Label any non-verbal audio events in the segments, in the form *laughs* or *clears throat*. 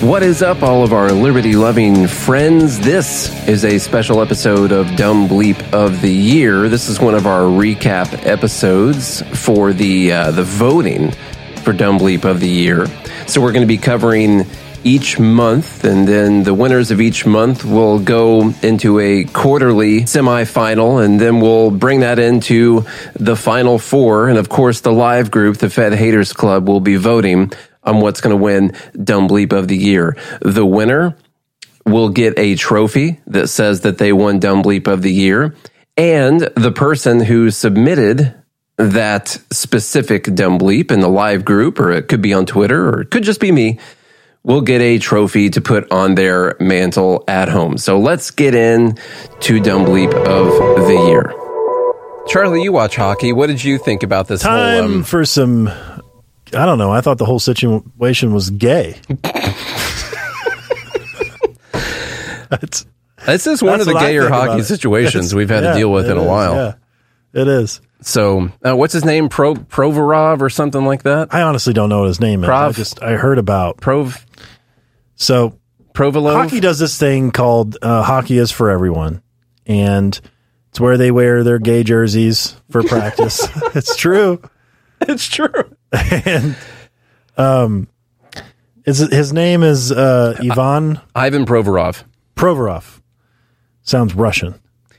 What is up, all of our liberty loving friends? This is a special episode of Dumb Bleep of the Year. This is one of our recap episodes for the uh, the voting for Dumb Bleep of the Year. So we're going to be covering each month, and then the winners of each month will go into a quarterly semifinal, and then we'll bring that into the final four. And of course, the live group, the Fed Haters Club, will be voting on what's going to win Dumb Bleep of the Year. The winner will get a trophy that says that they won Dumb Bleep of the Year, and the person who submitted that specific Dumb Bleep in the live group, or it could be on Twitter, or it could just be me, will get a trophy to put on their mantle at home. So let's get in to Dumb Bleep of the Year. Charlie, you watch hockey. What did you think about this Time whole? Um, for some. I don't know. I thought the whole situation was gay. It's- this is one of the gayer hockey situations It's- we've had yeah, to deal with it in a while. Yeah, it is. So, uh, what's his name? Pro Provorov or something like that? I honestly don't know what his name is. I Prov- just I heard about. Prov So Provolone. hockey does this thing called uh, hockey is for everyone, and it's where they wear their gay jerseys for practice. *laughs* it's true. *laughs* It's true. *laughs* and um, is his name is uh, Ivan Ivan Provorov. Provorov. Sounds Russian.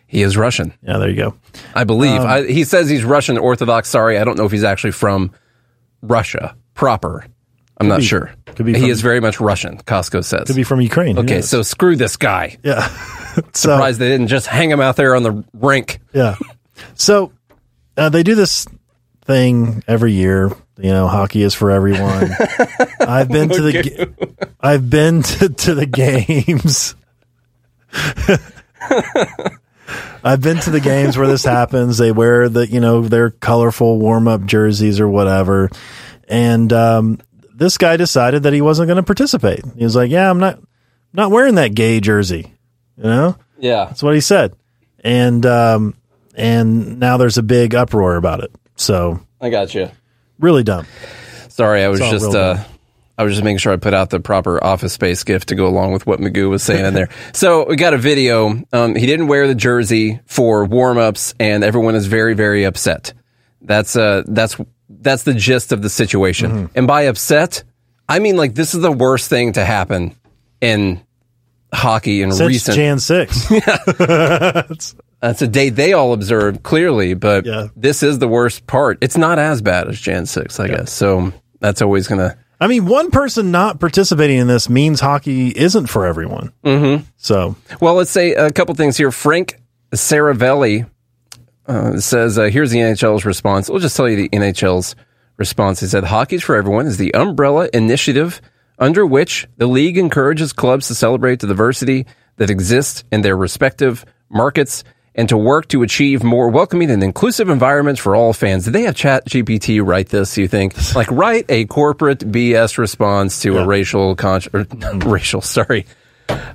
He is Russian, Yeah, there you go. I believe. I, he says he's Russian Orthodox. Sorry, I don't know if he's actually from Russia proper. I'm not be. sure. Could be he from- is very much Russian. Costco says. Could be from Ukraine. Okay, so screw this guy. *laughs* yeah, *laughs* so Surprised they didn't just hang him out there on the rink. yeah, so uh, they do this thing every year. You know, hockey is for everyone. *laughs* I've been to the ga- I've been *laughs* to, to the games. *laughs* I've been to the games where this happens. They wear the you know their colorful warm up jerseys or whatever, and um, this guy decided that he wasn't going to participate. He was like, "Yeah, I'm not not wearing that gay jersey," you know. Yeah. That's what he said. And um, and now there's a big uproar about it. So I got you. really dumb. Sorry, I was just uh. I was just making sure I put out the proper office space gift to go along with what Magoo was saying in there. *laughs* So we got a video. Um, he didn't wear the jersey for warm ups, and everyone is very very upset. That's uh that's that's the gist of the situation. Mm-hmm. And by upset, I mean like this is the worst thing to happen in hockey in Since recent. Jan six. *laughs* yeah. That's a date they all observe clearly, but Yeah. this is the worst part. It's not as bad as Jan six, I guess. So that's always gonna. I mean, one person not participating in this means hockey isn't for everyone. Mm-hmm. So Well, let's say a couple things here. Frank Seravalli uh, says, uh, here's the NHL's response. We'll just tell you the NHL's response. He said, Hockey's for Everyone is the umbrella initiative under which the league encourages clubs to celebrate the diversity that exists in their respective markets and to work to achieve more welcoming and inclusive environments for all fans. Did they have Chat GPT write this, you think? Like, write a corporate BS response to a racial, con- or, *laughs* racial, sorry,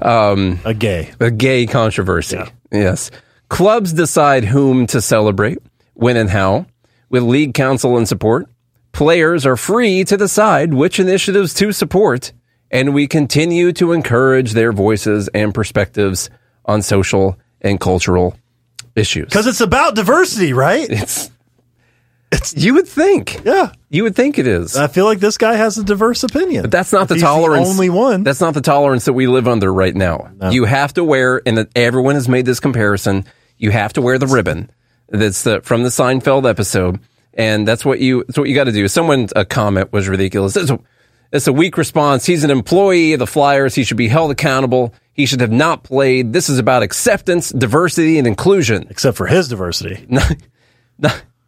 um, a gay. a gay controversy. Yes. Clubs decide whom to celebrate, when and how, with league counsel and support. Players are free to decide which initiatives to support, and we continue to encourage their voices and perspectives on social and cultural issues. Because it's about diversity, right? it's, it's, you would think. Yeah. You would think it is. I feel like this guy has a diverse opinion. But that's not If the tolerance. only one. That's not the tolerance that we live under right now. You have to wear, and everyone has made this comparison. You have to wear the ribbon. That's the, from the Seinfeld episode, and that's what you. That's what you got to do. Someone a comment was ridiculous. It's a, it's a weak response. He's an employee of the Flyers. He should be held accountable. He should have not played. This is about acceptance, diversity, and inclusion. Except for his diversity. *laughs*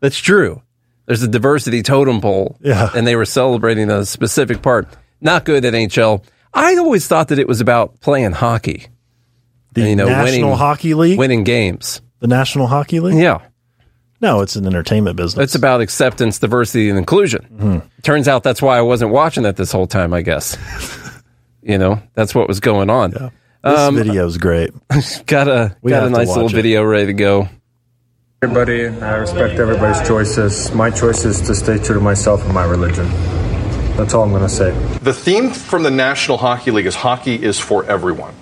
That's true. There's a diversity totem pole. Yeah. And they were celebrating a specific part. Not good at NHL. I always thought that it was about playing hockey. The you know, National winning- Hockey League. Winning games. The National Hockey League. Yeah. No, it's an entertainment business. It's about acceptance, diversity, and inclusion. Mm-hmm. Turns out that's why I wasn't watching it this whole time, I guess. *laughs* you know, that's what was going on. this um, video's great. *laughs* Got a We got a nice little it. video ready to go. Everybody, I respect everybody's choices. My choice is to stay true to myself and my religion. That's all I'm going to say. The theme from the National Hockey League is hockey is for everyone.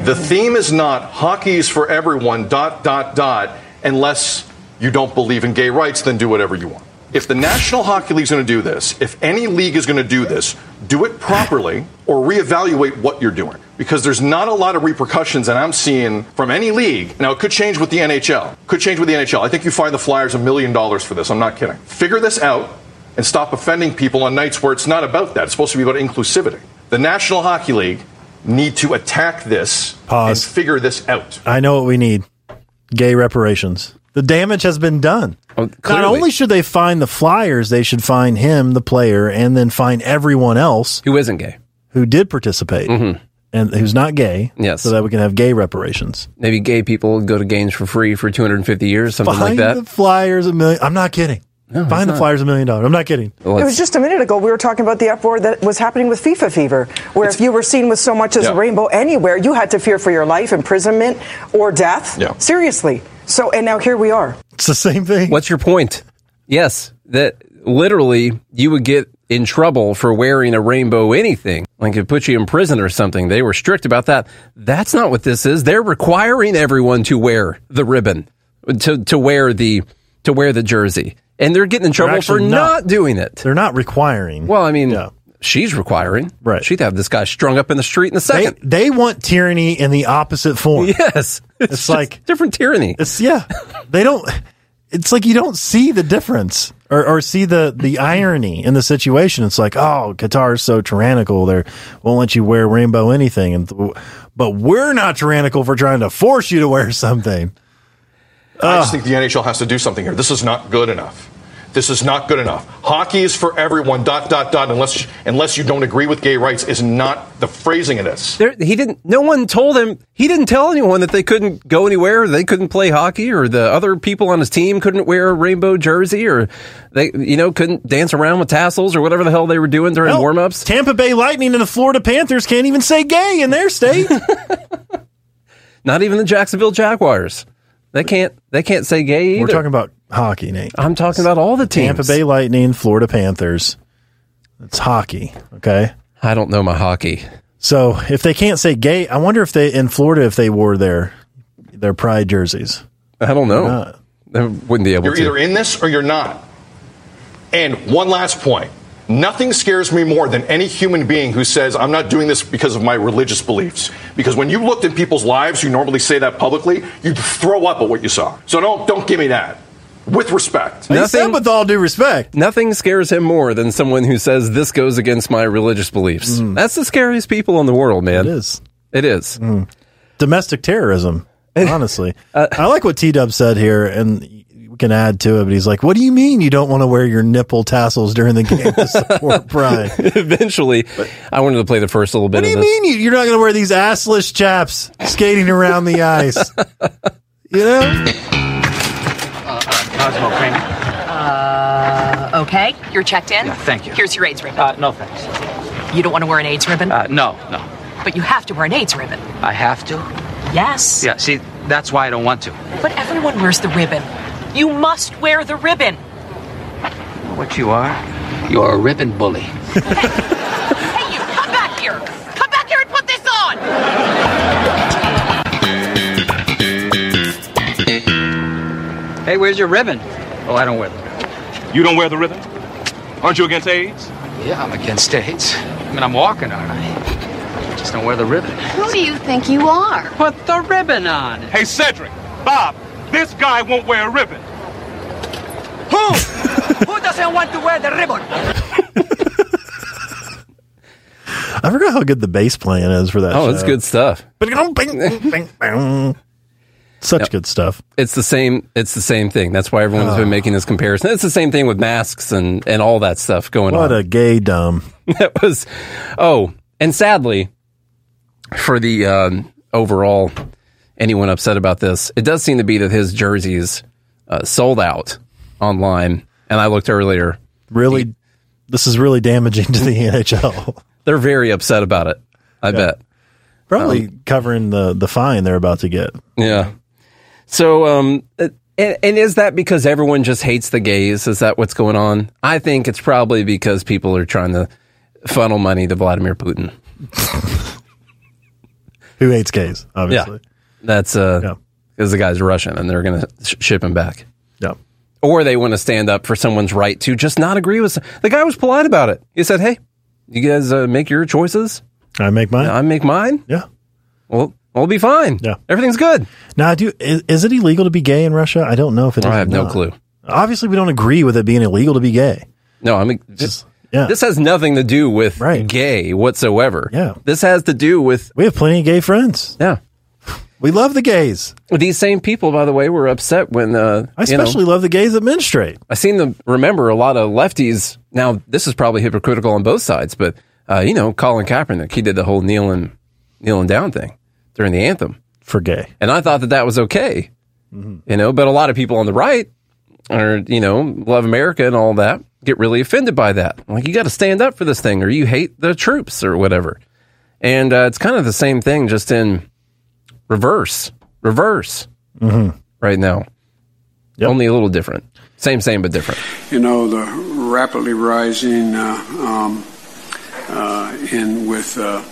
The theme is not hockey is for everyone, dot, dot, dot, unless you don't believe in gay rights, then do whatever you want. If the National Hockey League is going to do this, if any league is going to do this, do it properly or reevaluate what you're doing. Because there's not a lot of repercussions that I'm seeing from any league. Now, it could change with the NHL. Could change with the NHL. I think you find the Flyers a million dollars for this. I'm not kidding. Figure this out and stop offending people on nights where it's not about that. It's supposed to be about inclusivity. The National Hockey League need to attack this Pause. and figure this out. I know what we need gay reparations. The damage has been done. Oh, Not only should they find the Flyers, they should find him, the player, and then find everyone else Who isn't gay? who did participate and who's not gay. Mm-hmm. Yes. So that we can have gay reparations. Maybe gay people go to games for free for 250 years, something Find like that. the Flyers a million. I'm not kidding. find the Flyers a million dollars. I'm not kidding. Well, It was just a minute ago we were talking about the uproar that was happening with FIFA fever, where if you were seen with so much as Yeah. a rainbow anywhere, you had to fear for your life, imprisonment, or death. Yeah. Seriously. So, and now here we are. It's the same thing. What's your point? Yes, that literally you would get in trouble for wearing a rainbow anything. Like it put you in prison or something. They were strict about that. That's not what this is. They're requiring everyone to wear the ribbon, to to wear the to wear the jersey. And they're getting in trouble for not, not. doing it. They're not requiring. Well, I mean, Yeah. She's requiring. Right. She'd have this guy strung up in the street in a second. they want tyranny in the opposite form. yes. It's, It's like- different tyranny. It's yeah. They don't. It's like you don't see the difference or, or see the the irony in the situation. It's like, oh, Qatar is so tyrannical. They won't let you wear rainbow anything, and but we're not tyrannical for trying to force you to wear something. I just think the NHL has to do something here. This is not good enough. This is not good enough. Hockey is for everyone. Dot dot dot. Unless unless you don't agree with gay rights, is not the phrasing of this. There, he didn't. No one told him. He didn't tell anyone that they couldn't go anywhere. They couldn't play hockey, or the other people on his team couldn't wear a rainbow jersey, or they, you know, couldn't dance around with tassels or whatever the hell they were doing during Hell, warm-ups. Tampa Bay Lightning and the Florida Panthers can't even say gay in their state. *laughs* Not even the Jacksonville Jaguars. They can't. They can't say gay either. We're talking about hockey, Nate. I'm talking about all the teams. Tampa Bay Lightning, Florida Panthers. It's hockey, okay? I don't know my hockey. So if they can't say gay, I wonder if they in Florida if they wore their their pride jerseys. I don't know. They wouldn't be able You're to. either in this or you're not. And one last point. Nothing scares me more than any human being who says, I'm not doing this because of my religious beliefs. Because when you looked at people's lives who normally say that publicly, you'd throw up at what you saw. So don't, don't give me that. With respect. Nothing- with all due respect. Nothing scares him more than someone who says this goes against my religious beliefs. That's the scariest people in the world, man. Mm. It is. It is. Domestic terrorism, *laughs* honestly. I like what T Dub said here, and we can add to it, but he's like, What do you mean you don't want to wear your nipple tassels during the game to support *laughs* pride? what Eventually, I wanted to play the first little bit do of you this. mean you, you're not going to wear these assless chaps skating around the ice? You know? Cosmo Kramer. Okay, you're checked in. Yeah, thank you. Here's your AIDS ribbon. Uh, no thanks. you don't want to wear an AIDS ribbon, Uh, no, no. but you have to wear an AIDS ribbon. I have to. Yes. Yeah, see, that's why I don't want to. But everyone wears the ribbon. You must wear the ribbon. What you are? You're a ribbon bully. Hey, you, come back here. Come back here and put this on. Hey, where's your ribbon? Oh, I don't wear the ribbon. You don't wear the ribbon? Aren't you against AIDS? Yeah, I'm against AIDS. I mean, I'm walking, aren't I? Just don't wear the ribbon. Who do you think you are? Put the ribbon on. Hey, Cedric, Bob, this guy won't wear a ribbon. Who? Who doesn't want to wear the ribbon? I forgot how good the bass playing is for that. Oh, it's good stuff. Such good stuff. It's the same. It's the same thing. That's why everyone's Ah. been making this comparison. It's the same thing with masks and and all that stuff going What on. What a gay dumb. *laughs* that was oh and sadly for the um, overall anyone upset about this it does seem to be that his jerseys uh, sold out online and i looked earlier Really, this is really damaging to the NHL. *laughs* they're very upset about it i bet Probably Um, covering the the fine they're about to get. yeah so um and, and is that because everyone just hates the gays is that what's going on i think it's probably because people are trying to funnel money to Vladimir Putin. *laughs* Who hates gays? Obviously. That's uh, Yeah. because the guy's Russian and they're going to sh- ship him back. Yeah. Or they want to stand up for someone's right to just not agree with. The guy was polite about it. He said, "Hey, you guys uh, make your choices. I make mine. I make mine. yeah. Well, we'll be fine. Yeah. everything's good. Now, do is, is it illegal to be gay in Russia? I don't know if it is. I have no not. clue. Obviously, we don't agree with it being illegal to be gay. No, I mean, this, Yeah. this has nothing to do with Right. gay whatsoever. Yeah. this has to do with We have plenty of gay friends. yeah. We love the gays. These same people, by the way, were upset when uh, I you know, especially love the gays that menstruate. I seem to remember a lot of lefties. Now, this is probably hypocritical on both sides, but uh, you know, Colin Kaepernick, he did the whole kneeling, kneeling down thing during the anthem, For gay. and I thought that that was okay. You know, but a lot of people on the right, or you know, love America and all that, get really offended by that. Like, you got to stand up for this thing, or you hate the troops, or whatever. And uh, it's kind of the same thing, just in reverse, reverse, right now. Yep. Only a little different. Same, same, but different. you know, the rapidly rising uh, um, uh, in with uh,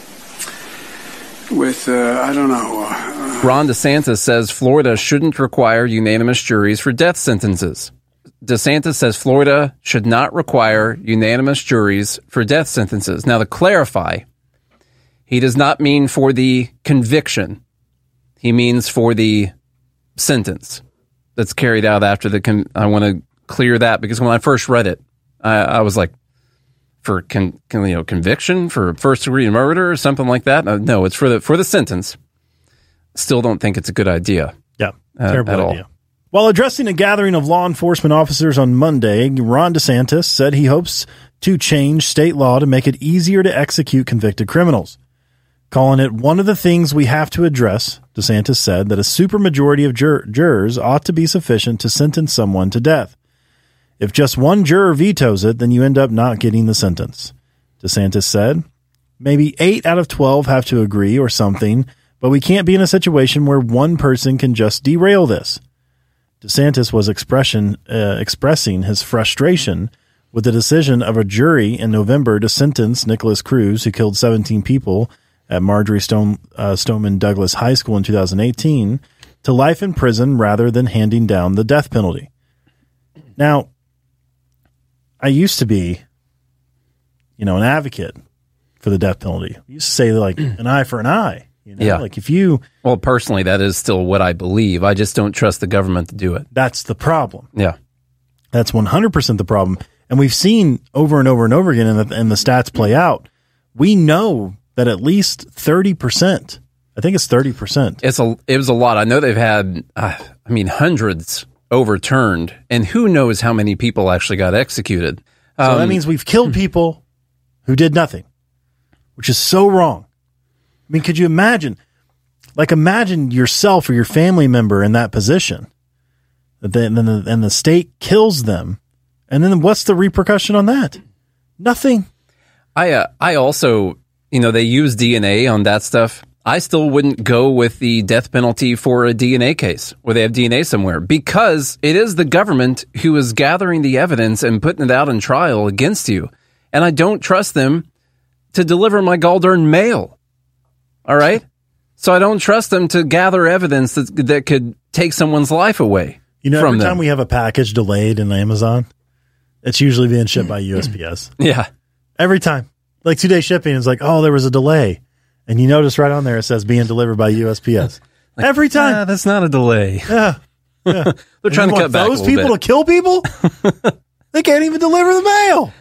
with uh, I don't know. Uh, Ron DeSantis says Florida shouldn't require unanimous juries for death sentences. DeSantis says Florida should not require unanimous juries for death sentences. Now, to clarify, he does not mean for the conviction. He means for the sentence that's carried out after the. Con- I want to clear that because when I first read it, I, I was like, for con, con- you know conviction for first degree murder or something like that. Uh, no, it's for the for the sentence. Still don't think it's a good idea. Yeah. Uh, terrible at all. idea. While addressing a gathering of law enforcement officers on Monday, Ron DeSantis said he hopes to change state law to make it easier to execute convicted criminals. Calling it one of the things we have to address, DeSantis said that a supermajority of jur- jurors ought to be sufficient to sentence someone to death. If just one juror vetoes it, then you end up not getting the sentence. DeSantis said, maybe 8 out of 12 have to agree or something, but we can't be in a situation where one person can just derail this. DeSantis was expression, uh, expressing his frustration with the decision of a jury in November to sentence Nicholas Cruz, who killed 17 people at Marjorie Stone, uh, Stoneman Douglas High School in 2018, to life in prison rather than handing down the death penalty. Now, I used to be, you know, an advocate for the death penalty. I used to say like *clears throat* an eye for an eye. You know? Yeah. Like if you, Well, personally, that is still what I believe. I just don't trust the government to do it. that's the problem. Yeah. That's 100% the problem. And we've seen over and over and over again, and the, and the stats play out. We know that at least 30%, I think it's 30%. It's a it was a lot. I know they've had uh, I mean hundreds overturned and who knows how many people actually got executed. So Um, that means we've killed people who did nothing, which is so wrong. I mean, could you imagine? Like, imagine yourself or your family member in that position. That then, then the, and the state kills them. And then what's the repercussion on that? Nothing. I uh, I also, you know, they use DNA on that stuff. I still wouldn't go with the death penalty for a DNA case where they have DNA somewhere because it is the government who is gathering the evidence and putting it out in trial against you. And I don't trust them to deliver my galldarn mail. All right? So I don't trust them to gather evidence that that could take someone's life away. You know, every time we have a package delayed in Amazon, it's usually being shipped mm. by USPS. *laughs* Yeah. Every time. Like two day shipping is like, oh, there was a delay. And you notice right on there it says being delivered by USPS. *laughs* Every time. That's not a delay. *laughs* Yeah. *laughs* They're trying to cut back those people bit. to kill people? they can't even deliver the mail.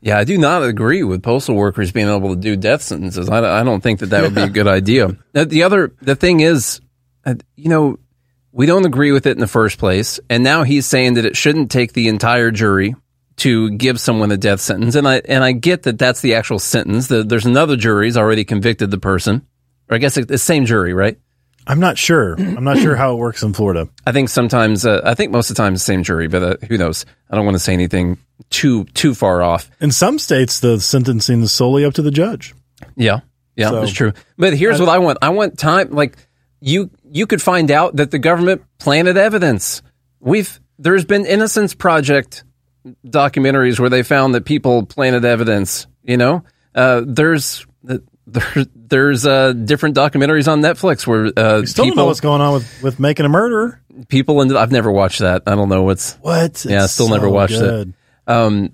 Yeah, I do not agree with postal workers being able to do death sentences. I, I don't think that that would be a good idea. Now, the other, the thing is, uh, you know, we don't agree with it in the first place, and now he's saying that it shouldn't take the entire jury to give someone a death sentence, and I and I get that that's the actual sentence. The, there's another jury's already convicted the person, or I guess it's the same jury, right? I'm not sure. I'm not sure how it works in Florida. I think sometimes, uh, I think most of the time, the same jury, but uh, who knows? I don't want to say anything too too far off. In some states, the sentencing is solely up to the judge. Yeah, yeah, So- that's true. But here's what I want: I want time. Like you, you could find out that the government planted evidence. We've there's been Innocence Project documentaries where they found that people planted evidence. You know, Uh, there's there, there's uh, different documentaries on Netflix where uh, Still don't know people what's going on with, with making a murderer. people and I've never watched that. I don't know what's What? Yeah, It's still never watched good. it. Um,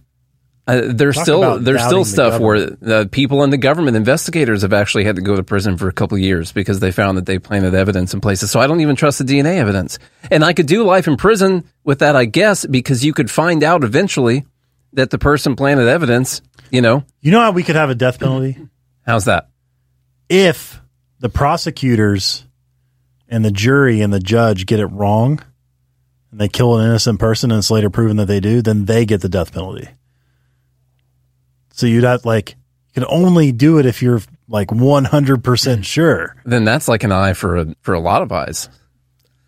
uh, there's Talk still there's still the stuff where uh, people in the government investigators have actually had to go to prison for a couple of years because they found that they planted evidence in places. So I don't even trust the DNA evidence. And I could do life in prison with that, I guess, because you could find out eventually that the person planted evidence. You know, You know how we could have a death penalty? how's that? if the prosecutors and the jury and the judge get it wrong and they kill an innocent person and it's later proven that they do, then they get the death penalty. So you'd have like you can only do it if you're like 100% sure. Then that's like an eye for a, for a lot of eyes.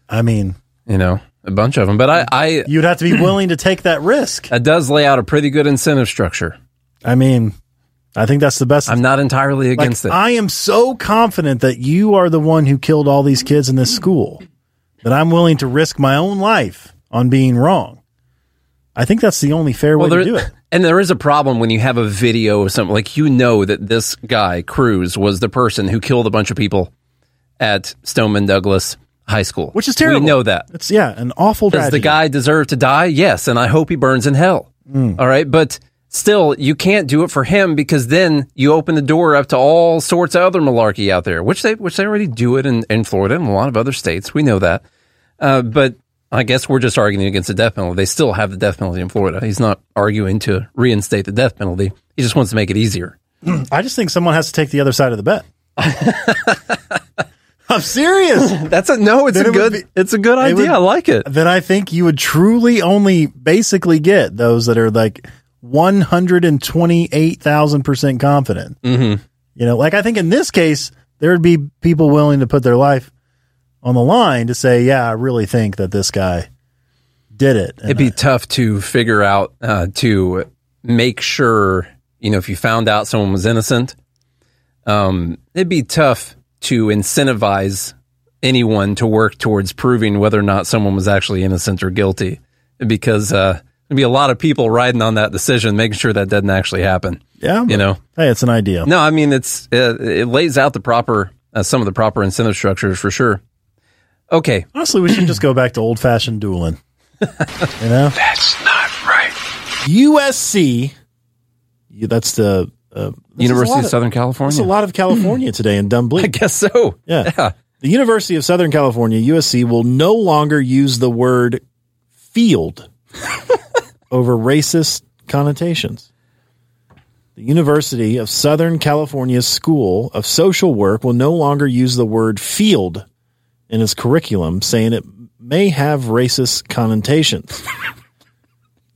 I mean, You know, a bunch of them. But I, I *clears throat* you'd have to be willing to take that risk. that does lay out a pretty good incentive structure. I mean, I think that's the best. I'm not entirely Like, against it. I am so confident that you are the one who killed all these kids in this school that I'm willing to risk my own life on being wrong. I think that's the only fair way there, to do it. *laughs* And there is a problem when you have a video of something like you know that this guy Cruz was the person who killed a bunch of people at Stoneman Douglas High School, Which is terrible. We know that. It's yeah, an awful Does tragedy. the guy deserve to die? Yes, and I hope he burns in hell. Mm. All right, but still, you can't do it for him because then you open the door up to all sorts of other malarkey out there, which they which they already do it in, in Florida and a lot of other states. We know that, uh, but I guess we're just arguing against the death penalty. They still have the death penalty in Florida. He's not arguing to reinstate the death penalty. He just wants to make it easier. *clears throat* I just think someone has to take the other side of the bet. *laughs* I'm serious. *laughs* That's a no. It's Then a it good. be- it's a good idea. would- I like it. Then I think you would truly only basically get those that are like 128,000% confident. Mm-hmm. You know, like I think in this case, there would be people willing to put their life on the line to say, yeah, I really think that this guy did it. And It'd be tough to figure out uh, to make sure you know if you found out someone was innocent. Um, it'd be tough to incentivize anyone to work towards proving whether or not someone was actually innocent or guilty, because uh, there'd be a lot of people riding on that decision, making sure that doesn't actually happen. yeah, You know, hey, it's an idea. no, I mean it's uh, it lays out the proper uh, some of the proper incentive structures for sure. Okay, Honestly, we should just go back to old fashioned dueling. you know? *laughs* That's not right. USC, you- that's the uh, this is a University lot of Southern California. That's a lot of California today in Dumb *laughs* I guess so. Yeah. yeah. The University of Southern California, USC, will no longer use the word field *laughs* over racist connotations. The University of Southern California School of Social Work will no longer use the word field in its curriculum, saying it may have racist connotations.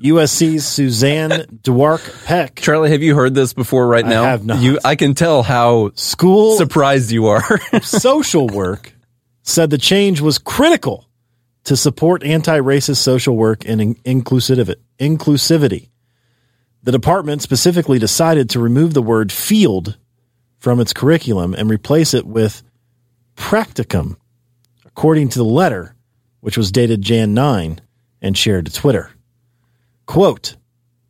USC's Suzanne Dwark Peck, Charlie, have you heard this before right now? I have not. You, I can tell how School surprised you are. *laughs* social work said the change was critical to support anti-racist social work and in- inclusivity. The department specifically decided to remove the word field from its curriculum and replace it with practicum, according to the letter, which was dated Jan 9 and shared to Twitter. Quote,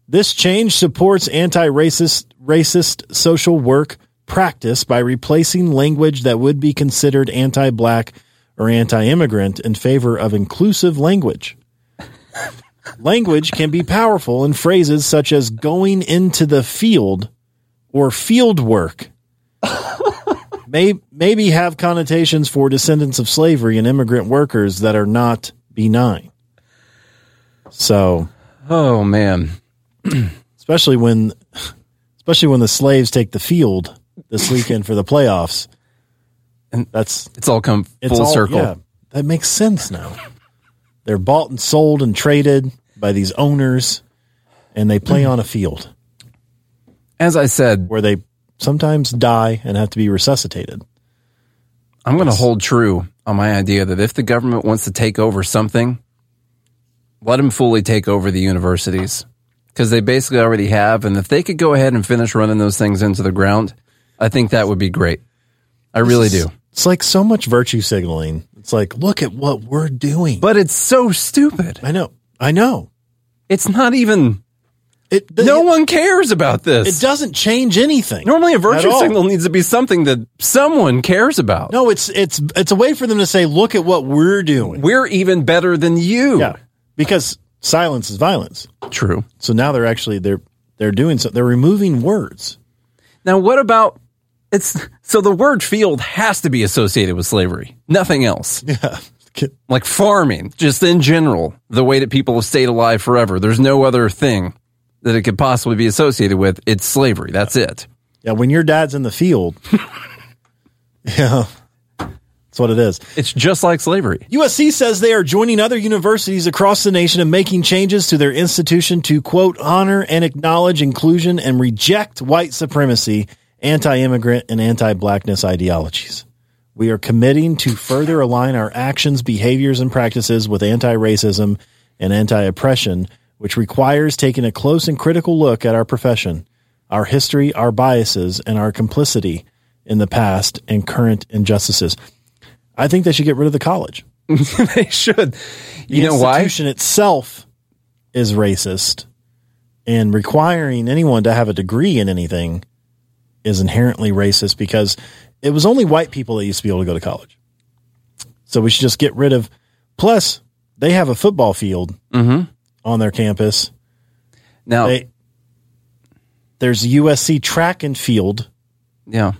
this change supports anti-racist racist social work practice by replacing language that would be considered anti-black or anti-immigrant in favor of inclusive language. *laughs* language can be powerful in phrases such as going into the field or field work. May maybe have connotations for descendants of slavery and immigrant workers that are not benign. So, oh man, *clears throat* especially when especially when the slaves take the field this weekend for the playoffs. And that's it's all come it's full all- circle. Yeah, that makes sense now. They're bought and sold and traded by these owners, and they play *clears throat* on a field As I said, where they sometimes die and have to be resuscitated. I'm going to hold true on my idea that if the government wants to take over something, let them fully take over the universities because they basically already have. And if they could go ahead and finish running those things into the ground, I think that would be great. I really do. It's like so much virtue signaling. It's like, look at what we're doing. But it's so stupid. I know. I know. It's not even It, no one cares about this. It doesn't change anything. Normally, a virtue signal needs to be something that someone cares about. No, it's it's it's a way for them to say, "Look at what we're doing." We're even better than you. Yeah, because silence is violence. True. So now they're actually they're they're doing so they're removing words. Now, what about it's so the word field has to be associated with slavery, nothing else. *laughs* Yeah. Like farming, just in general, the way that people have stayed alive forever. There's no other thing that it could possibly be associated with. It's slavery. That's it. Yeah, when your dad's in the field, *laughs* yeah, that's what it is. It's just like slavery. USC says they are joining other universities across the nation and making changes to their institution to quote honor and acknowledge inclusion and reject white supremacy, anti-immigrant, and anti-blackness ideologies. We are committing to further align our actions, behaviors, and practices with anti-racism and anti-oppression, which requires taking a close and critical look at our profession, our history, our biases, and our complicity in the past and current injustices. I think they should get rid of the college. *laughs* they should. The You know why? The institution itself is racist, and requiring anyone to have a degree in anything is inherently racist because it was only white people that used to be able to go to college. So we should just get rid of. Plus, they have a football field Mm-hmm. On their campus. Now, They, there's USC track and field. yeah.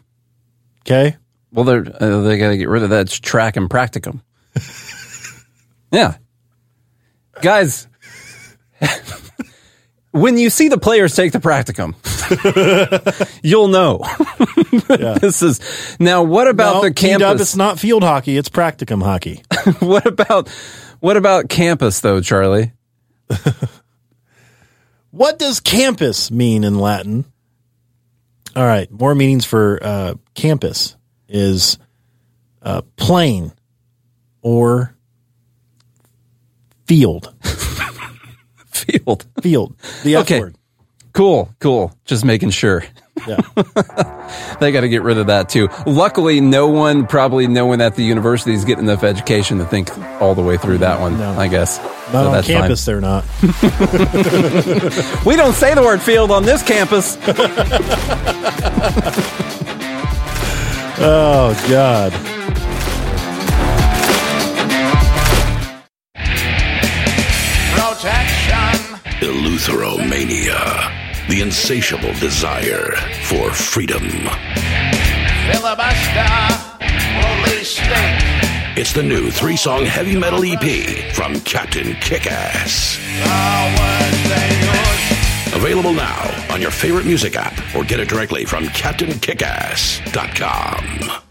Okay. Well, they're uh, they got to get rid of that It's track and practicum. *laughs* yeah, guys. *laughs* when you see the players take the practicum, *laughs* you'll know. This is now. What about No, the campus? It's not field hockey. It's practicum hockey. what about what about campus though, Charlie? *laughs* What does campus mean in Latin? All right, more meanings for uh, campus is uh, plain or field. *laughs* Field. Field. The F Okay. word. Cool, cool. Just making sure. Yeah. *laughs* They got to get rid of that too. Luckily, no one, probably no one at the university is getting enough education to think all the way through that one. No. I guess. Not So on that's fine. campus, they're not. *laughs* We don't say the word field on this campus. *laughs* Oh, God. Protection. Eleutheromania. The insatiable desire for freedom. Filibuster. Police state. It's the new three song heavy metal EP from Captain Kickass. Available now on your favorite music app or get it directly from CaptainKickass.com.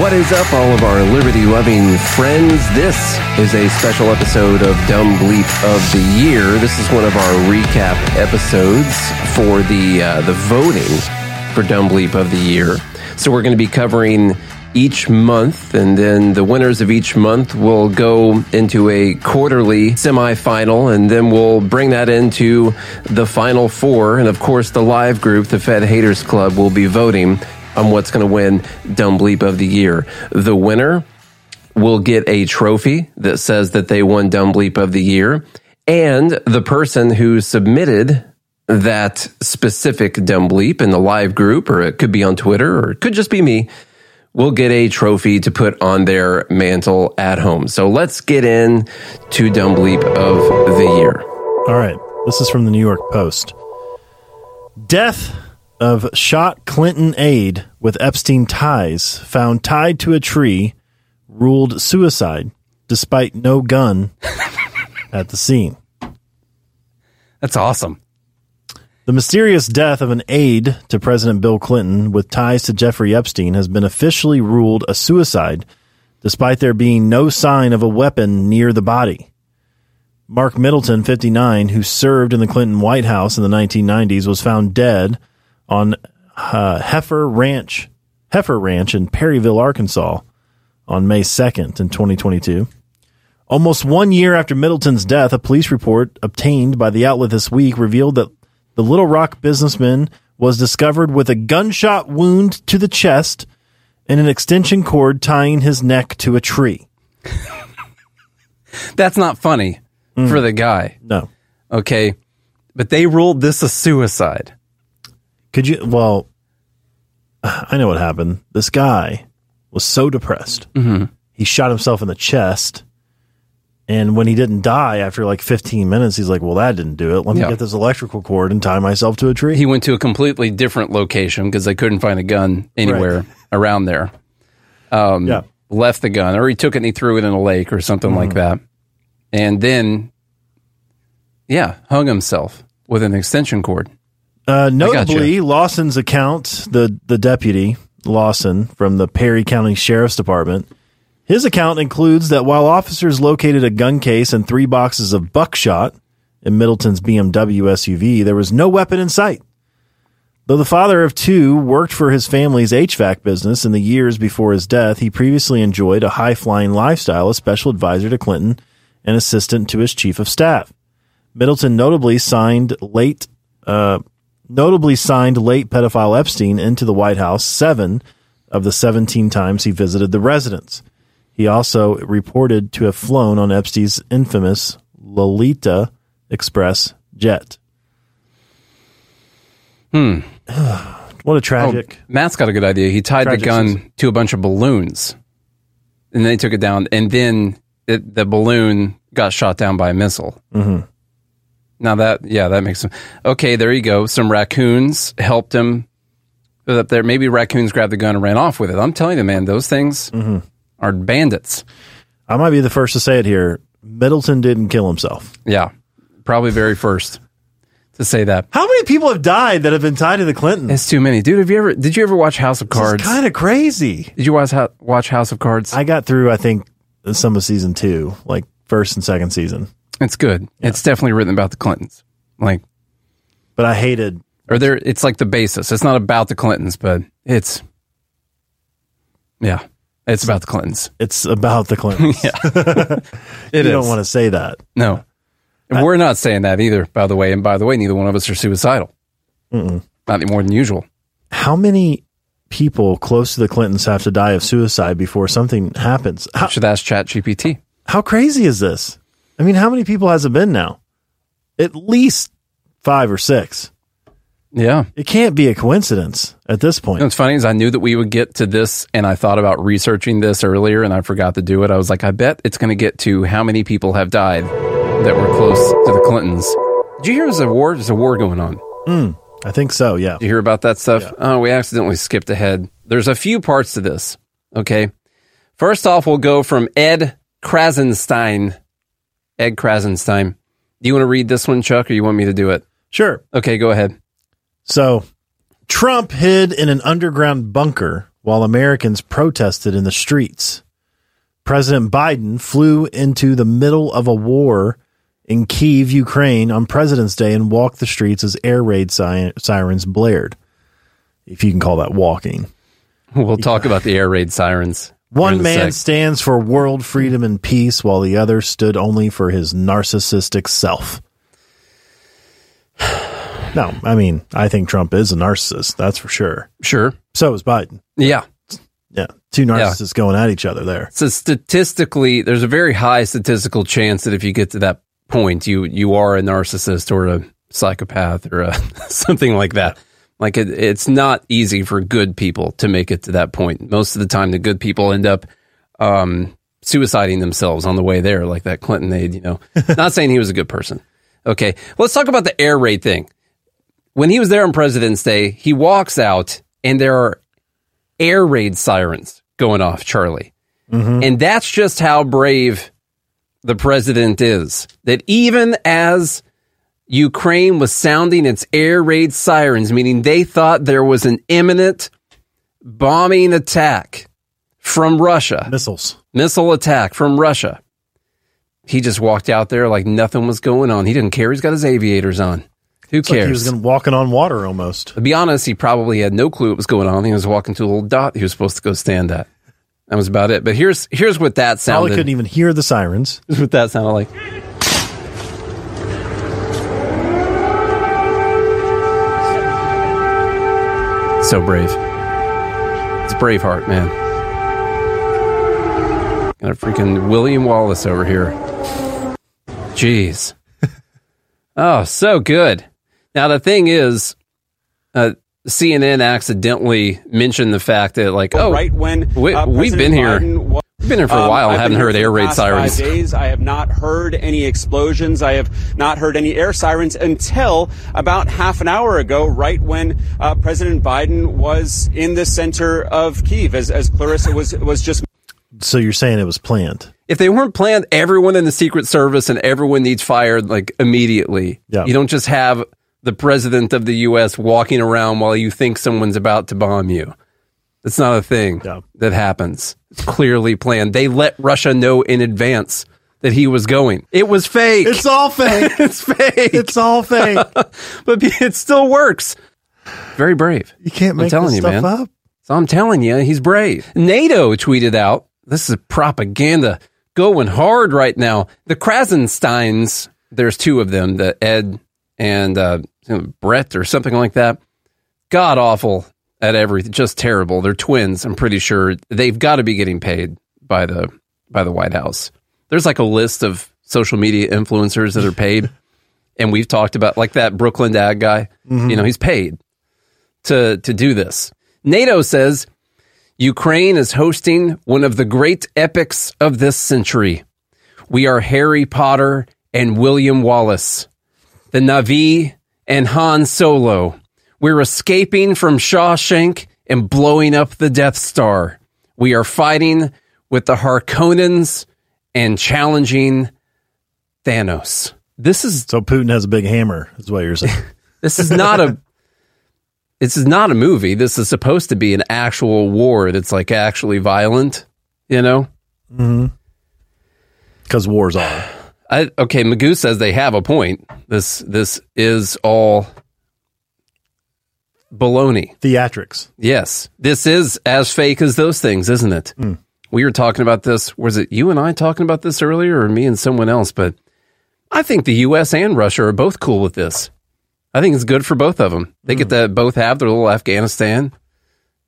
What is up, all of our liberty loving friends? This is a special episode of Dumb Bleep of the Year. This is one of our recap episodes for the uh, the voting for Dumb Bleep of the Year. So we're going to be covering each month, and then the winners of each month will go into a quarterly semifinal, and then we'll bring that into the final four. And of course, the live group, the Fed Haters Club, will be voting on what's going to win Dumb Bleep of the Year. The winner will get a trophy that says that they won Dumb Bleep of the Year, and the person who submitted that specific Dumb Bleep in the live group, or it could be on Twitter, or it could just be me, will get a trophy to put on their mantle at home. So let's get in to Dumb Bleep of the Year. All right. This is from the New York Post. Death of shot Clinton aide with Epstein ties found tied to a tree ruled suicide despite no gun *laughs* at the scene. That's awesome. The mysterious death of an aide to President Bill Clinton with ties to Jeffrey Epstein has been officially ruled a suicide despite there being no sign of a weapon near the body. Mark Middleton, 59, who served in the Clinton White House in the 1990s, was found dead on uh, Heifer Ranch, Heifer Ranch in Perryville, Arkansas, on May 2nd in 2022. Almost one year after Middleton's death, a police report obtained by the outlet this week revealed that the Little Rock businessman was discovered with a gunshot wound to the chest and an extension cord tying his neck to a tree. *laughs* That's not funny for the guy. No. Okay. But they ruled this a suicide. Could you? Well, I know what happened. This guy was so depressed. Mhm. He shot himself in the chest. And when he didn't die after like 15 minutes, he's like, well, that didn't do it. Let me Yeah. get this electrical cord and tie myself to a tree. He went to a completely different location because they couldn't find a gun anywhere around there. Um, Yeah. Left the gun, or he took it and he threw it in a lake or something like that. And then, yeah, hung himself with an extension cord. Uh, notably, Lawson's account, the, the deputy, Lawson, from the Perry County Sheriff's Department, his account includes that while officers located a gun case and three boxes of buckshot in Middleton's BMW SUV, there was no weapon in sight. Though the father of two worked for his family's HVAC business in the years before his death, he previously enjoyed a high flying lifestyle as special advisor to Clinton and assistant to his chief of staff. Middleton notably signed late, uh, notably signed late pedophile Epstein into the White House seven of the 17 times he visited the residence. He also reported to have flown on Epstein's infamous Lolita Express jet. Hmm. *sighs* What a tragic. Oh, Matt's got a good idea. He tied the gun season. to a bunch of balloons, and they took it down. And then it, the balloon got shot down by a missile. Mhm. Now that, yeah, that makes sense. Okay, there you go. Some raccoons helped him up there. Maybe raccoons grabbed the gun and ran off with it. I'm telling you, man, those things Mhm. are bandits. I might be the first to say it here. Middleton didn't kill himself. Yeah, probably very first to say that. How many people have died that have been tied to the Clintons? It's too many, dude. Have you ever? Did you ever watch House of Cards? It's kind of crazy. Did you watch watch House of Cards? I got through, I think, some of season two, like first and second season. It's good. It's definitely written about the Clintons. Like, but I hated. Or there, it's like the basis. It's not about the Clintons, but it's, yeah, it's about the Clintons. It's about the Clintons. *laughs* yeah, *laughs* you It don't want to say that. No, and we're not saying that either. By the way, and by the way, neither one of us are suicidal. Mm-mm. Not any more than usual. How many people close to the Clintons have to die of suicide before something happens? How, Should ask Chat GPT. how crazy is this? I mean, how many people has it been now? At least five or six. Yeah. It can't be a coincidence at this point. You know what's funny is I knew that we would get to this, and I thought about researching this earlier, and I forgot to do it. I was like, I bet it's going to get to how many people have died that were close to the Clintons. Did you hear there's a war? There's a war going on. Mm, I think so, yeah. Did you hear about that stuff? Oh, we accidentally skipped ahead. There's a few parts to this. Okay. First off, we'll go from Ed Krasenstein. Ed Krasenstein. Do you want to read this one, Chuck, or you want me to do it? Sure. Okay, go ahead. So, Trump hid in an underground bunker while Americans protested in the streets. President Biden flew into the middle of a war in Kiev, Ukraine on President's Day and walked the streets as air raid sirens blared. If you can call that walking. We'll talk about the air raid sirens. One man sec. stands for world freedom and peace, while the other stood only for his narcissistic self. *sighs* No, I mean, I think Trump is a narcissist. That's for sure. Sure. So is Biden. Yeah. Yeah. Two narcissists going at each other there. So statistically, there's a very high statistical chance that if you get to that point, you you are a narcissist or a psychopath or a, *laughs* something like that. Like it, it's not easy for good people to make it to that point. Most of the time, the good people end up um, suiciding themselves on the way there, like that Clinton aide. You know, *laughs* not saying he was a good person. Okay, let's talk about the air raid thing. When he was there on President's Day, he walks out and there are air raid sirens going off, Charlie. And that's just how brave the president is. That even as Ukraine was sounding its air raid sirens, meaning they thought there was an imminent bombing attack from Russia, missiles, missile attack from Russia. He just walked out there like nothing was going on. He didn't care. He's got his aviators on. Who It's like cares? he was walking on water almost. To be honest, he probably had no clue what was going on. He was walking to a little dot he was supposed to go stand at. That was about it. But here's here's what that sounded. Probably couldn't even hear the sirens. *laughs* Here's what that sounded like. So brave. It's Braveheart, man. Got a freaking William Wallace over here. Jeez. *laughs* oh, so good. Now the thing is, uh, CNN accidentally mentioned the fact that, like, oh, right when we, uh, we've been President here. Biden wa- We've been here for a Um, while. I've haven't heard air raid sirens. Five days. I have not heard any explosions. I have not heard any air sirens until about half an hour ago, right when uh, President Biden was in the center of Kiev, as, as Clarissa was was just. So you're saying it was planned? If they weren't planned, everyone in the Secret Service and everyone needs fired like immediately. Yeah. You don't just have the president of the U.S. walking around while you think someone's about to bomb you. It's not a thing Yeah. that happens. It's clearly planned. They let Russia know in advance that he was going. It was fake. It's all fake. *laughs* it's fake. it's all fake. *laughs* but it still works. Very brave. You can't I'm make telling this you, stuff man. up. So I'm telling you, he's brave. NATO tweeted out, this is propaganda going hard right now. The Krassensteins, there's two of them, the Ed and uh, Brett or something like that. God awful at everything, just terrible. They're twins. I'm pretty sure they've got to be getting paid by the by the White House. There's like a list of social media influencers that are paid, *laughs* and we've talked about like that Brooklyn dad guy. Mm-hmm. You know, he's paid to to do this. NATO says Ukraine is hosting one of the great epics of this century. We are Harry Potter and William Wallace, the Navi and Han Solo. We're escaping from Shawshank and blowing up the Death Star. We are fighting with the Harkonnens and challenging Thanos. This is So Putin has a big hammer, is what you're saying. *laughs* this is not a this is not a movie. This is supposed to be an actual war that's like actually violent, you know? Mm-hmm. Because wars are. *sighs* I, okay, Magoo says they have a point. This this is all baloney. Theatrics. Yes, this is as fake as those things, isn't it? Hmm. We were talking about this. Was it you and I talking about this earlier, or me and someone else? But I think the U.S. and Russia are both cool with this. I think it's good for both of them. They get hmm. to both have their little Afghanistan.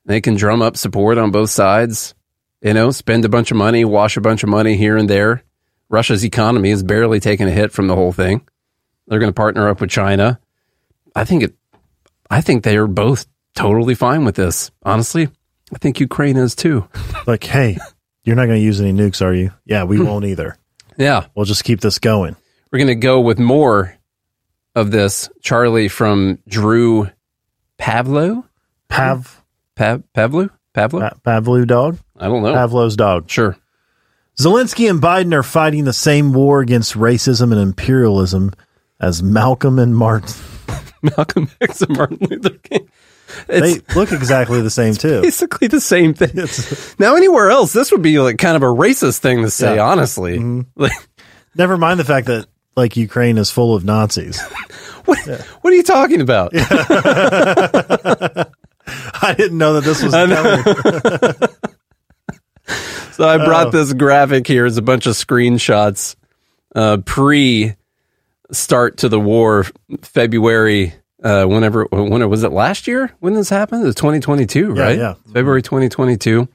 They can drum up support on both sides. You know, spend a bunch of money, wash a bunch of money here and there. Russia's economy is barely taking a hit from the whole thing. They're going to partner up with China. I think it. I think they are both totally fine with this. Honestly, I think Ukraine is too. *laughs* Like, hey, you're not going to use any nukes, are you? Yeah, we hmm. won't either. Yeah, We'll just keep this going. we're going to go with more of this. Charlie from Drew Pavlo, Pav, Pav, Pavlo, Pavlo. Pa- Pavlov dog? I don't know. Pavlov's dog. Sure. Zelensky and Biden are fighting the same war against racism and imperialism as Malcolm and Martin. Malcolm *laughs* X and Martin Luther King. They look exactly the same *laughs* too. basically the same thing. *laughs* now, anywhere else, this would be like kind of a racist thing to say. Yeah. Honestly, like, Never mind the fact that like Ukraine is full of Nazis. what, what are you talking about? I didn't know that this was coming. So I brought Oh. this graphic here. It's a bunch of screenshots uh, pre start to the war, February. Uh, whenever when it was it last year when this happened? It was 2022, Yeah, right? yeah. February 2022.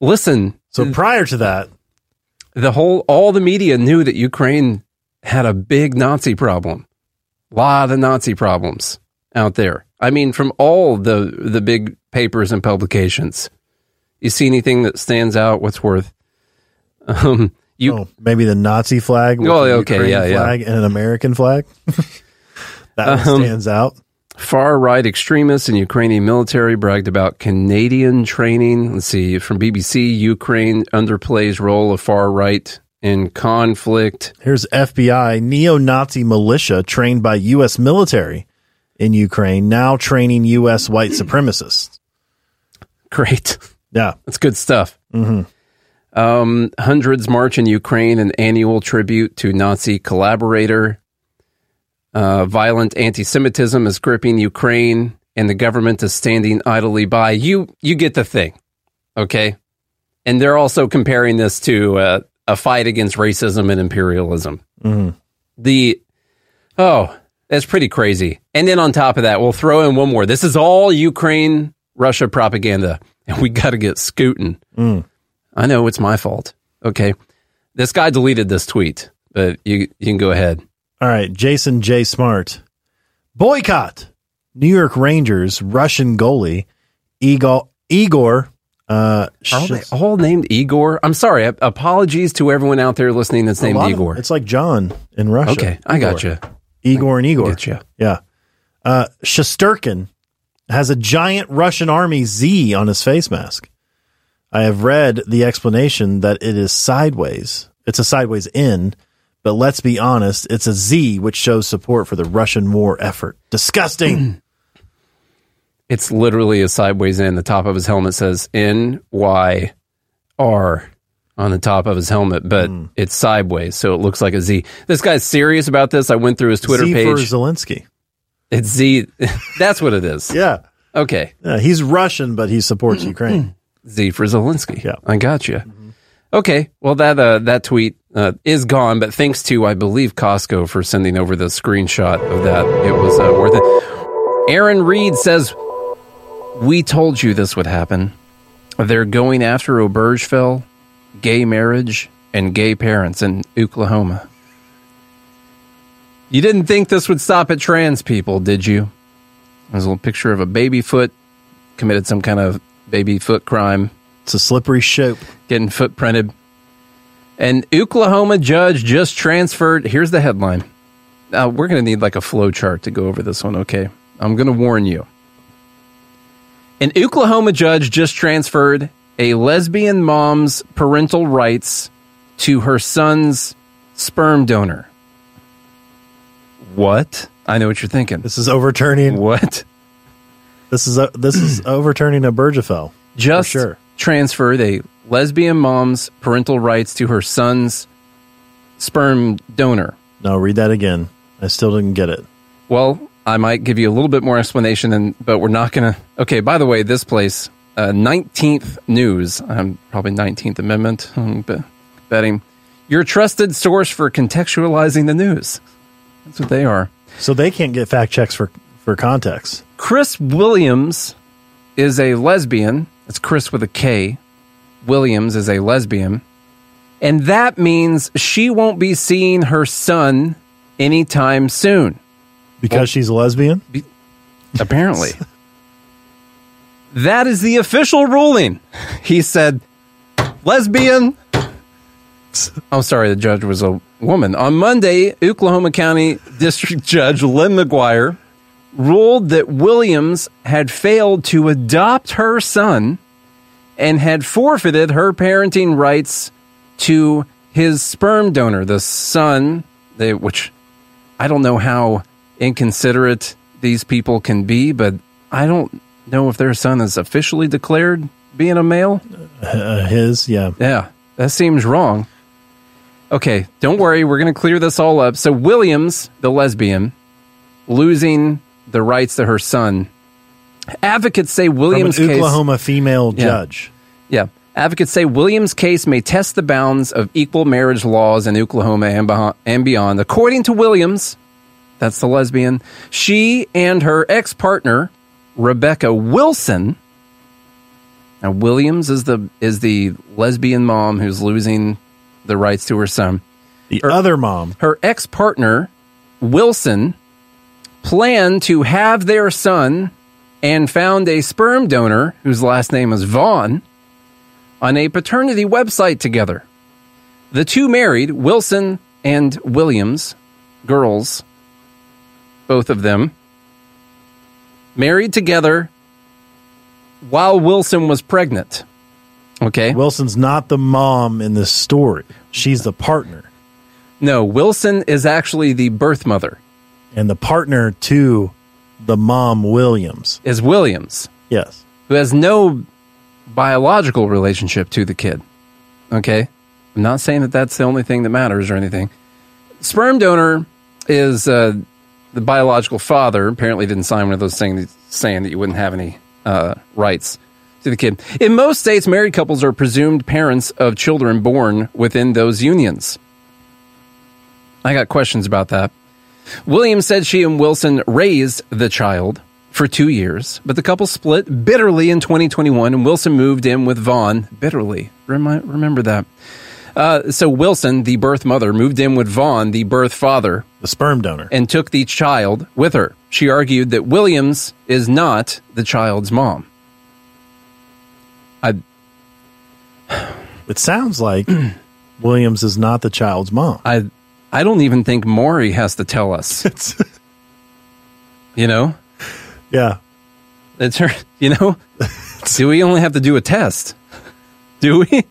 Listen, So prior to that, the whole all the media knew that Ukraine had a big Nazi problem. A lot of Nazi problems out there. I mean, from all the the big papers and publications. You see anything that stands out? What's worth? *laughs* Um, you oh, maybe the Nazi flag, with Oh, the okay, yeah, yeah. flag and an American flag. *laughs* that Um, stands out. far right extremists and Ukrainian military bragged about Canadian training. Let's see from BBC. Ukraine underplays role of far right in conflict. Here's FBI neo-Nazi militia trained by U.S. military in Ukraine, now training U.S. white supremacists. *laughs* Great. Yeah, That's good stuff. Um, hundreds march in Ukraine, an annual tribute to Nazi collaborator. Uh, violent anti-Semitism is gripping Ukraine, and the government is standing idly by. You, you get the thing, okay? and they're also comparing this to uh, a fight against racism and imperialism. Mhm. The oh, that's pretty crazy. And then on top of that, we'll throw in one more. This is all Ukraine Russia propaganda, and we got to get scooting. Mm. I know it's my fault. Okay, this guy deleted this tweet, but you you can go ahead. All right, Jason J. Smart. Boycott New York Rangers Russian goalie Igor Igor uh Are they all named Igor? I'm sorry. Apologies to everyone out there listening that's named of- Igor. it's like John in Russia. Okay, I got Igor. you. Igor and Igor. Getcha. Yeah. Uh has a giant Russian army Z on his face mask. I have read the explanation that it is sideways. It's a sideways in, but let's be honest, it's a Z which shows support for the Russian war effort. Disgusting. *clears throat* It's literally a sideways in. The top of his helmet says N Y R on the top of his helmet, but Hmm. it's sideways, so it looks like a Z. This guy's serious about this. I went through his Twitter Z page. for Zelensky. it's Z. *laughs* That's what it is. *laughs* Yeah. Okay. Yeah, he's Russian, but he supports *clears throat* Ukraine. Z for Zelensky. Yeah. I got you. Okay. Well, that uh, that tweet uh, is gone, but thanks to I believe Costco for sending over the screenshot of that. It was uh, worth it. Erin Reed says, "We told you this would happen. They're going after Obergefell, gay marriage, and gay parents in Oklahoma." You didn't think this would stop at trans people, did you? There's a little picture of a baby foot committed some kind of baby foot crime. It's a slippery slope. Getting footprinted. An Oklahoma judge just transferred. Here's the headline. Now, we're going to need like a flow chart to go over this one, okay? I'm going to warn you. An Oklahoma judge just transferred a lesbian mom's parental rights to her son's sperm donor. What? I know what you're thinking. This is overturning what? This is a, this is *clears throat* overturning Obergefell. just sure. transferred a lesbian mom's parental rights to her son's sperm donor. No, read that again. I still didn't get it. Well, I might give you a little bit more explanation, and but we're not going to. Okay, by the way, this place, uh, 19th News, um, probably 19th Amendment, I'm be- betting, your trusted source for contextualizing the news. That's what they are. So they can't get fact checks for for context. Kris Williams is a lesbian. It's Chris with a K. Williams is a lesbian. And that means she won't be seeing her son anytime soon. Because she's a lesbian? Apparently. *laughs* that is the official ruling. He said, lesbian. I'm sorry, the judge was a woman. On Monday, Oklahoma County District Judge Lynn McGuire ruled that Williams had failed to adopt her son and had forfeited her parenting rights to his sperm donor, the son, they, which I don't know how inconsiderate these people can be, but I don't know if their son is officially declared being a male. Uh, his, yeah. Yeah, that seems wrong. Okay, don't worry, we're going to clear this all up. So, Williams, the lesbian, losing the rights to her son. Advocates say Williams' From an case. Oklahoma female Yeah. judge. Yeah. Advocates say Williams' case may test the bounds of equal marriage laws in Oklahoma and, beyond. According to Williams, that's the lesbian, she and her ex partner, Rebecca Wilson, now Williams is the is the lesbian mom who's losing the rights to her son. The other mom, her ex partner, Wilson, planned to have their son and found a sperm donor whose last name is Vaughn on a paternity website together. The two married, Wilson and Williams, girls, both of them, married together while Wilson was pregnant. Okay. Wilson's not the mom in this story. She's the partner. No, Wilson is actually the birth mother. And the partner to the mom, Williams. Is Williams. Yes. Who has no biological relationship to the kid. Okay? I'm not saying that that's the only thing that matters or anything. Sperm donor is uh, the biological father. Apparently, didn't sign one of those things saying that you wouldn't have any uh, rights to the kid. In most states, married couples are presumed parents of children born within those unions. I got questions about that. Williams said she and Wilson raised the child for two years, but the couple split bitterly in 2021, and Wilson moved in with Vaughn bitterly. Remi- remember that. Uh, so Wilson, the birth mother, moved in with Vaughn, the birth father, the sperm donor, and took the child with her. She argued that Williams is not the child's mom. I. It sounds like *clears throat* Williams is not the child's mom. I I don't even think Maury has to tell us. *laughs* you know? Yeah. It's her, you know? do we only have to do a test? Do we?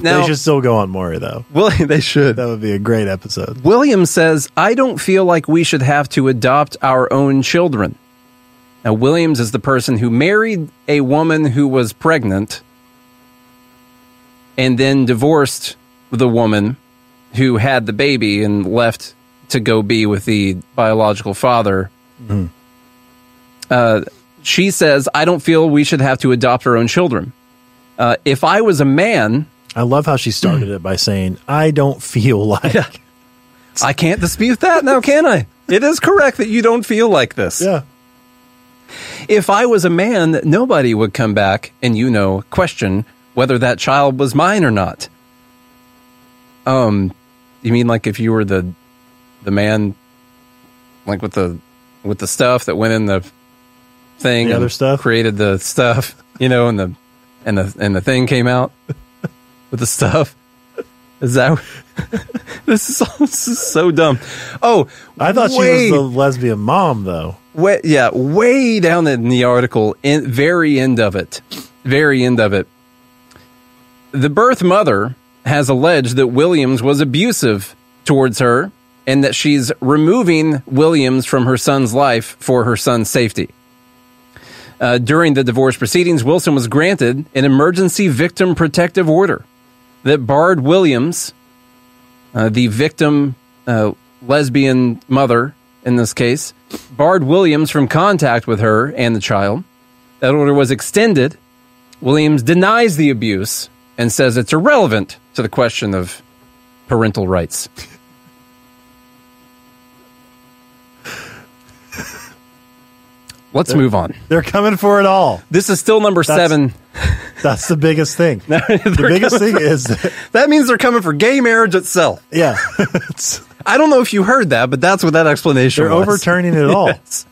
they should still go on Maury though. Well, *laughs* they should. That would be a great episode. William says, I don't feel like we should have to adopt our own children. Now, Williams is the person who married a woman who was pregnant and then divorced the woman who had the baby and left to go be with the biological father. Mhm. Uh, she says, I don't feel we should have to adopt our own children. Uh, if I was a man, I love how she started it by saying, "I don't feel *laughs* like." I can't dispute that now, can I? It is correct that you don't feel like this. Yeah. If I was a man, nobody would come back and, you know, question whether that child was mine or not. Um, you mean like if you were the the man, like with the with the stuff that went in the thing, The other stuff? created the stuff, you know, and the and the and the thing came out *laughs* with the stuff. Is that *laughs* this is this is so dumb? Oh, I thought she was the lesbian mom though. way, yeah, way down in the article, in very end of it, very end of it. The birth mother has alleged that Williams was abusive towards her and that she's removing Williams from her son's life for her son's safety. Uh, during the divorce proceedings, Wilson was granted an emergency victim protective order that barred Williams, uh, the victim uh, lesbian mother in this case, barred Williams from contact with her and the child. That order was extended. Williams denies the abuse and says it's irrelevant to the question of parental rights. Let's move on. They're coming for it all. This is still number That's- seven. *laughs* That's the biggest thing. *laughs* the biggest thing for- is that, *laughs* that means they're coming for gay marriage itself. yeah, I don't know if you heard that, but that's what that explanation they're was. overturning it all. Yes.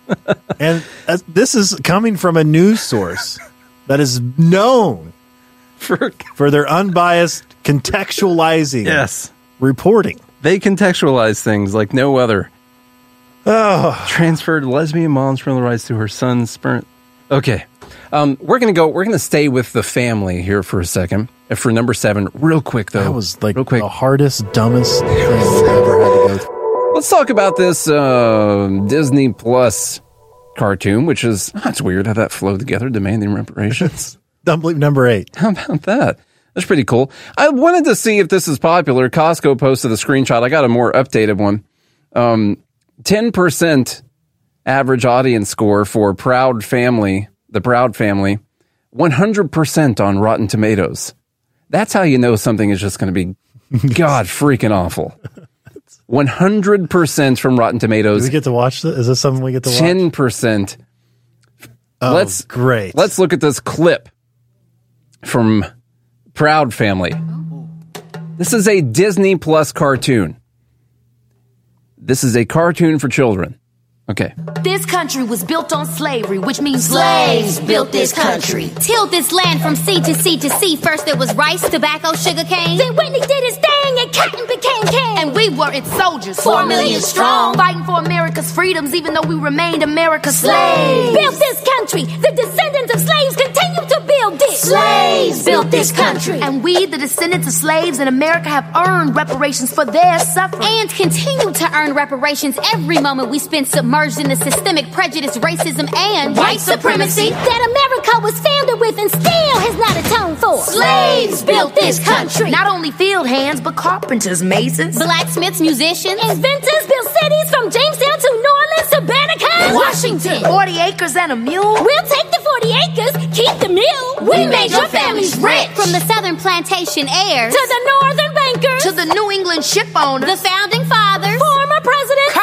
And uh, this is coming from a news source that is known for *laughs* for their unbiased contextualizing Yes. reporting. They contextualize things like no other. Oh, Transferred lesbian mom's parental rights to her son's sperm. Okay. Um, we're gonna go. We're gonna stay with the family here for a second. And for number seven, real quick though. that was like real quick. the hardest, dumbest thing I've ever had to go through. Let's talk about this uh, Disney Plus cartoon, which is that's weird how that flowed together, demanding reparations. *laughs* Dumb bleep number eight. How about that? That's pretty cool. I wanted to see if this is popular. Costco posted a screenshot. I got a more updated one. Um, 10% average audience score for Proud Family, the Proud Family, 100% on Rotten Tomatoes. That's how you know something is just going to be *laughs* god freaking awful. 100% from Rotten Do Tomatoes, we get to watch this? Is this something we get to watch? 10%. Oh, let's great. Let's look at this clip from Proud Family. This is a Disney Plus cartoon. This is a cartoon for children. Okay. This country was built on slavery, which means slaves built this country. Tilled this land from sea to sea to sea. First there was rice, tobacco, sugar cane. Then Whitney did his thing and cotton became king. And we were its soldiers, Four million strong. fighting for America's freedoms, even though we remained America's Slaves slaves. built this country. The descendants of slaves continue to build it. Slaves built this country. And we, the descendants of slaves in America, have earned reparations for their suffering. and continue to earn reparations every moment we spend submerged in the systemic prejudice, racism, and white supremacy that America was founded with and still has not atoned for. Slaves built this country. Not only field hands, but carpenters, masons, Blacksmiths, musicians, inventors built cities from Jamestown to New Orleans to Banneker, Washington. 40 acres and a mule. We'll take the 40 acres, keep the mill. We made your families rich. From the southern plantation heirs to the northern bankers To the New England ship owners, the founding fathers, former presidents,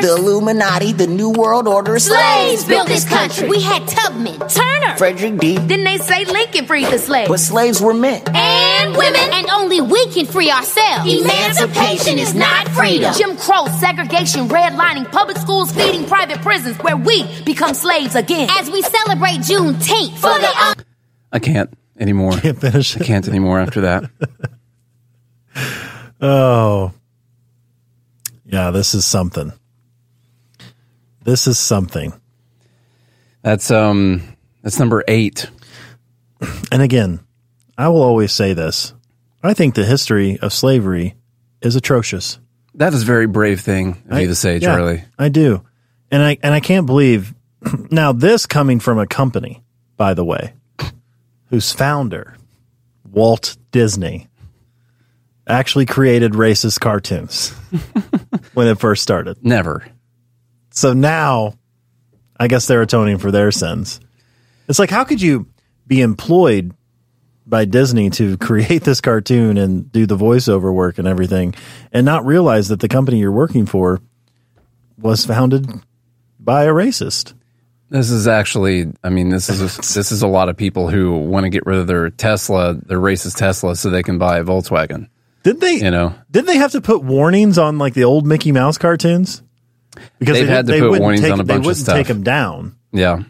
current The Illuminati, the New World Order, slaves built this country. We had Tubman, Turner, Frederick D. Didn't they say Lincoln freed the slaves? But slaves were men. and women, and only we can free ourselves. Emancipation is not freedom. Jim Crow, segregation, redlining, public schools feeding private prisons, where we become slaves again. As we celebrate Juneteenth for the I can't anymore. Can't finish I can't anymore after that. *laughs* Oh, yeah, this is something. This is something. That's um that's number eight. And again, I will always say this. I think the history of slavery is atrocious. That is a very brave thing of you to say, yeah, Charlie. I do. And I and I can't believe *clears throat* now this coming from a company, by the way, whose founder, Walt Disney, actually created racist cartoons *laughs* when it first started. Never. So now I guess they're atoning for their sins. It's like how could you be employed by Disney to *laughs* create this cartoon and do the voiceover work and everything and not realize that the company you're working for was founded by a racist. This is actually, I mean, this is a, this is a lot of people who want to get rid of their Tesla, their racist Tesla, so they can buy a Volkswagen. Did they? You know, Did they have to put warnings on like the old Mickey Mouse cartoons? They've they, had to they put wouldn't warnings take, on a they bunch of wouldn't stuff. take them down, yeah,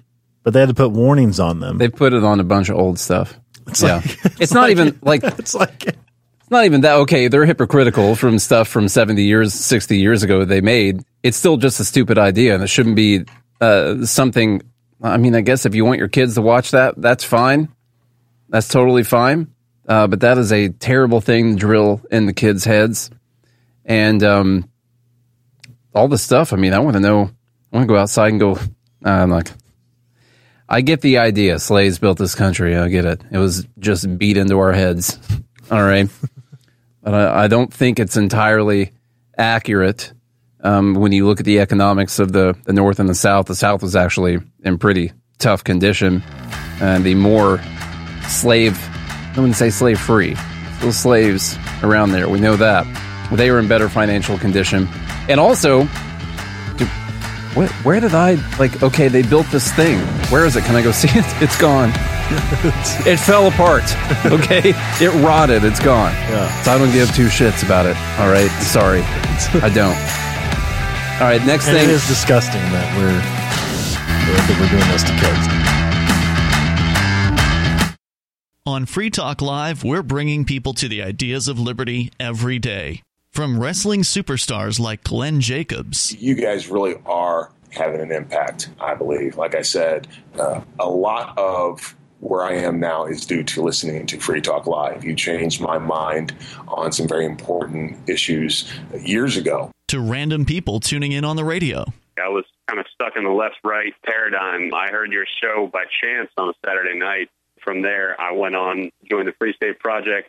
but they had to put warnings on them. they put it on a bunch of old stuff. It's yeah, like- it's, not even like *laughs* it's like it's not even that. Okay, they're hypocritical from stuff from seventy years, sixty years ago they made. It's still just a stupid idea, and it shouldn't be uh, something. I mean, I guess if you want your kids to watch that, that's fine. That's totally fine. Uh, but that is a terrible thing to drill in the kids' heads, and um, all the stuff. I mean, I want to know. I want to go outside and go. I'm like, I get the idea. Slaves built this country. I get it. It was just beat into our heads. *laughs* All right. but I, I don't think it's entirely accurate um, when you look at the economics of the, the North and the South. The South was actually in pretty tough condition. And the more slave, I wouldn't say slave free, still slaves around there. We know that. They were in better financial condition. And also, dude, where, where did I like? Okay, they built this thing. Where is it? Can I go *laughs* see it? It's gone. *laughs* it fell apart. *laughs* Okay, it rotted. It's gone. Yeah. So I don't give two shits about it. All right, sorry, I don't. All right, next and thing. it is disgusting that we're that we're doing this to kids. On Free Talk Live, we're bringing people to the ideas of liberty every day. From wrestling superstars like Glenn Jacobs you guys really are having an impact, I believe. Like I said, uh, a lot of where I am now is due to listening to Free Talk Live. You changed my mind on some very important issues years ago. to random people tuning in on the radio. I was kind of stuck in the left right paradigm. I heard your show by chance on a Saturday night. From there, I went on, joined the Free State Project,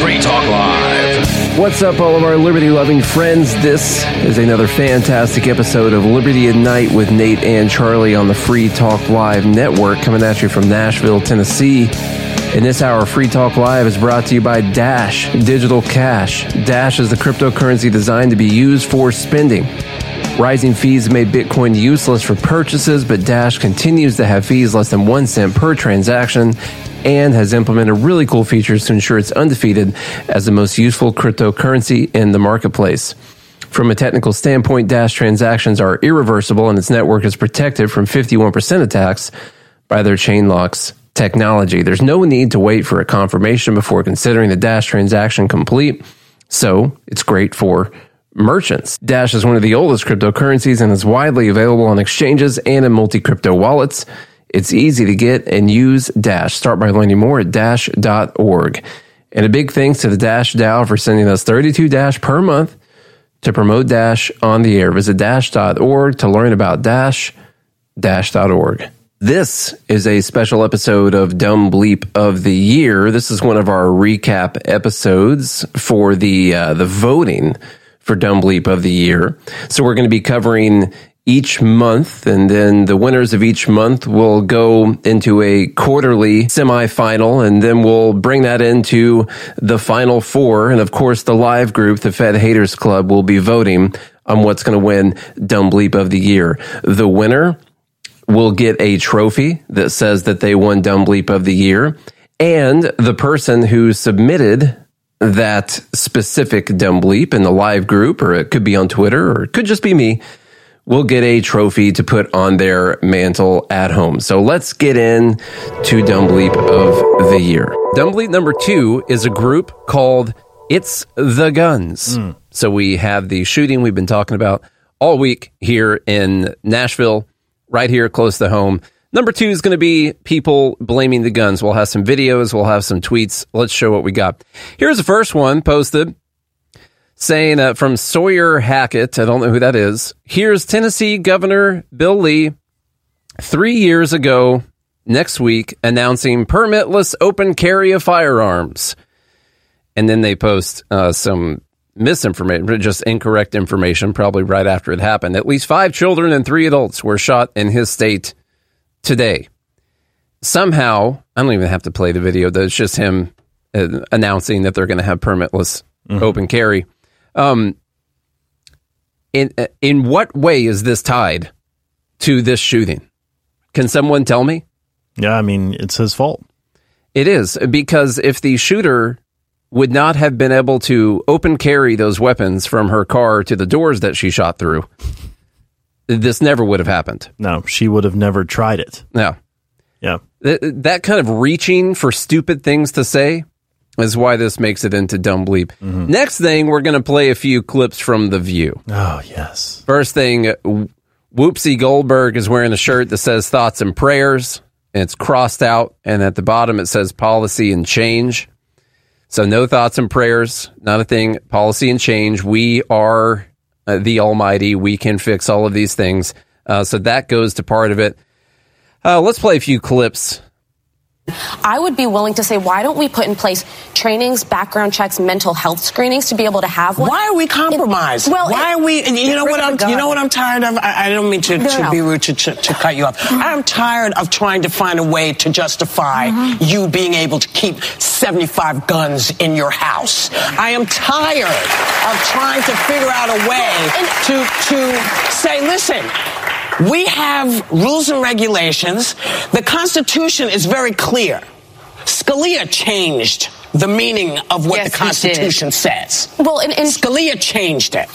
Free Talk Live. What's up, all of our liberty loving friends? This is another fantastic episode of Liberty at Night with Nate and Charlie on the Free Talk Live network, coming at you from Nashville, Tennessee. In this hour, Free Talk Live is brought to you by Dash Digital Cash. Dash is the cryptocurrency designed to be used for spending. Rising fees made Bitcoin useless for purchases, but Dash continues to have fees less than one cent per transaction and has implemented really cool features to ensure it's undefeated as the most useful cryptocurrency in the marketplace. From a technical standpoint, Dash transactions are irreversible and its network is protected from 51% attacks by their chain locks technology. There's no need to wait for a confirmation before considering the Dash transaction complete. So it's great for merchants. Dash is one of the oldest cryptocurrencies and is widely available on exchanges and in multi crypto wallets. It's easy to get and use Dash. Start by learning more at dash.org. And a big thanks to the Dash DAO for sending us 32 Dash per month to promote Dash on the air. Visit dash.org to learn about Dash, dash.org. This is a special episode of Dumb Bleep of the Year. This is one of our recap episodes for the uh, the voting for Dumb Bleep of the Year. So we're going to be covering each month, and then the winners of each month will go into a quarterly semifinal, and then we'll bring that into the final four. And of course, the live group, the Fed Haters Club, will be voting on what's going to win Dumb Bleep of the Year. The winner will get a trophy that says that they won Dumb Bleep of the Year. And the person who submitted that specific Dumb Bleep in the live group, or it could be on Twitter, or it could just be me, will get a trophy to put on their mantle at home. So let's get in to Dumb Bleep of the Year. Dumb Bleep number two is a group called It's the Guns. Hmm. So we have the shooting we've been talking about all week here in Nashville, right here close to home. Number two is going to be people blaming the guns. We'll have some videos, we'll have some tweets. Let's show what we got. Here's the first one posted saying uh, from Sawyer Hackett. I don't know who that is. Here's Tennessee Governor Bill Lee three years ago next week announcing permitless open carry of firearms. And then they post uh, some misinformation, just incorrect information, probably right after it happened. At least five children and three adults were shot in his state today. Somehow, I don't even have to play the video. That's just him uh, announcing that they're going to have permitless open carry. Um, in in what way is this tied to this shooting? Can someone tell me? Yeah, I mean, it's his fault. It is because if the shooter would not have been able to open carry those weapons from her car to the doors that she shot through, this never would have happened. No, she would have never tried it. No. Yeah. Th- that kind of reaching for stupid things to say is why this makes it into dumb bleep. Mm-hmm. Next thing, we're going to play a few clips from The View. Oh, yes. First thing, Whoopsie Goldberg is wearing a shirt that says thoughts and prayers, and it's crossed out, and at the bottom it says policy and change. So no thoughts and prayers, not a thing. Policy and change. We are uh, the Almighty. We can fix all of these things. Uh, so that goes to part of it. Uh, let's play a few clips. I would be willing to say, why don't we put in place trainings, background checks, mental health screenings to be able to have one? Why are we compromised? well, why it- are we? and You know what I'm. You know what I'm tired of. I, I don't mean to, No, to no. be rude to, to, to cut you off. I'm tired of trying to find a way to justify Mm-hmm. you being able to keep 75 guns in your house. I am tired of trying to figure out a way to to say, listen. We have rules and regulations. The Constitution is very clear. Scalia changed the meaning of what Yes, the he did. Constitution says. Well, and, and Scalia changed it.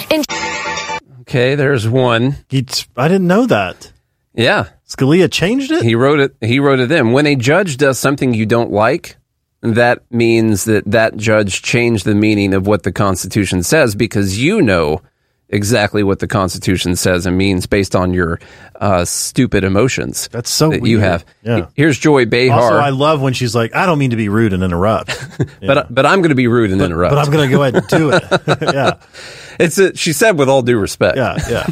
Okay, there's one. He, I didn't know that. Yeah. Scalia changed it? He wrote it. He wrote it in. When a judge does something you don't like, that means that that judge changed the meaning of what the Constitution says because you know exactly what the Constitution says and means based on your uh, stupid emotions. That's so that you have. Yeah. Here's Joy Behar. Also, I love when she's like, I don't mean to be rude and interrupt. *laughs* but but I'm going to be rude and interrupt. But I'm going to go ahead and do it. *laughs* *laughs* yeah. It's a, she said with all due respect. Yeah, yeah.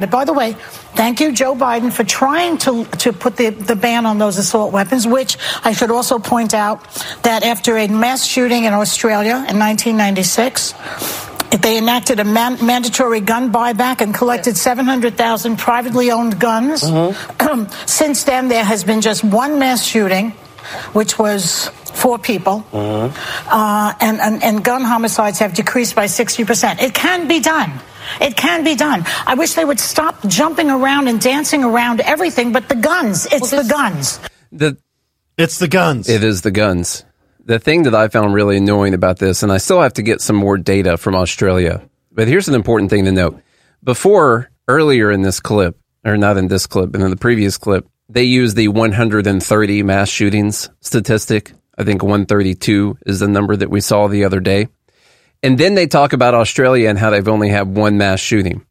And by the way, thank you, Joe Biden, for trying to to put the, the ban on those assault weapons, which I should also point out that after a mass shooting in Australia in 1996, they enacted a man- mandatory gun buyback and collected 700,000 privately owned guns. *clears throat* Since then, there has been just one mass shooting, which was four people. Uh, and, and, and gun homicides have decreased by 60%. It can be done. It can be done. I wish they would stop jumping around and dancing around everything but the guns. It's the guns. The it's the guns. It is the guns. The thing that I found really annoying about this, and I still have to get some more data from Australia, but here's an important thing to note. Before, earlier in this clip, or not in this clip, but in the previous clip, they used the 130 mass shootings statistic. I think 132 is the number that we saw the other day. And then they talk about Australia and how they've only had one mass shooting.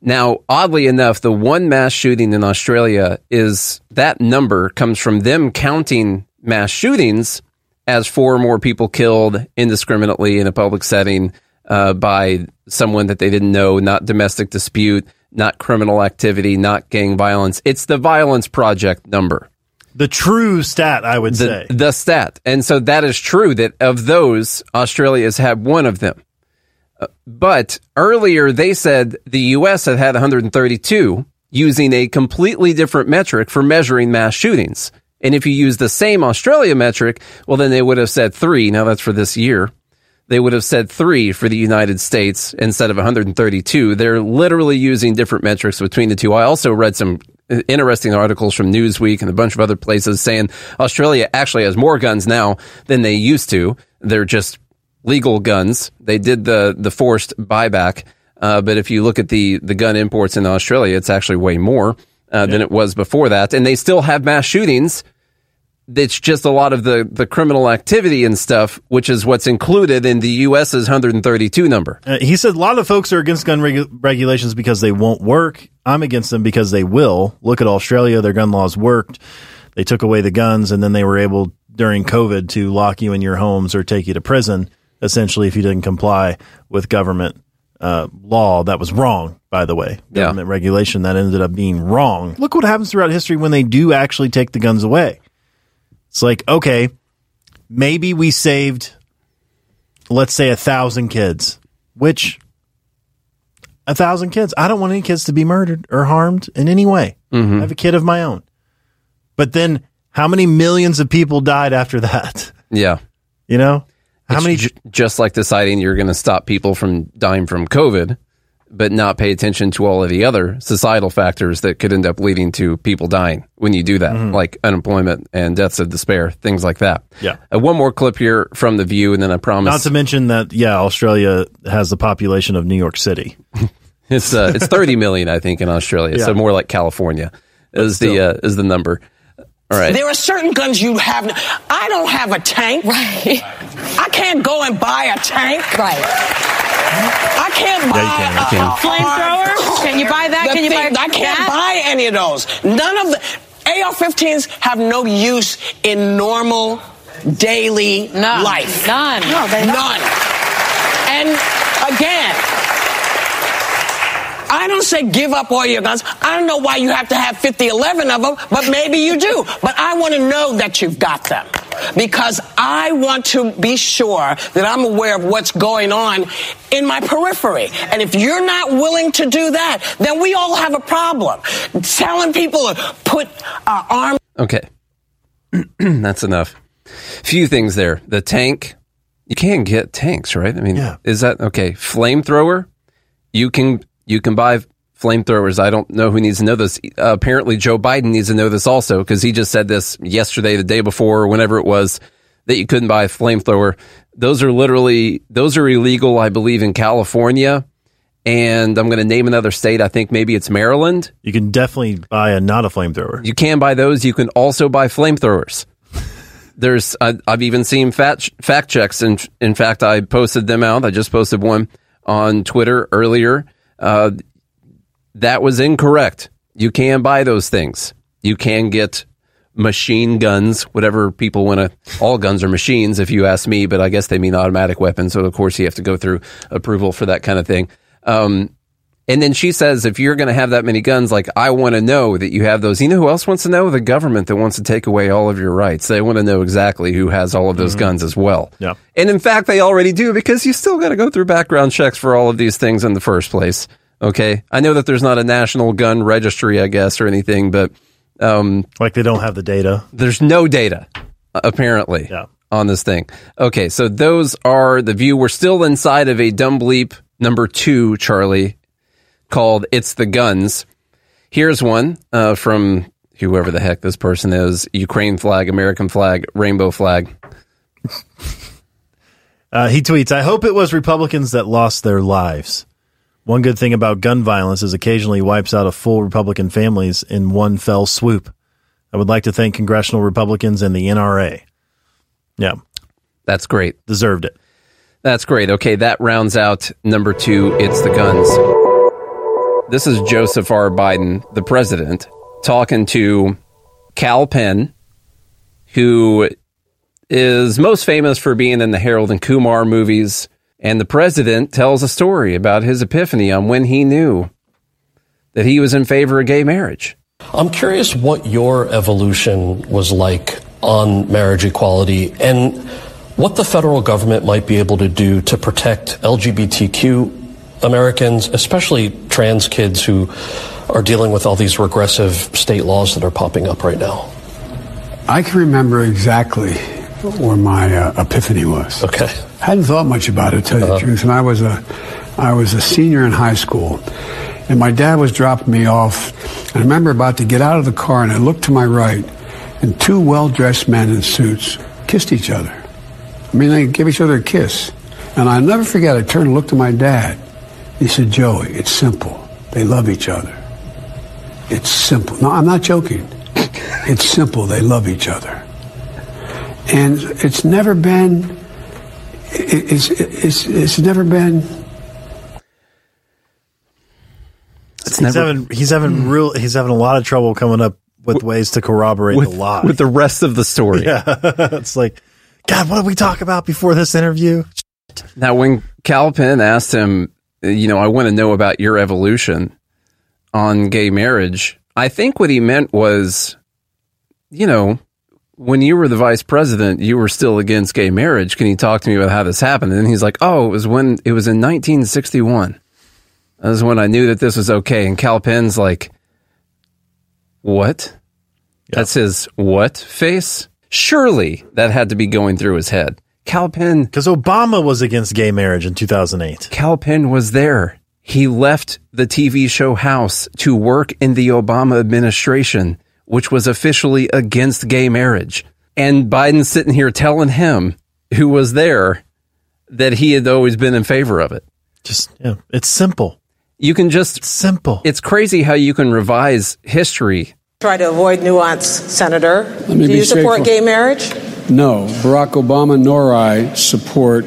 Now, oddly enough, the one mass shooting in Australia is that number comes from them counting mass shootings as four more people killed indiscriminately in a public setting uh, by someone that they didn't know, not domestic dispute, not criminal activity, not gang violence. It's the Violence Project number. The true stat, I would the, say. The stat. And so that is true that of those, Australia has had one of them. Uh, but earlier they said the U.S. had had 132 using a completely different metric for measuring mass shootings. And if you use the same Australia metric, well, then they would have said three. Now that's for this year. They would have said three for the United States instead of 132. They're literally using different metrics between the two. I also read some interesting articles from Newsweek and a bunch of other places saying Australia actually has more guns now than they used to. They're just legal guns. They did the the forced buyback, uh, but if you look at the the gun imports in Australia, it's actually way more uh, than it was before that, and they still have mass shootings. It's just a lot of the the criminal activity and stuff, which is what's included in the U.S.'s 132 number. Uh, he said a lot of folks are against gun regu- regulations because they won't work. I'm against them because they will. Look at Australia; their gun laws worked. They took away the guns, and then they were able during COVID to lock you in your homes or take you to prison essentially if you didn't comply with government uh, law that was wrong by the way. Government yeah. regulation that ended up being wrong. Look what happens throughout history when they do actually take the guns away. It's like okay maybe we saved let's say a thousand kids which a thousand kids. I don't want any kids to be murdered or harmed in any way. Mm-hmm. i have a kid of my own. But then how many millions of people died after that? Yeah. You know how many? J- just like deciding you're going to stop people from dying from COVID, but not pay attention to all of the other societal factors that could end up leading to people dying when you do that, Mm-hmm. like unemployment and deaths of despair, things like that. Yeah. Uh, one more clip here from the View, and then I promise. Not to mention that, yeah, Australia has the population of New York City. *laughs* it's uh, it's 30 million, I think, in Australia, Yeah. so more like California is the uh, is the number. All right. There are certain guns you have. n- I don't have a tank. Right. I can't go and buy a tank. Right. I can't buy Yeah, can, a- can. a Flamethrower? Can you buy that? The Can you thing- buy I can't that? buy any of those. None of the AR-15s have no use in normal daily life. None. No, they none. And again. I don't say give up all your guns. I don't know why you have to have 50, 11 of them, but maybe you do. But I want to know that you've got them because I want to be sure that I'm aware of what's going on in my periphery. And if you're not willing to do that, then we all have a problem. Telling people to put uh, arms. Okay. *clears throat* That's enough. Few things there. The tank, you can get tanks, right? I mean, is that okay? Flamethrower, you can you can buy flamethrowers. I don't know who needs to know this. Uh, apparently, Joe Biden needs to know this also because he just said this yesterday, the day before, or whenever it was that you couldn't buy a flamethrower. Those are literally those are illegal, I believe, in California. And I'm going to name another state. I think maybe it's Maryland. You can definitely buy a not a flamethrower. You can buy those. You can also buy flamethrowers. *laughs* There's, I, I've even seen fact, fact checks. And in fact, I posted them out. I just posted one on Twitter earlier. Uh, that was incorrect. You can buy those things. You can get machine guns, whatever people want to. All guns are machines, if you ask me, but I guess they mean automatic weapons. So of course you have to go through approval for that kind of thing. Um, and then she says, if you're going to have that many guns, like I want to know that you have those. You know who else wants to know? The government that wants to take away all of your rights. They want to know exactly who has all of those guns as well. Yeah. And in fact, they already do because you still got to go through background checks for all of these things in the first place. Okay. I know that there's not a national gun registry, I guess, or anything, but um, like they don't have the data. There's no data, apparently, on this thing. Okay. So those are the view. We're still inside of a dumb bleep number two, Charlie, called It's the Guns. Here's one uh, from whoever the heck this person is Ukraine flag, American flag, rainbow flag. Uh, he tweets, I hope it was Republicans that lost their lives. One good thing about gun violence is occasionally wipes out a full Republican families in one fell swoop. I would like to thank congressional Republicans and the NRA. Yeah. That's great. Deserved it. That's great. Okay, that rounds out number two. It's the guns. This is Joseph R. Biden, the president, talking to Kal Penn, who is most famous for being in the Harold and Kumar movies. And the president tells a story about his epiphany on when he knew that he was in favor of gay marriage. I'm curious what your evolution was like on marriage equality and what the federal government might be able to do to protect LGBTQ Americans, especially trans kids who are dealing with all these regressive state laws that are popping up right now. I can remember exactly where my uh, epiphany was. Okay. I hadn't thought much about it, to tell you the truth. And I was a, I was a senior in high school, and my dad was dropping me off. And I remember about to get out of the car, and I looked to my right, and two well-dressed men in suits kissed each other. I mean, they gave each other a kiss. And I'll never forget, I turned and looked at my dad. He said, Joey, it's simple. They love each other. It's simple. No, I'm not joking. *laughs* It's simple. They love each other. And it's never been, it- it's, it's, it's never been, he's having he's having hmm. real he's having a lot of trouble coming up with ways to corroborate with, the lie. with the rest of the story. *laughs* yeah, it's like, God, what did we talk about before this interview? Now, when Kal Penn asked him, Uh, you know, I want to know about your evolution on gay marriage, I think what he meant was, you know, when you were the vice president, you were still against gay marriage. Can you talk to me about how this happened? And he's like, oh, it was when it was in 1961. That was when I knew that this was okay. And Kal Penn's like, what? That's his what face? Surely that had to be going through his head. Kal Penn. Because Obama was against gay marriage in 2008. Kal Penn was there. He left the TV show House to work in the Obama administration, which was officially against gay marriage. And Biden's sitting here telling him, who was there, that he had always been in favor of it. Just, yeah, it's simple. You can just. simple. It's crazy how you can revise history. Try to avoid nuance, Senator. Let me Do be you support gay marriage? No, Barack Obama nor I support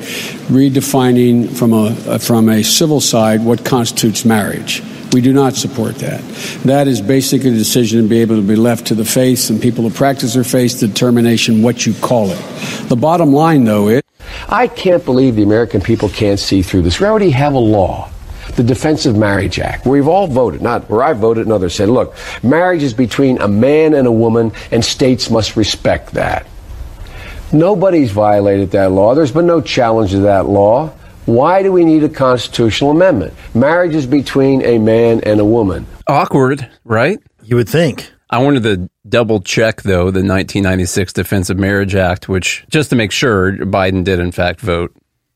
redefining from a from a civil side what constitutes marriage. We do not support that. That is basically a decision to be able to be left to the faith and people who practice their faith determination what you call it. The bottom line, though, is I can't believe the American people can't see through this. We already have a law, the Defense of Marriage Act, where we've all voted, not where I voted and others said, look, marriage is between a man and a woman, and states must respect that. Nobody's violated that law. There's been no challenge to that law. Why do we need a constitutional amendment? Marriage is between a man and a woman. Awkward, right? You would think. I wanted to double check, though, the 1996 Defense of Marriage Act, which, just to make sure, Biden did, in fact, vote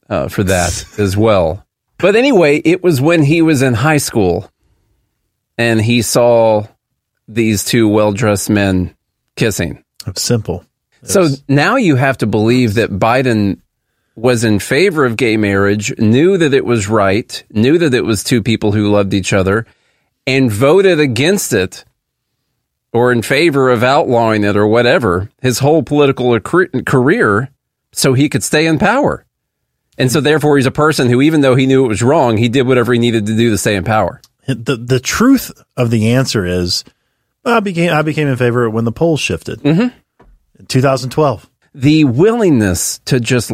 uh, for that *laughs* as well. But anyway, it was when he was in high school and he saw these two well dressed men kissing. It's simple. So now you have to believe that Biden was in favor of gay marriage, knew that it was right, knew that it was two people who loved each other, and voted against it or in favor of outlawing it or whatever his whole political career so he could stay in power. And so therefore he's a person who even though he knew it was wrong, he did whatever he needed to do to stay in power. The the truth of the answer is I became I became in favor when the polls shifted. Mm-hmm. In 2012. The willingness to just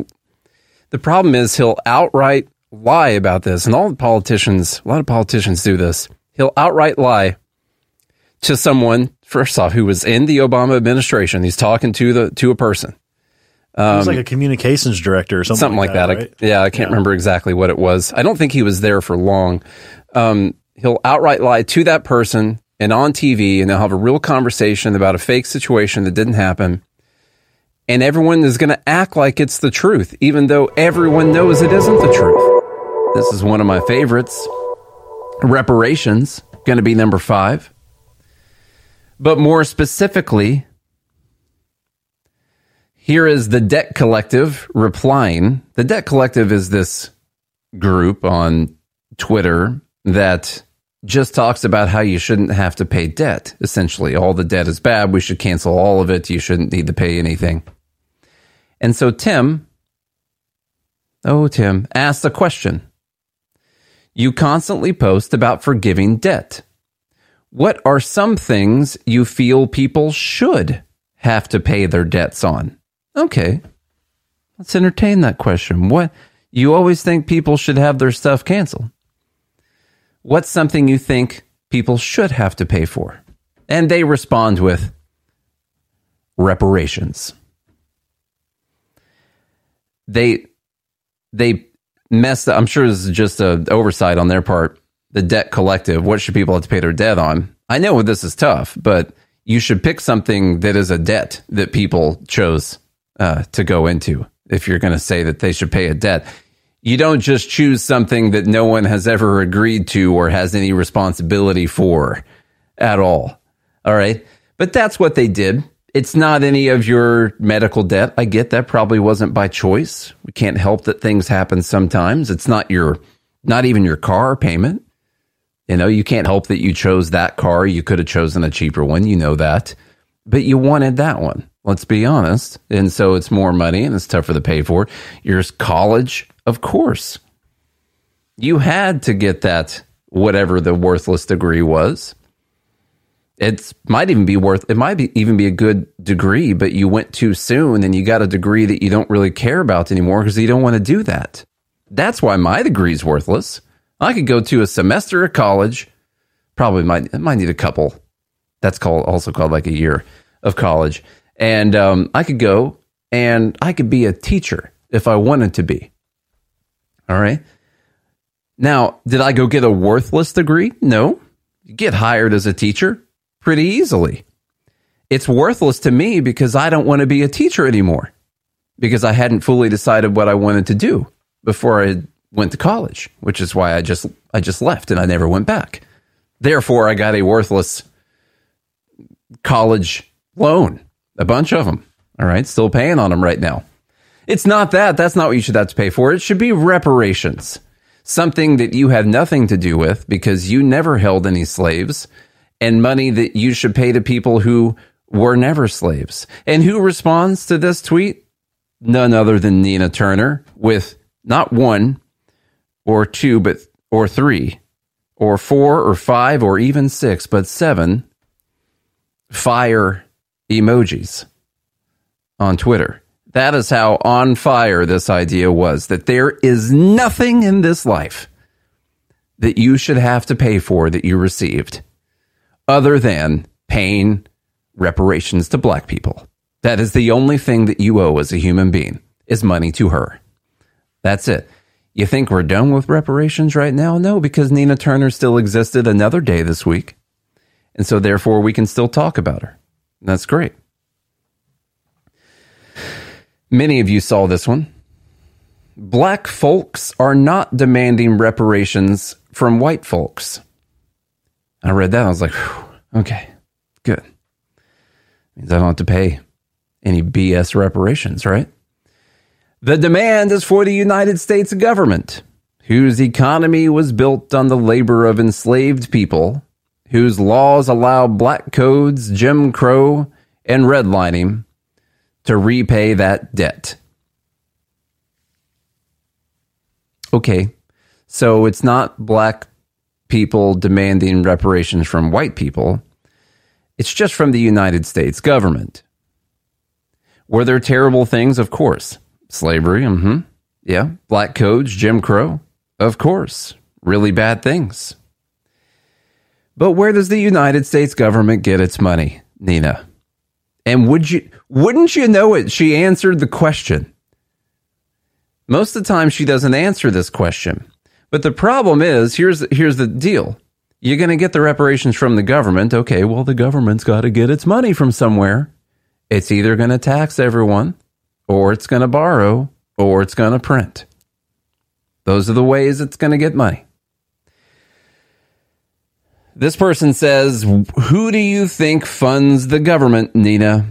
the problem is he'll outright lie about this, and all the politicians, a lot of politicians do this. He'll outright lie to someone first off who was in the Obama administration. He's talking to the to a person. he was Um, like a communications director or something, something like that. I- right? yeah, I can't remember exactly what it was. I don't think he was there for long. Um, he'll outright lie to that person and on TV, and they'll have a real conversation about a fake situation that didn't happen. And everyone is going to act like it's the truth, even though everyone knows it isn't the truth. This is one of my favorites. Reparations, going to be number five. But more specifically, here is the Debt Collective replying. The Debt Collective is this group on Twitter that just talks about how you shouldn't have to pay debt. Essentially, all the debt is bad. We should cancel all of it. You shouldn't need to pay anything. And so Tim Oh, Tim, ask the question. You constantly post about forgiving debt. What are some things you feel people should have to pay their debts on? Okay. Let's entertain that question. What you always think people should have their stuff canceled. What's something you think people should have to pay for? And they respond with reparations. They they messed up. I'm sure this is just an oversight on their part. The debt collective. What should people have to pay their debt on? I know this is tough, but you should pick something that is a debt that people chose uh, to go into. If you're going to say that they should pay a debt, you don't just choose something that no one has ever agreed to or has any responsibility for at all. All right. But that's what they did. It's not any of your medical debt. I get that probably wasn't by choice. We can't help that things happen sometimes. It's not your, not even your car payment. You know, you can't help that you chose that car. You could have chosen a cheaper one. You know that. But you wanted that one. Let's be honest. And so it's more money and it's tougher to pay for. Your college, of course. You had to get that, whatever the worthless degree was. It might even be worth, it might be, even be a good degree, but you went too soon and you got a degree that you don't really care about anymore because you don't want to do that. That's why my degree is worthless. I could go to a semester of college, probably might, might need a couple. That's called, also called like a year of college and um, I could go and I could be a teacher if I wanted to be. All right. Now, did I go get a worthless degree? No. Get hired as a teacher pretty easily. It's worthless to me because I don't want to be a teacher anymore because I hadn't fully decided what I wanted to do before I went to college, which is why I just I just left and I never went back. Therefore, I got a worthless college loan a bunch of them. All right. Still paying on them right now. It's not that. That's not what you should have to pay for. It should be reparations. Something that you had nothing to do with because you never held any slaves and money that you should pay to people who were never slaves. And who responds to this tweet? None other than Nina Turner with not one or two, but or three or four or five or even six, but seven fire emojis on Twitter. That is how on fire this idea was that there is nothing in this life that you should have to pay for that you received other than paying reparations to black people. That is the only thing that you owe as a human being is money to her. That's it. You think we're done with reparations right now? No, because Nina Turner still existed another day this week. And so therefore we can still talk about her. That's great. Many of you saw this one. Black folks are not demanding reparations from white folks. I read that. I was like, okay, good. Means I don't have to pay any BS reparations, right? The demand is for the United States government, whose economy was built on the labor of enslaved people whose laws allow black codes, Jim Crow, and redlining to repay that debt. Okay, so it's not black people demanding reparations from white people, it's just from the United States government. Were there terrible things? Of course. Slavery, mm hmm. Yeah. Black codes, Jim Crow, of course. Really bad things. But where does the United States government get its money, Nina? And would you wouldn't you know it? She answered the question. Most of the time she doesn't answer this question. But the problem is, here's here's the deal. You're going to get the reparations from the government. Okay, well the government's got to get its money from somewhere. It's either going to tax everyone or it's going to borrow or it's going to print. Those are the ways it's going to get money. This person says, Who do you think funds the government, Nina?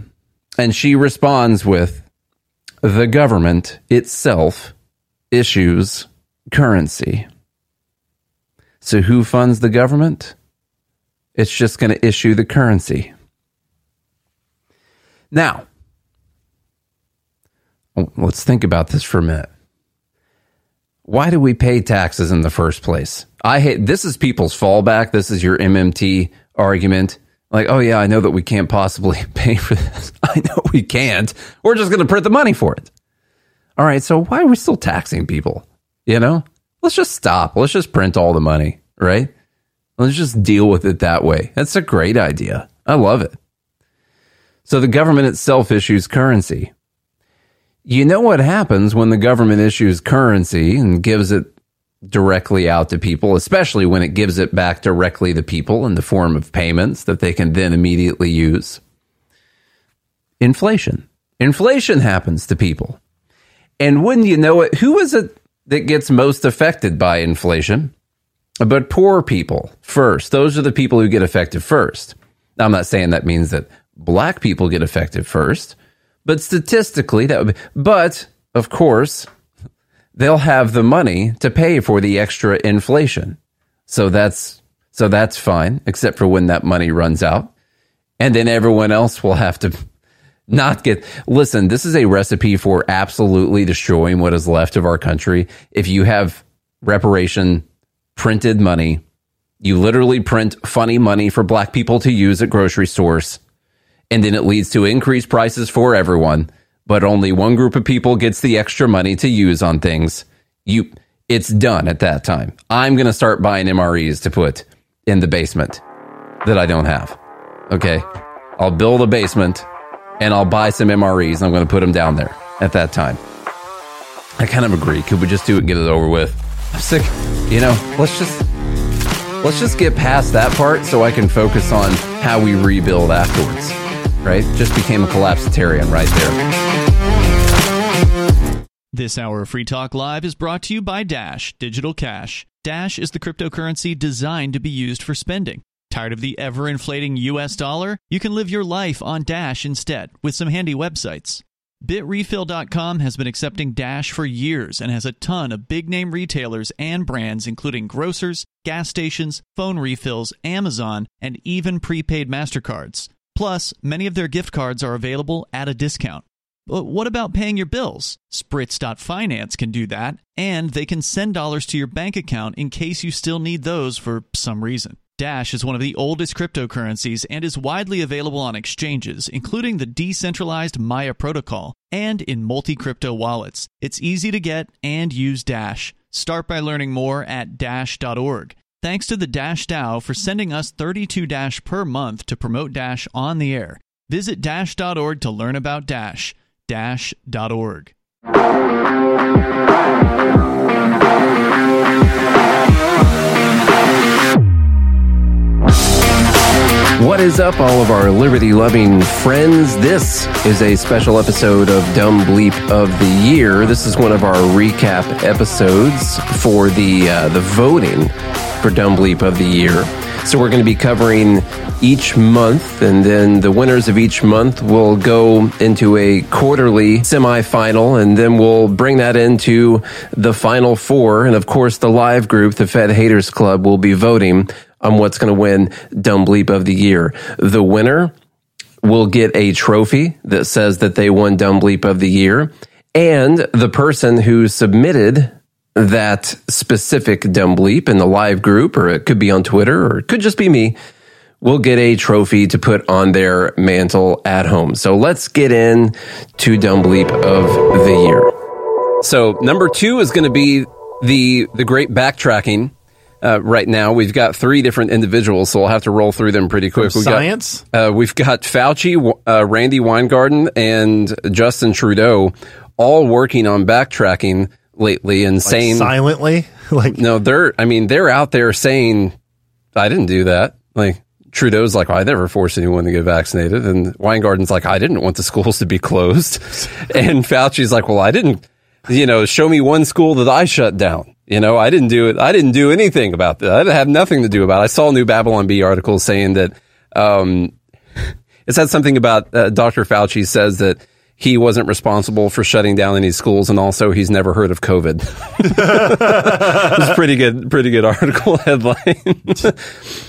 And she responds with, The government itself issues currency. So who funds the government? It's just going to issue the currency. Now, let's think about this for a minute. why do we pay taxes in the first place? I hate this is people's fallback. This is your MMT argument. Like, oh yeah, I know that we can't possibly *laughs* pay for this. *laughs* I know we can't. We're just going to print the money for it. All right, so why are we still taxing people? You know, let's just stop. Let's just print all the money, right? Let's just deal with it that way. That's a great idea. I love it. So the government itself issues currency. You know what happens when the government issues currency and gives it directly out to people, especially when it gives it back directly to people in the form of payments that they can then immediately use? Inflation. Inflation happens to people. And wouldn't you know it, who is it that gets most affected by inflation? But poor people first. Those are the people who get affected first. Now, I'm not saying that means that black people get affected first, but statistically, that would be. But of course, they'll have the money to pay for the extra inflation. So that's so that's fine, except for when that money runs out, and then everyone else will have to *laughs* not get. Listen, this is a recipe for absolutely destroying what is left of our country. If you have reparation printed money, you literally print funny money for black people to use at grocery stores and then it leads to increased prices for everyone, but only one group of people gets the extra money to use on things. You it's done at that time. I'm going to start buying MREs to put in the basement that I don't have. Okay? I'll build a basement and I'll buy some MREs and I'm going to put them down there at that time. I kind of agree. Could we just do it and get it over with? I'm sick. You know, let's just let's just get past that part so I can focus on how we rebuild afterwards right? Just became a collapsitarian right there. This hour of Free Talk Live is brought to you by Dash Digital Cash. Dash is the cryptocurrency designed to be used for spending. Tired of the ever inflating US dollar? You can live your life on Dash instead with some handy websites. BitRefill.com has been accepting Dash for years and has a ton of big name retailers and brands, including grocers, gas stations, phone refills, Amazon, and even prepaid MasterCards. Plus, many of their gift cards are available at a discount. But what about paying your bills? Spritz.finance can do that, and they can send dollars to your bank account in case you still need those for some reason. Dash is one of the oldest cryptocurrencies and is widely available on exchanges, including the decentralized Maya protocol and in multi crypto wallets. It's easy to get and use Dash. Start by learning more at dash.org. Thanks to the Dash DAO for sending us 32 Dash per month to promote Dash on the air. Visit Dash.org to learn about Dash. Dash.org. What is up, all of our liberty loving friends? This is a special episode of Dumb Bleep of the Year. This is one of our recap episodes for the uh, the voting for Dumb Bleep of the Year. So we're going to be covering each month, and then the winners of each month will go into a quarterly semifinal, and then we'll bring that into the final four. And of course, the live group, the Fed Haters Club, will be voting on what's going to win Dumb Bleep of the Year. The winner will get a trophy that says that they won Dumb Bleep of the Year. And the person who submitted that specific Dumb Bleep in the live group, or it could be on Twitter, or it could just be me, will get a trophy to put on their mantle at home. So let's get in to Dumb Bleep of the Year. So number two is going to be the the great backtracking uh, right now. We've got three different individuals, so we'll have to roll through them pretty quick. From science? Got, uh, we've got Fauci, uh, Randi Weingarten, and Justin Trudeau all working on backtracking lately and like saying silently, *laughs* like no, they're. I mean, they're out there saying, "I didn't do that." Like Trudeau's like, well, I never forced anyone to get vaccinated. And Weingarten's like, I didn't want the *laughs* schools to be closed. *laughs* and Fauci's like, well, I didn't, you know, show me one school that I shut down. You know, I didn't do it. I didn't do anything about that. I had nothing to do about it. I saw a new Babylon Bee article saying that, um, it said something about uh, Dr. Fauci says that he wasn't responsible for shutting down any schools, and also he's never heard of COVID. *laughs* it's pretty good, pretty good article *laughs* headline.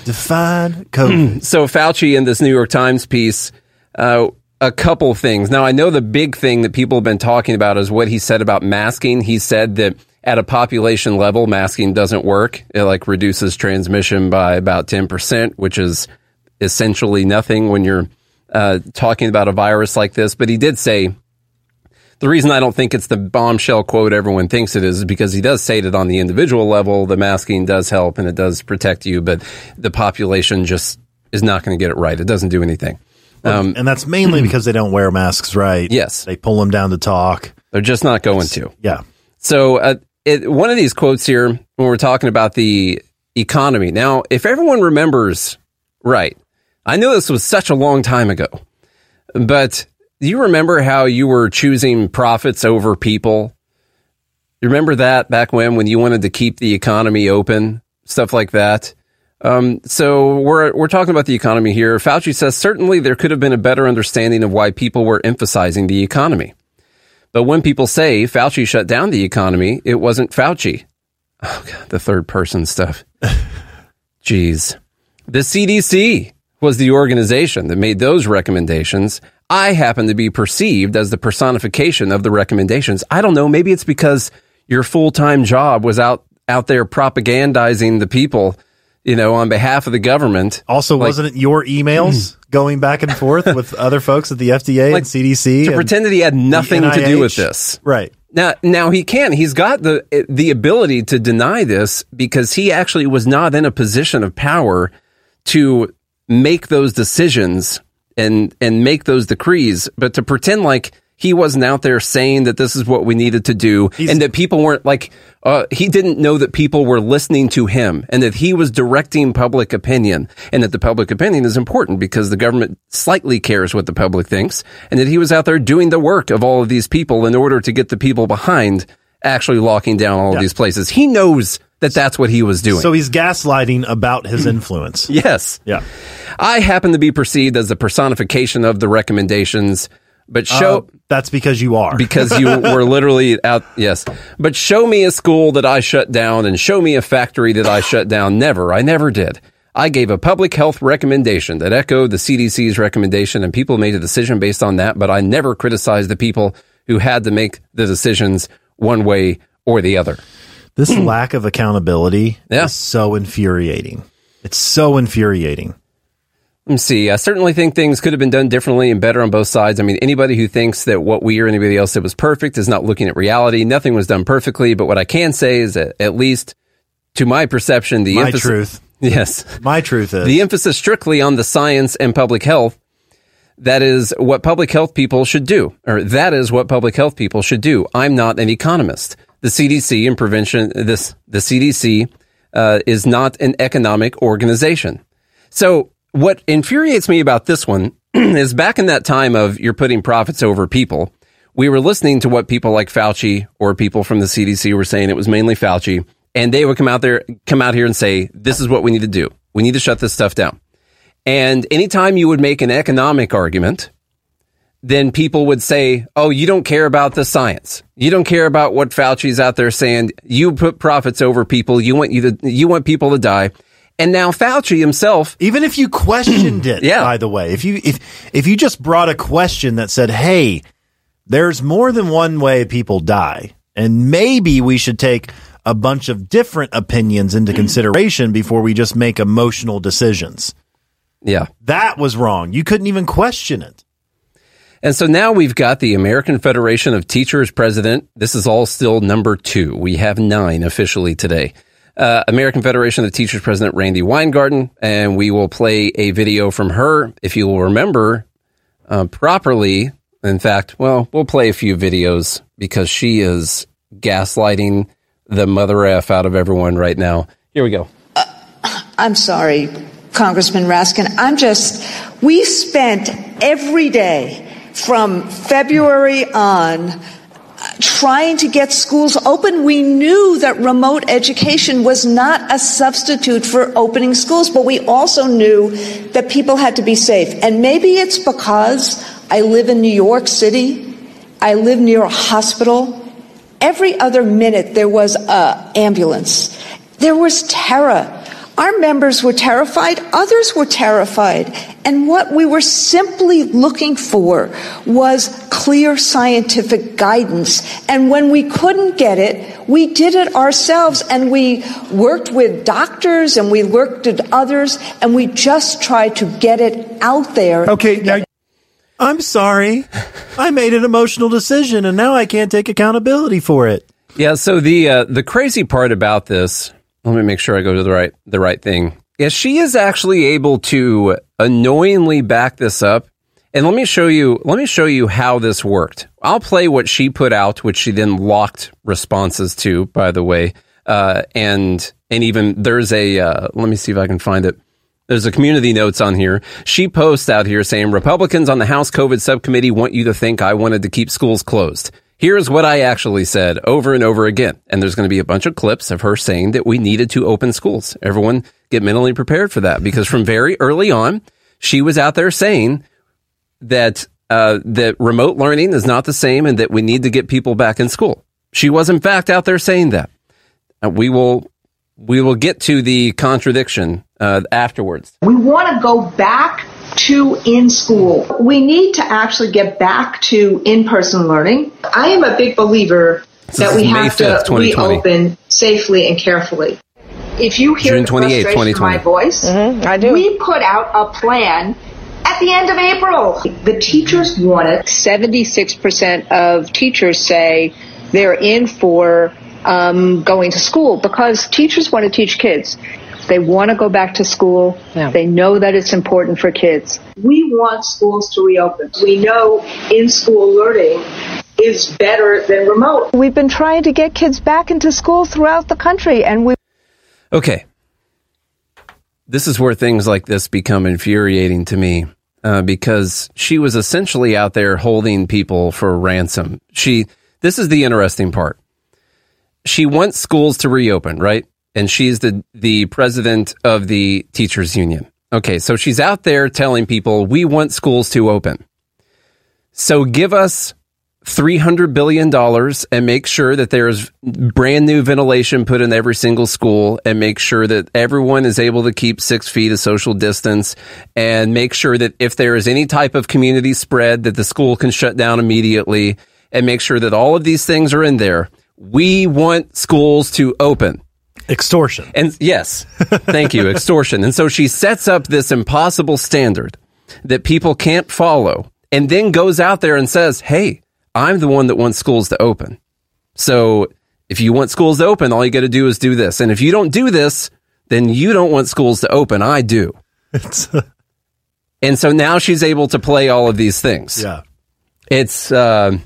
Define COVID. *clears throat* so Fauci in this New York Times piece, uh, a couple things. Now I know the big thing that people have been talking about is what he said about masking. He said that at a population level, masking doesn't work. It like reduces transmission by about 10%, which is essentially nothing when you're uh, talking about a virus like this. But he did say the reason I don't think it's the bombshell quote everyone thinks it is is because he does say that on the individual level, the masking does help and it does protect you, but the population just is not going to get it right. It doesn't do anything. Um, and that's mainly *clears throat* because they don't wear masks right. Yes. They pull them down to talk. They're just not going to. Yeah. So, uh, it, one of these quotes here, when we're talking about the economy. Now, if everyone remembers right, I know this was such a long time ago, but do you remember how you were choosing profits over people? You remember that back when, when you wanted to keep the economy open, stuff like that? Um, so we're, we're talking about the economy here. Fauci says certainly there could have been a better understanding of why people were emphasizing the economy. But when people say Fauci shut down the economy, it wasn't Fauci. Oh, God, the third person stuff. *laughs* Jeez. The CDC was the organization that made those recommendations. I happen to be perceived as the personification of the recommendations. I don't know. Maybe it's because your full time job was out, out there propagandizing the people, you know, on behalf of the government. Also, Like- wasn't it your emails mm-hmm. going back and forth with *laughs* other folks at the FDA Like, and CDC? to and pretend that he had nothing to do with this. Right. Now, now he can. He's got the the ability to deny this because he actually was not in a position of power to make those decisions and and make those decrees. But to pretend like he wasn't out there saying that this is what we needed to do and that people weren't like uh, he didn't know that people were listening to him and that he was directing public opinion and that the public opinion is important because the government slightly cares what the public thinks and that he was out there doing the work of all of these people in order to get the people behind actually locking down all of these places. He knows that that's what he was doing. So he's gaslighting about his *clears throat* influence. yes. Yeah. I happen to be perceived as the personification of the recommendations, but show Uh, that's because you are. because you *laughs* were literally out. Yes, but show me a school that I shut down and show me a factory that I shut down. Never. I never did. I gave a public health recommendation that echoed the CDC's recommendation, and people made a decision based on that. But I never criticized the people who had to make the decisions one way or the other. This hmm. lack of accountability is so infuriating. It's so infuriating. Let me see. I certainly think things could have been done differently and better on both sides. I mean, anybody who thinks that what we or anybody else said was perfect is not looking at reality. Nothing was done perfectly, but what I can say is that at least to my perception, the My emphasis, truth. *laughs* Yes. My truth is The emphasis strictly on the science and public health. That is what public health people should do, or that is what public health people should do. I'm not an economist. The CDC and prevention, this, the CDC, uh, is not an economic organization. So what infuriates me about this one *clears throat* is back in that time of you're putting profits over people, we were listening to what people like Fauci or people from the CDC were saying. It was mainly Fauci. And they would come out there, come out here and say, this is what we need to do. We need to shut this stuff down. And anytime you would make an economic argument, then people would say, "Oh, you don't care about the science. You don't care about what Fauci's out there saying. You put profits over people. You want you to you want people to die." And now Fauci himself, even if you questioned it, *clears throat* yeah. by the way, if you if if you just brought a question that said, "Hey, there's more than one way people die, and maybe we should take a bunch of different opinions into consideration before we just make emotional decisions." Yeah. That was wrong. You couldn't even question it. And so now we've got the American Federation of Teachers president. This is all still number two. We have nine officially today. Uh, American Federation of Teachers president Randi Weingarten, and we will play a video from her. If you will remember uh, properly, in fact, well, we'll play a few videos because she is gaslighting the mother f out of everyone right now. Here we go. I'm sorry, Congressman Raskin. I'm just, we spent every day from February on uh, trying to get schools open. We knew that remote education was not a substitute for opening schools, but we also knew that people had to be safe. And maybe it's because I live in New York City, I live near a hospital. Every other minute there was a ambulance. There was terror. Our members were terrified. Others were terrified. And what we were simply looking for was clear scientific guidance. And when we couldn't get it, we did it ourselves and we worked with doctors and we worked with others and we just tried to get it out there. Okay, now I'm sorry. I made an emotional decision and now I can't take accountability for it. Yeah. So the uh, the crazy part about this, let me make sure I go to the right the right thing. Is she is actually able to annoyingly back this up. And let me show you. Let me show you how this worked. I'll play what she put out, which she then locked responses to. By the way, uh, and and even there's a. Uh, let me see if I can find it. There's a community notes on here. She posts out here saying Republicans on the House COVID subcommittee want you to think I wanted to keep schools closed. Here's what I actually said over and over again. And there's going to be a bunch of clips of her saying that we needed to open schools. Everyone get mentally prepared for that because from very early on, she was out there saying that uh, that remote learning is not the same and that we need to get people back in school. She was in fact out there saying that. Uh, we will we will get to the contradiction uh, afterwards. We want to go back to in school. We need to actually get back to in person learning. I am a big believer This that is we have 5th, to reopen safely and carefully. If you hear June the frustration in my voice, I do. we put out a plan at the end of April. The teachers want it. 76% of teachers say they're in for um, going to school because teachers want to teach kids. They want to go back to school. They know that it's important for kids. We want schools to reopen. We know in school learning is better than remote. We've been trying to get kids back into school throughout the country and we Okay. This is where things like this become infuriating to me uh, because she was essentially out there holding people for ransom. She, this is the interesting part. She wants schools to reopen, right? And she's the, the president of the teachers union. Okay. So she's out there telling people, we want schools to open. So give us $300 billion and make sure that there's brand new ventilation put in every single school and make sure that everyone is able to keep six feet of social distance and make sure that if there is any type of community spread that the school can shut down immediately and make sure that all of these things are in there. We want schools to open. Extortion. And yes, thank you, extortion. And so she sets up this impossible standard that people can't follow and then goes out there and says, Hey, I'm the one that wants schools to open. So if you want schools to open, all you got to do is do this. And if you don't do this, then you don't want schools to open. I do. *laughs* and so now she's able to play all of these things. Yeah. It's, uh,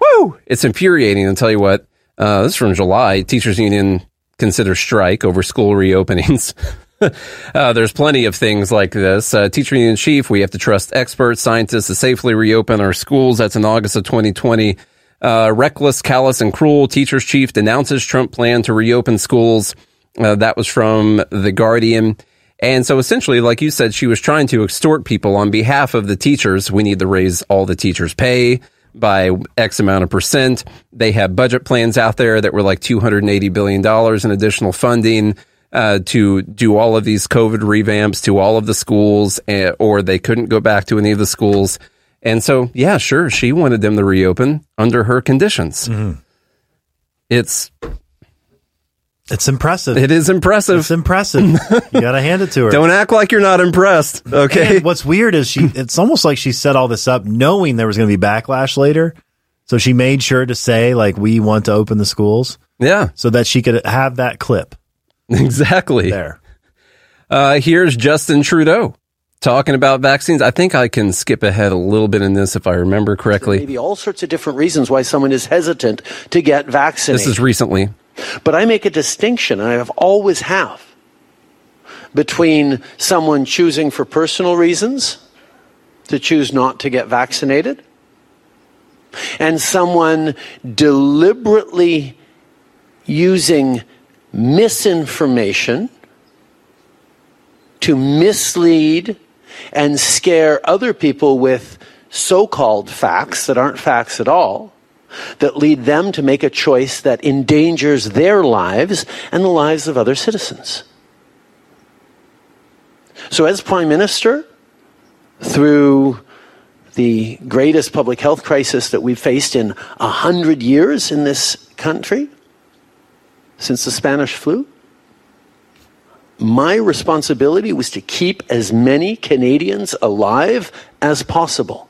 woo, it's infuriating. I'll tell you what. Uh, this is from July. Teachers Union considers strike over school reopenings. *laughs* uh, there's plenty of things like this. Uh, Teacher Union Chief, we have to trust experts, scientists to safely reopen our schools. That's in August of 2020. Uh, reckless, callous, and cruel. Teachers Chief denounces Trump plan to reopen schools. Uh, that was from The Guardian. And so essentially, like you said, she was trying to extort people on behalf of the teachers. We need to raise all the teachers' pay by X amount of percent. They have budget plans out there that were like $280 billion in additional funding uh, to do all of these COVID revamps to all of the schools, eh, or they couldn't go back to any of the schools. And so, yeah, sure, she wanted them to reopen under her conditions. It's It's impressive. it is impressive. It's impressive. you got to hand it to her. Don't act like you're not impressed. Okay. And what's weird is she. It's almost like she set all this up knowing there was going to be backlash later. So she made sure to say like, "We want to open the schools," yeah, so that she could have that clip exactly. there. Uh, here's Justin Trudeau talking about vaccines. I think I can skip ahead a little bit in this if I remember correctly. Maybe all sorts of different reasons why someone is hesitant to get vaccinated. This is recently. But I make a distinction, and I have always have, between someone choosing for personal reasons to choose not to get vaccinated and someone deliberately using misinformation to mislead and scare other people with so called facts that aren't facts at all, that lead them to make a choice that endangers their lives and the lives of other citizens. So, as Prime Minister, through the greatest public health crisis that we've faced in a hundred years in this country, since the Spanish flu, my responsibility was to keep as many Canadians alive as possible.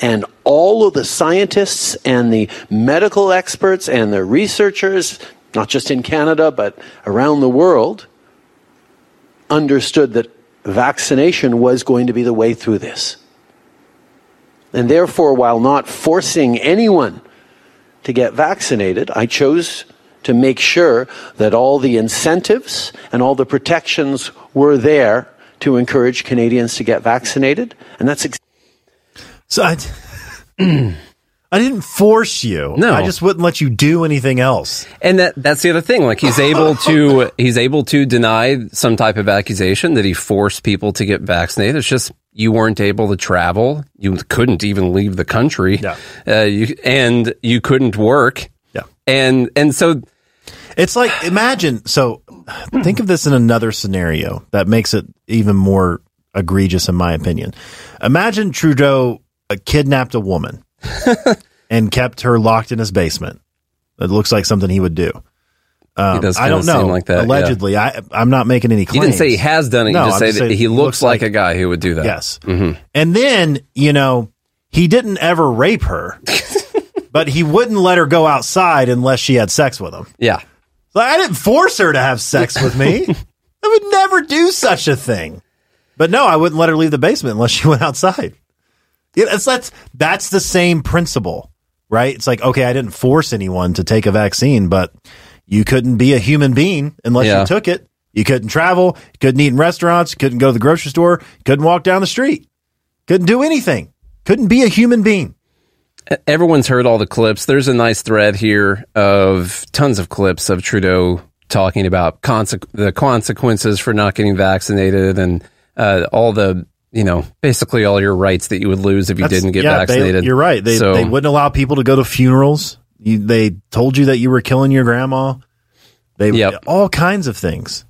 And all of the scientists and the medical experts and the researchers, not just in Canada, but around the world, understood that vaccination was going to be the way through this. And therefore, while not forcing anyone to get vaccinated, I chose to make sure that all the incentives and all the protections were there to encourage Canadians to get vaccinated. And that's ex- So I, *clears throat* I didn't force you. No. I just wouldn't let you do anything else. And that that's the other thing. Like he's able *laughs* to he's able to deny some type of accusation that he forced people to get vaccinated. It's just you weren't able to travel. You couldn't even leave the country. Yeah. Uh, you, and you couldn't work. Yeah. And and so It's like imagine. So think of this in another scenario that makes it even more egregious, in my opinion. Imagine Trudeau kidnapped a woman *laughs* and kept her locked in his basement. It looks like something he would do. Um, He does I don't know. seem like that, yeah. Allegedly, I I'm not making any claims. didn't say he has done it. No, you just say just that he looks, like, a guy who would do that. Yes. hmm And then, you know, he didn't ever rape her, *laughs* but he wouldn't let her go outside unless she had sex with him. Yeah. Like, I didn't force her to have sex with me. *laughs* I would never do such a thing. But no, I wouldn't let her leave the basement unless she went outside. Yeah, it's that's that's the same principle, right? It's like, okay, I didn't force anyone to take a vaccine, but you couldn't be a human being unless Yeah. you took it. You couldn't travel, you couldn't eat in restaurants, couldn't go to the grocery store, couldn't walk down the street. Couldn't do anything. Couldn't be a human being. Everyone's heard all the clips. There's a nice thread here of tons of clips of Trudeau talking about conse- the consequences for not getting vaccinated and uh, all the, you know, basically all your rights that you would lose if you That's- didn't get yeah, they- vaccinated. you're right. They, so, they wouldn't allow people to go to funerals. You, they told you that you were killing your grandma. They all kinds of things.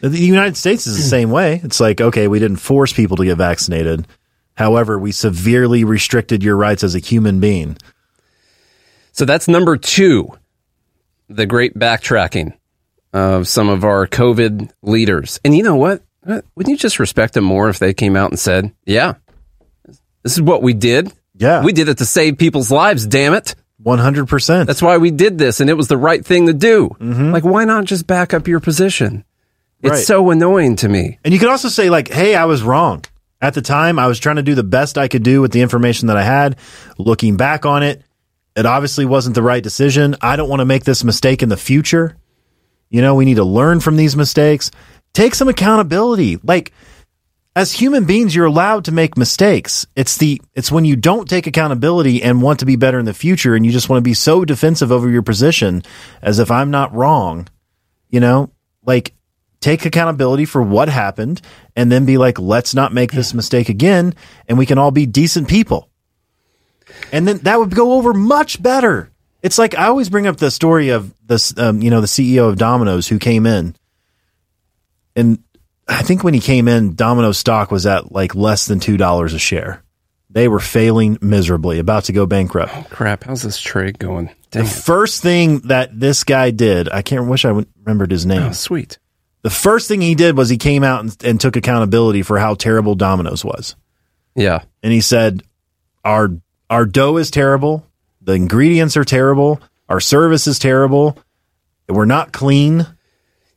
The United States is the *clears throat* same way. It's like, okay, we didn't force people to get vaccinated. However, we severely restricted your rights as a human being. So that's number two, the great backtracking of some of our COVID leaders. And you know what? Uh, Wouldn't you just respect them more if they came out and said, yeah, this is what we did? Yeah. We did it to save people's lives, damn it. 100%. That's why we did this, and it was the right thing to do. Like, why not just back up your position? It's Right. so annoying to me. And you could also say, like, hey, I was wrong. At the time, I was trying to do the best I could do with the information that I had. Looking back on it, it obviously wasn't the right decision. I don't want to make this mistake in the future. You know, we need to learn from these mistakes. Take some accountability. Like, as human beings, you're allowed to make mistakes. It's the it's when you don't take accountability and want to be better in the future, and you just want to be so defensive over your position, as if I'm not wrong. You know, like take accountability for what happened, and then be like, let's not make this mistake again, and we can all be decent people. And then that would go over much better. It's like I always bring up the story of this, um, you know, the CEO of Domino's who came in, and I think when he came in, Domino's stock was at like less than two dollars a share. They were failing miserably, about to go bankrupt. Crap, how's this trade going? The first thing that this guy did, I can't wish I remembered his name. Oh, sweet. The first thing he did was he came out and, and took accountability for how terrible Domino's was. Yeah. And he said, "Our our dough is terrible. The ingredients are terrible. Our service is terrible. We're not clean.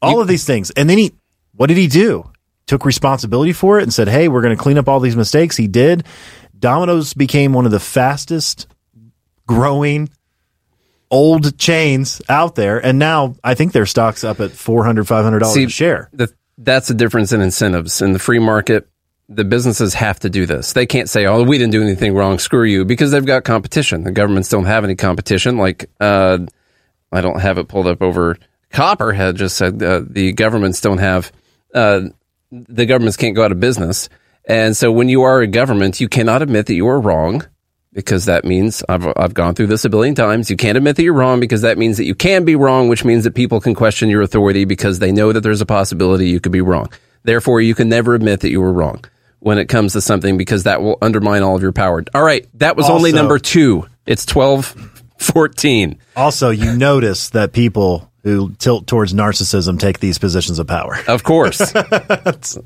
All of these things." And then he, what did he do? Took responsibility for it and said, "Hey, we're going to clean up all these mistakes." He did. Domino's became one of the fastest growing old chains out there, and now I think their stock's up at 400 500 dollars See, a share. The, that's the difference in incentives. In the free market, the businesses have to do this. They can't say, "Oh, we didn't do anything wrong. Screw you," because they've got competition. The governments don't have any competition. Like uh, I don't have it pulled up over. Copperhead just said uh, the governments don't have. Uh, the governments can't go out of business, and so when you are a government, you cannot admit that you are wrong. Because that means I've I've gone through this a billion times. You can't admit that you're wrong because that means that you can be wrong, which means that people can question your authority because they know that there's a possibility you could be wrong. Therefore, you can never admit that you were wrong when it comes to something because that will undermine all of your power. All right, that was only number two. It's 12 14. Also, you notice that people who tilt towards narcissism take these positions of power. Of course. *laughs*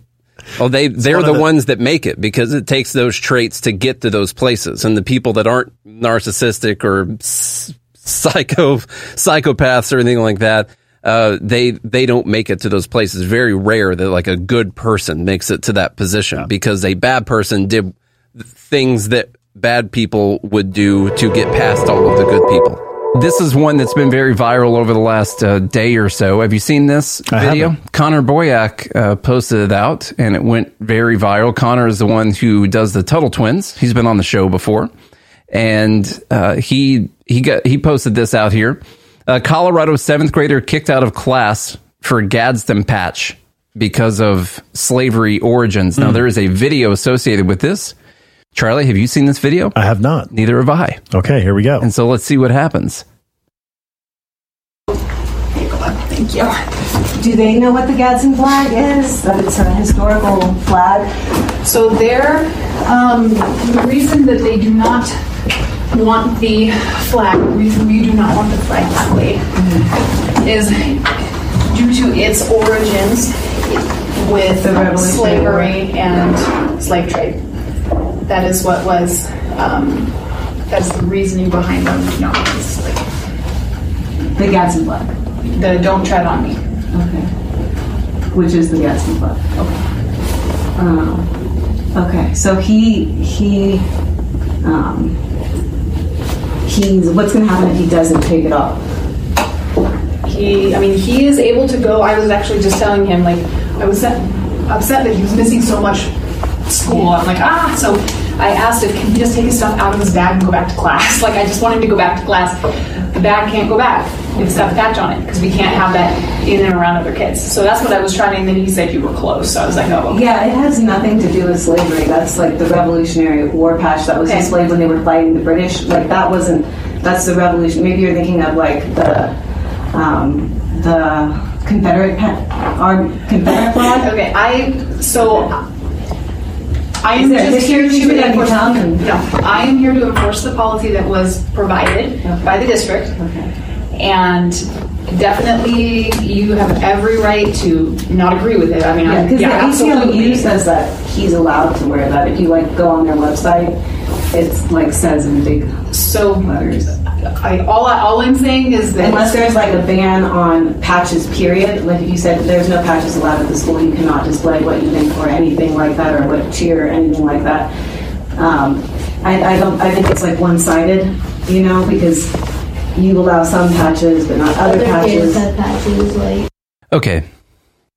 Well, they they're one the, the- ones that make it because it takes those traits to get to those places, and the people that aren't narcissistic or psycho psychopaths or anything like that, uh, they they don't make it to those places. Very rare that like a good person makes it to that position because a bad person did things that bad people would do to get past all of the good people. This is one that's been very viral over the last uh, day or so. Have you seen this video? Connor Boyack uh, posted it out, and it went very viral. Connor is the one who does the Tuttle Twins. He's been on the show before, and uh, he he got he posted this out here. A Colorado seventh grader kicked out of class for Gadsden patch because of slavery origins. Now there is a video associated with this. Charlie, have you seen this video? I have not. Neither have I. Okay, here we go. And so let's see what happens. Thank you. Do they know what the Gadsden flag is? That it's a historical flag? So there, um, the reason that they do not want the flag, the reason we do not want the flag displayed, is due to its origins with The slavery and slave trade. That is what was. Um, that is the reasoning behind them not like, The Gadsden flag. the "Don't tread on me." Okay. Which is the Gadsden flag. Okay. Um, okay. So he he um, he's what's going to happen if he doesn't take it off? he i mean he is able to go i was actually just telling him like i was upset that he was missing so much school i'm like ah so i asked if can he just take his stuff out of his bag and go back to class *laughs* like i just want him to go back to class the bag can't go back it's got the patch on it because we can't have that in and around other kids so that's what i was trying and then he said you were close so i was like oh okay. Yeah, it has nothing to do with slavery. That's like the Revolutionary War patch that was Okay. displayed when they were fighting the British. Like that wasn't. That's the revolution. Maybe you're thinking of like the um, the Confederate pa- our Confederate flag. okay i so I am just here to enforce. No, I am here to enforce the policy that was provided by the district. Okay. And definitely, you have every right to not agree with it. I mean, Yeah, because yeah, the. ACLU says that he's allowed to wear that. If you like go on their website, it's like says in big so letters. I, all, I, all I'm saying is that Unless there's like a ban on patches, period. Like if you said there's no patches allowed at the school, you cannot display what you think or anything like that, or what cheer or anything like that. Um, I, I don't. I think it's like one-sided, you know, because you allow some patches but not other, patches. patches like Okay.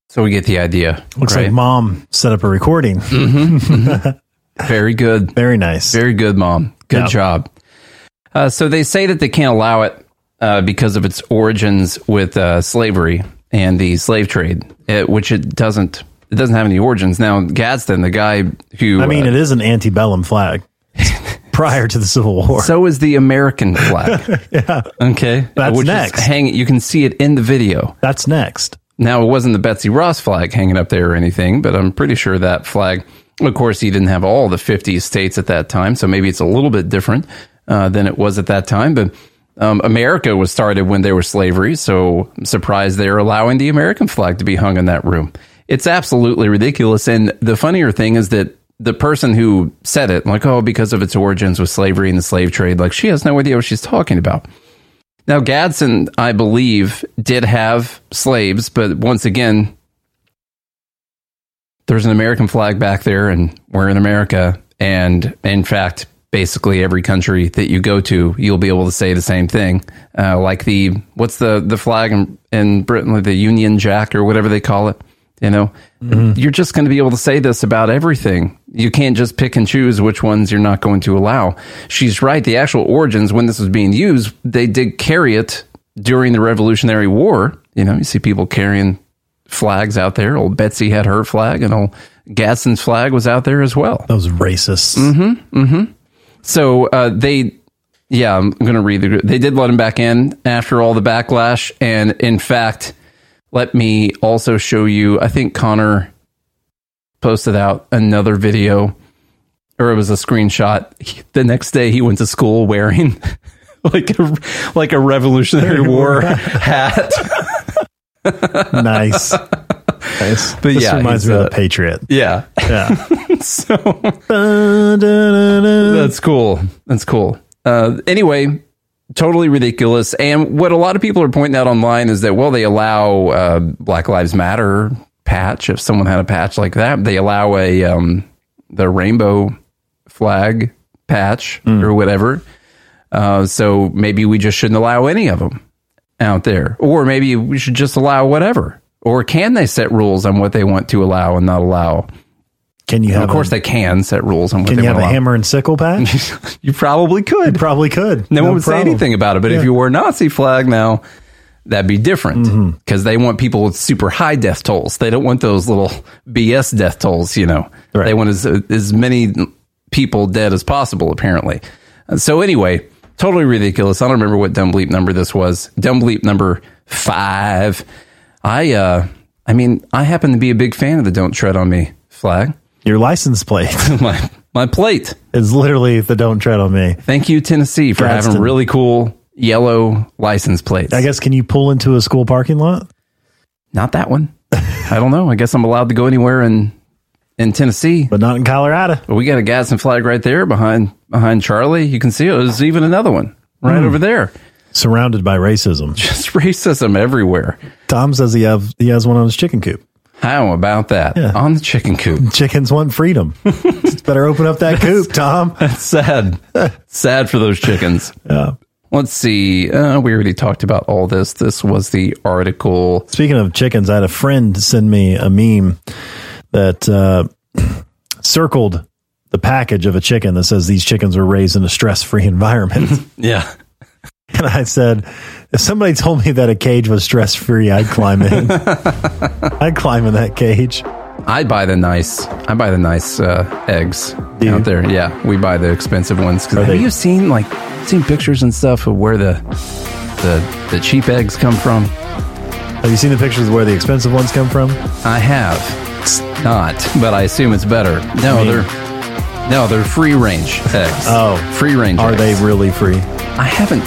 So we get the idea. Looks right? like mom set up a recording. *laughs* Very good. Very nice. Very good, mom. Good Yeah. job. Uh, so they say that they can't allow it uh, because of its origins with uh, slavery and the slave trade, uh, which it doesn't. It doesn't have any origins. Now Gadsden, the guy who I mean, uh, it is an antebellum flag *laughs* prior to the Civil War. So is the American flag. *laughs* yeah. Okay. That's Which next. Hang, you can see it in the video. That's next. Now, it wasn't the Betsy Ross flag hanging up there or anything, but I'm pretty sure that flag, of course, he didn't have all the 50 states at that time. So maybe it's a little bit different uh, than it was at that time. But um, America was started when there was slavery. So I'm surprised they're allowing the American flag to be hung in that room. It's absolutely ridiculous. And the funnier thing is that the person who said it, like, oh, because of its origins with slavery and the slave trade, like, she has no idea what she's talking about. Now, Gadsden, I believe, did have slaves, but once again, there's an American flag back there, and we're in America. And in fact, basically every country that you go to, you'll be able to say the same thing. Uh, like the what's the the flag in, in Britain, like the Union Jack or whatever they call it. You know, you're just going to be able to say this about everything. You can't just pick and choose which ones you're not going to allow. She's right. The actual origins, when this was being used, they did carry it during the Revolutionary War. You know, you see people carrying flags out there. Old Betsy had her flag, and old Gadsden's flag was out there as well. Those racists. Mm-hmm. Mm-hmm. So uh, they, yeah, I'm going to read the. They did let him back in after all the backlash, and in fact, let me also show you. I think Connor posted out another video, or it was a screenshot. He- the next day, he went to school wearing *laughs* like a like a Revolutionary War hat. *laughs* nice. Nice. But this yeah, reminds me of the Patriot. Yeah, Yeah. *laughs* so that's cool. That's cool. Uh, anyway, totally ridiculous. And what a lot of people are pointing out online is that well, they allow uh, Black Lives Matter patch if someone had a patch like that. They allow a um, the rainbow flag patch or whatever. Uh, so maybe we just shouldn't allow any of them out there, or maybe we should just allow whatever. Or can they set rules on what they want to allow and not allow? Can you And have of course, a- they can set rules on what Can they you have a allow. hammer and sickle patch? *laughs* you probably could. You probably could. No, one No would say anything about it. But Yeah. if you wore a Nazi flag now, that'd be different mm-hmm. because they want people with super high death tolls. They don't want those little BS death tolls. You know, they want as as many people dead as possible. Apparently. So anyway, totally ridiculous. I don't remember what dumb bleep number this was. Dumb bleep number five. I uh, I mean, I happen to be a big fan of the "Don't Tread on Me" flag. Your license plate. *laughs* my my plate is literally the "Don't tread on me." Thank you, Tennessee, for having Gadsden. really cool yellow license plates. I guess can you pull into a school parking lot? Not that one. I don't know. I guess I'm allowed to go anywhere in in Tennessee, but not in Colorado. But we got a Gadsden flag right there behind behind Charlie. You can see it. There's even another one right Hmm. over there. Surrounded by racism. *laughs* Just racism everywhere. Tom says he have he has one on his chicken coop. How about that? On the chicken coop. *laughs* Chickens want freedom. *laughs* Better open up that coop, Tom. That's sad. *laughs* sad for those chickens. Yeah. Let's see. Uh, we already talked about all this. This was the article. Speaking of chickens, I had a friend send me a meme that uh, *clears throat* circled the package of a chicken that says these chickens were raised in a stress free environment. Yeah. And I said, if somebody told me that a cage was stress free, I'd climb in. *laughs* I'd climb in that cage. I buy the nice. I buy the nice uh, eggs out there. Yeah, we buy the expensive ones. 'Cause Are have they- you seen like seen pictures and stuff of where the the the cheap eggs come from? Have you seen the pictures of where the expensive ones come from? I have. It's not, but I assume it's better. No, I mean- they're no, they're free range eggs. Oh, free range. Are eggs. they really free? I haven't.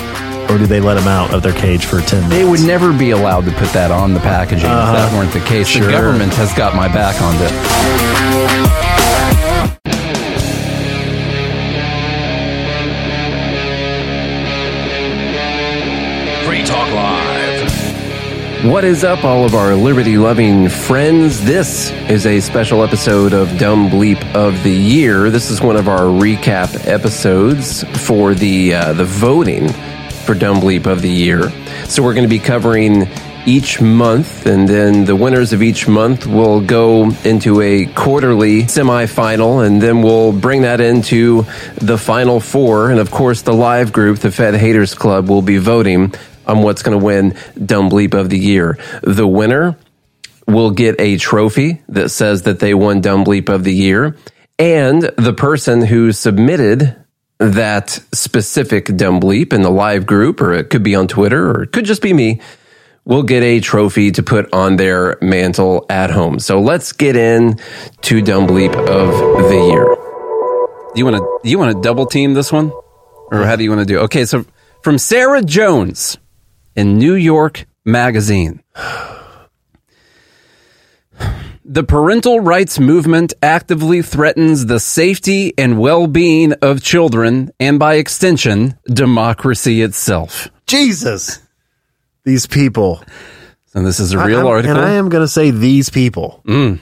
Or do they let them out of their cage for 10 minutes? They would never be allowed to put that on the packaging Uh-huh. if that weren't the case. Sure. The government has got my back on this. Free Talk Live. What is up, all of our liberty loving friends? This is a special episode of Dumb Bleep of the Year. This is one of our recap episodes for the uh, the voting for Dumb Bleep of the Year. So we're going to be covering each month, and then the winners of each month will go into a quarterly semifinal, and then we'll bring that into the final four. And of course, the live group, the Fed Haters Club, will be voting on what's going to win Dumb Bleep of the Year. The winner will get a trophy that says that they won Dumb Bleep of the Year, and the person who submitted that specific Dumb Bleep in the live group, or it could be on Twitter, or it could just be me, will get a trophy to put on their mantle at home. So let's get in to Dumb Bleep of the Year. You want to you want to double team this one, or how do you want to do? Okay, so from Sarah Jones in New York Magazine. The parental rights movement actively threatens the safety and well being of children and, by extension, democracy itself. Jesus. These people. And this is a real I- article. And I am going to say these people. Mm.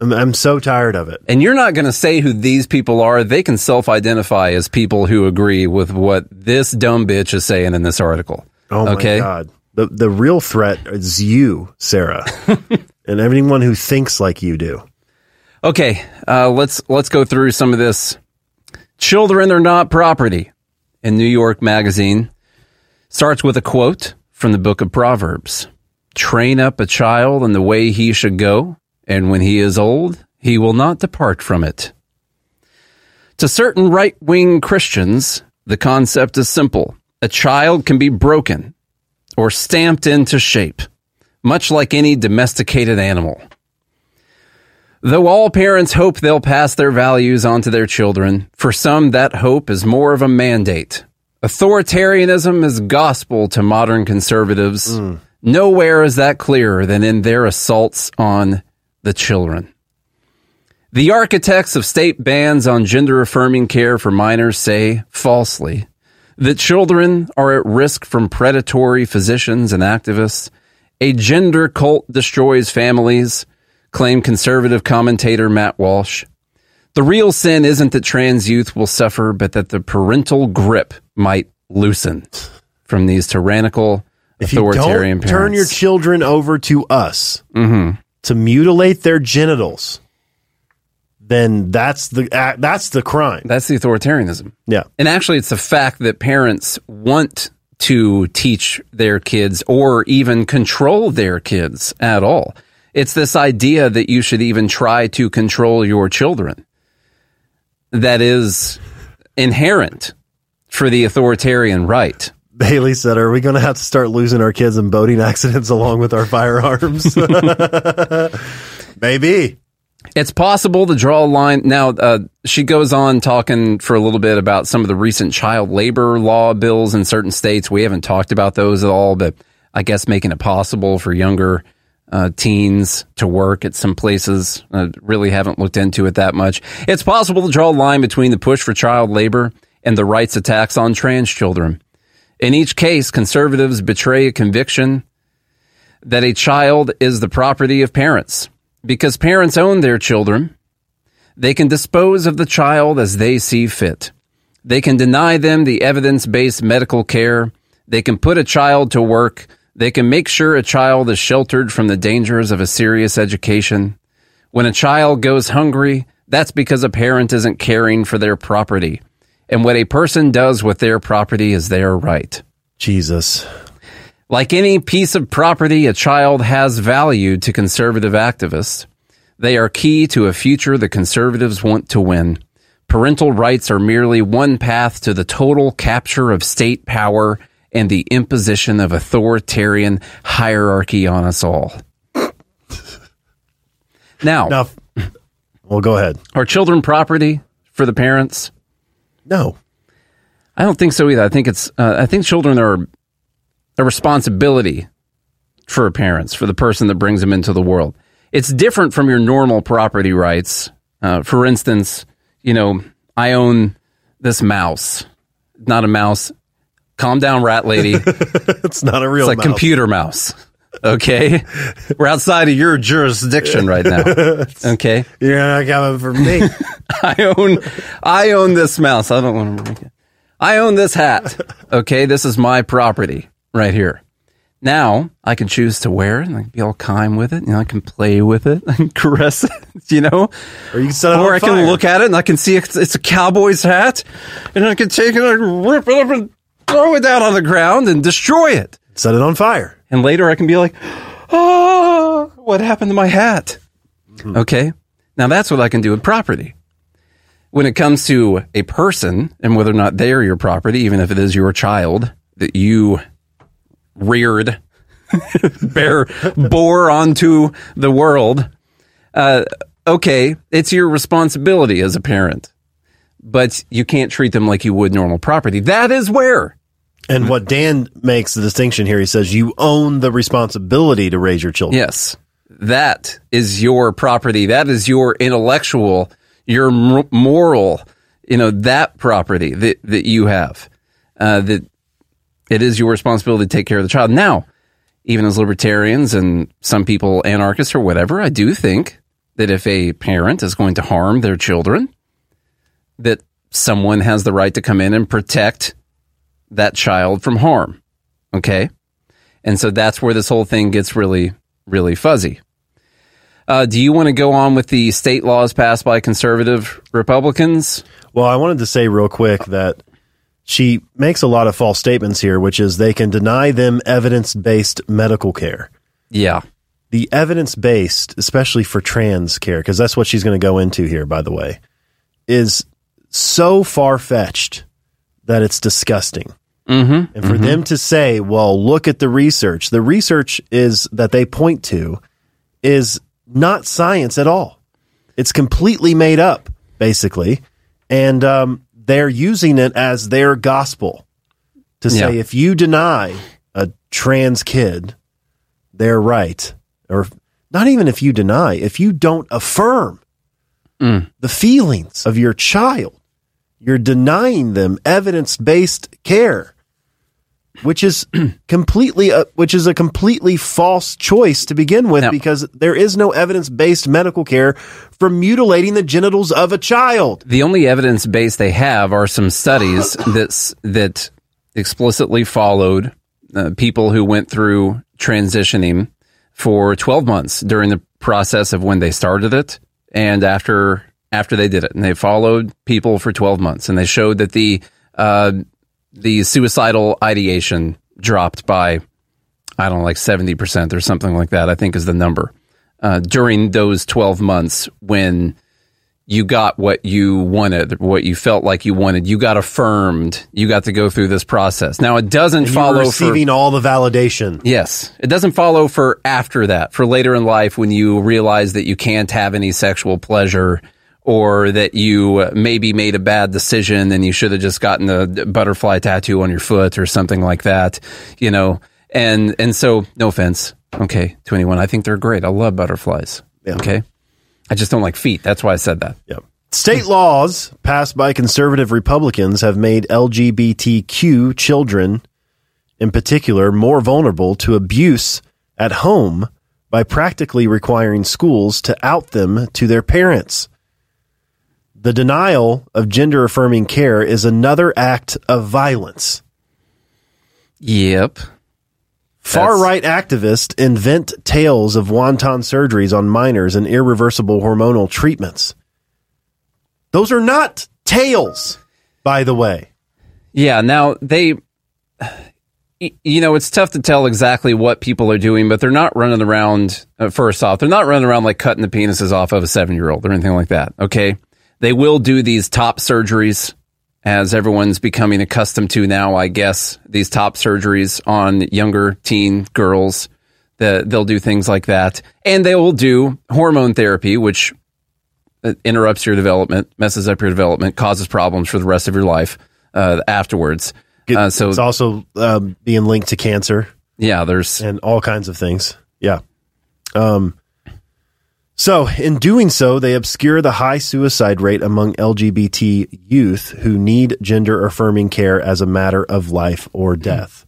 I'm, I'm so tired of it. And you're not going to say who these people are. They can self identify as people who agree with what this dumb bitch is saying in this article. Oh my god. The the real threat is you, Sarah. *laughs* and anyone who thinks like you do. Okay, uh, let's let's go through some of this. Children are not property in New York Magazine starts with a quote from the book of Proverbs: "Train up a child in the way he should go, and when he is old, he will not depart from it." To certain right-wing Christians, the concept is simple: a child can be broken or stamped into shape, much like any domesticated animal. Though all parents hope they'll pass their values on to their children, for some that hope is more of a mandate. Authoritarianism is gospel to modern conservatives. Hmm. Nowhere is that clearer than in their assaults on the children. The architects of state bans on gender affirming care for minors say, falsely, that children are at risk from predatory physicians and activists. A gender cult destroys families, claimed conservative commentator Matt Walsh. The real sin isn't that trans youth will suffer, but that the parental grip might loosen from these tyrannical If you authoritarian don't turn your children over to us Mhm. to mutilate their genitals, then that's the uh, that's the crime. That's the authoritarianism. Yeah. And actually, it's the fact that parents want to teach their kids or even control their kids at all. It's this idea that you should even try to control your children that is inherent for the authoritarian right. Bailey said, "Are we going to have to start losing our kids in boating accidents along with our firearms?" *laughs* Maybe. It's possible to draw a line. Now, uh, she goes on talking for a little bit about some of the recent child labor law bills in certain states. We haven't talked about those at all, but I guess making it possible for younger uh, teens to work at some places. I really haven't looked into it that much. It's possible to draw a line between the push for child labor and the rights attacks on trans children. In each case, conservatives betray a conviction that a child is the property of parents. Because parents own their children, they can dispose of the child as they see fit. They can deny them the evidence based medical care. They can put a child to work. They can make sure a child is sheltered from the dangers of a serious education. When a child goes hungry, that's because a parent isn't caring for their property. And what a person does with their property is their right. Jesus. Like any piece of property, a child has value to conservative activists. They are key to a future the conservatives want to win. Parental rights are merely one path to the total capture of state power and the imposition of authoritarian hierarchy on us all. *laughs* Now, now well, go ahead. Are children property for the parents? No, I don't think so either. I think it's. Uh, I think children are a responsibility for parents, for the person that brings them into the world. It's different from your normal property rights. Uh, for instance, you know, I own this mouse, not a mouse. Calm down, rat lady. *laughs* it's not a real. Mouse. It's like mouse. computer mouse. Okay, we're outside of your jurisdiction right now. *laughs* Okay, you're not coming for me. *laughs* I own, I own this mouse. I don't want to. I own this hat. Okay, this is my property right here. Now I can choose to wear it and I can be all kind with it. You know, I can play with it, can caress it. You know, or you can set it or I fire. can look at it and I can see it's, it's a cowboy's hat, and I can take it and rip it up and throw it down on the ground and destroy it. Set it on fire. And later I can be like, oh, what happened to my hat? Okay. Now that's what I can do with property. When it comes to a person and whether or not they are your property, even if it is your child that you reared, *laughs* bear, bore onto the world, uh, okay, it's your responsibility as a parent, but you can't treat them like you would normal property. That is where And what Dan makes the distinction here, he says you own the responsibility to raise your children. Yes. That is your property. That is your intellectual, your moral, you know, that property that, that you have. Uh, that it is your responsibility to take care of the child. Now, even as libertarians and some people anarchists or whatever, I do think that if a parent is going to harm their children, that someone has the right to come in and protect that child from harm. Okay. And so that's where this whole thing gets really, really fuzzy. Uh, do you want to go on with the state laws passed by conservative Republicans? Well, I wanted to say real quick that she makes a lot of false statements here, which is they can deny them evidence based medical care. Yeah. The evidence based, especially for trans care, because that's what she's going to go into here, by the way, is so far fetched that it's disgusting. Mm-hmm. And for them to say, well, look at the research, the research is that they point to is not science at all. It's completely made up, basically, and um, they're using it as their gospel to say Yeah. if you deny a trans kid their right, or not even if you deny, if you don't affirm mm. the feelings of your child, you're denying them evidence based care, which is *clears throat* completely a, which is a completely false choice to begin with because there is no evidence based medical care for mutilating the genitals of a child. The only evidence base they have are some studies *gasps* that's that explicitly followed uh, people who went through transitioning for 12 months during the process of when they started it and after after they did it and they followed people for 12 months and they showed that the uh, the suicidal ideation dropped by I don't know like 70% or something like that I think is the number uh, during those 12 months when you got what you wanted, what you felt like you wanted. You got affirmed. You got to go through this process. Now it doesn't follow receiving for, all the validation. Yes, it doesn't follow for after that, for later in life when you realize that you can't have any sexual pleasure or that you maybe made a bad decision and you should have just gotten a butterfly tattoo on your foot or something like that, you know. And and so no offense, okay, to anyone, I think they're great. I love butterflies. Okay. I just don't like feet. That's why I said that. Yep. State laws passed by conservative Republicans have made LGBTQ children, in particular, more vulnerable to abuse at home by practically requiring schools to out them to their parents. The denial of gender affirming care is another act of violence. Yep. Far right activists invent tales of wanton surgeries on minors and irreversible hormonal treatments. Those are not tales, by the way. Yeah. Now they, you know, it's tough to tell exactly what people are doing, but they're not running around. Uh, first off, they're not running around like cutting the penises off of a seven year old or anything like that. Okay. They will do these top surgeries as everyone's becoming accustomed to now, I guess, these top surgeries on younger teen girls. That they'll do things like that. And they will do hormone therapy, which uh, interrupts your development, messes up your development, causes problems for the rest of your life uh, afterwards. Uh, so it's also um, being linked to cancer. Yeah, there's and all kinds of things. Yeah. Um. So, in doing so, they obscure the high suicide rate among LGBT youth who need gender affirming care as a matter of life or death.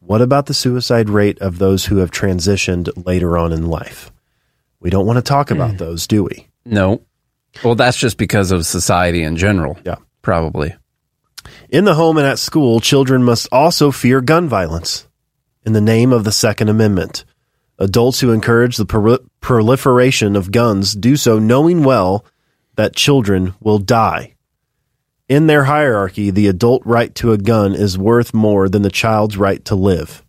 What about the suicide rate of those who have transitioned later on in life? We don't want to talk hmm. about those, do we? No. Well, that's just because of society in general. Yeah. Probably. In the home and at school, children must also fear gun violence in the name of the Second Amendment. Adults who encourage the prol- proliferation of guns do so knowing well that children will die. In their hierarchy, the adult right to a gun is worth more than the child's right to live.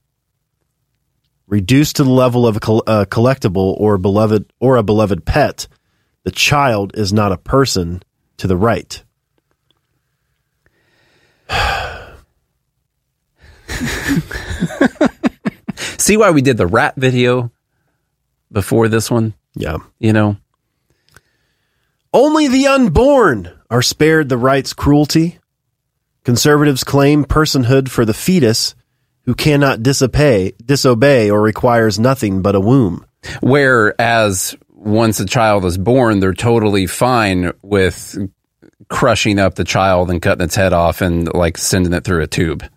Reduced to the level of a a uh, collectible or beloved or a beloved pet, the child is not a person to the right. *laughs* See why we did the rat video before this one? Yeah. You know? Only the unborn are spared the right's cruelty. Conservatives claim personhood for the fetus who cannot disobey, disobey or requires nothing but a womb. Whereas once a child is born, they're totally fine with crushing up the child and cutting its head off and like sending it through a tube.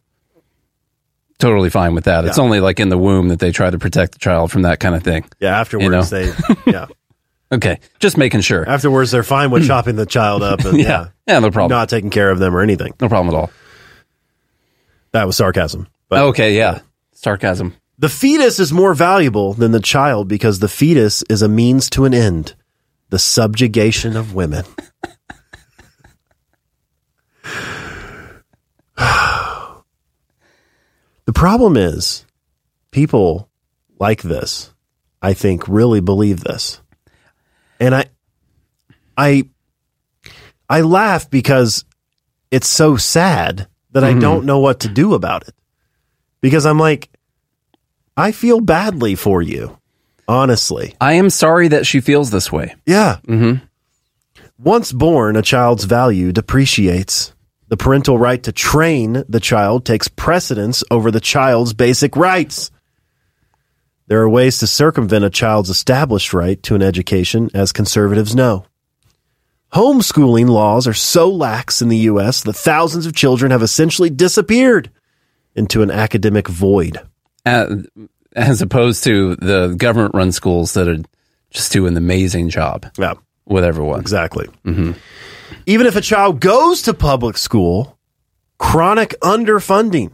Totally fine with that. It's Yeah. only like in the womb that they try to protect the child from that kind of thing. Yeah, afterwards they *laughs* yeah. Okay, just making sure. Afterwards they're fine with hmm. chopping the child up and *laughs* yeah. Yeah. Yeah, no problem. Not taking care of them or anything. No problem at all. That was sarcasm. But okay, yeah. Sarcasm. The fetus is more valuable than the child because the fetus is a means to an end. The subjugation of women. *laughs* the problem is people like this, I think, really believe this. And I I I laugh because it's so sad that I Mhm. don't know what to do about it. Because I'm like, I feel badly for you, honestly. I am sorry that she feels this way. Yeah. Mm-hmm. Once born, a child's value depreciates. The parental right to train the child takes precedence over the child's basic rights. There are ways to circumvent a child's established right to an education, as conservatives know. Homeschooling laws are so lax in the U.S. that thousands of children have essentially disappeared into an academic void. Uh, as opposed to the government run schools that are just do an amazing job yeah. with everyone. Exactly. Even if a child goes to public school, chronic underfunding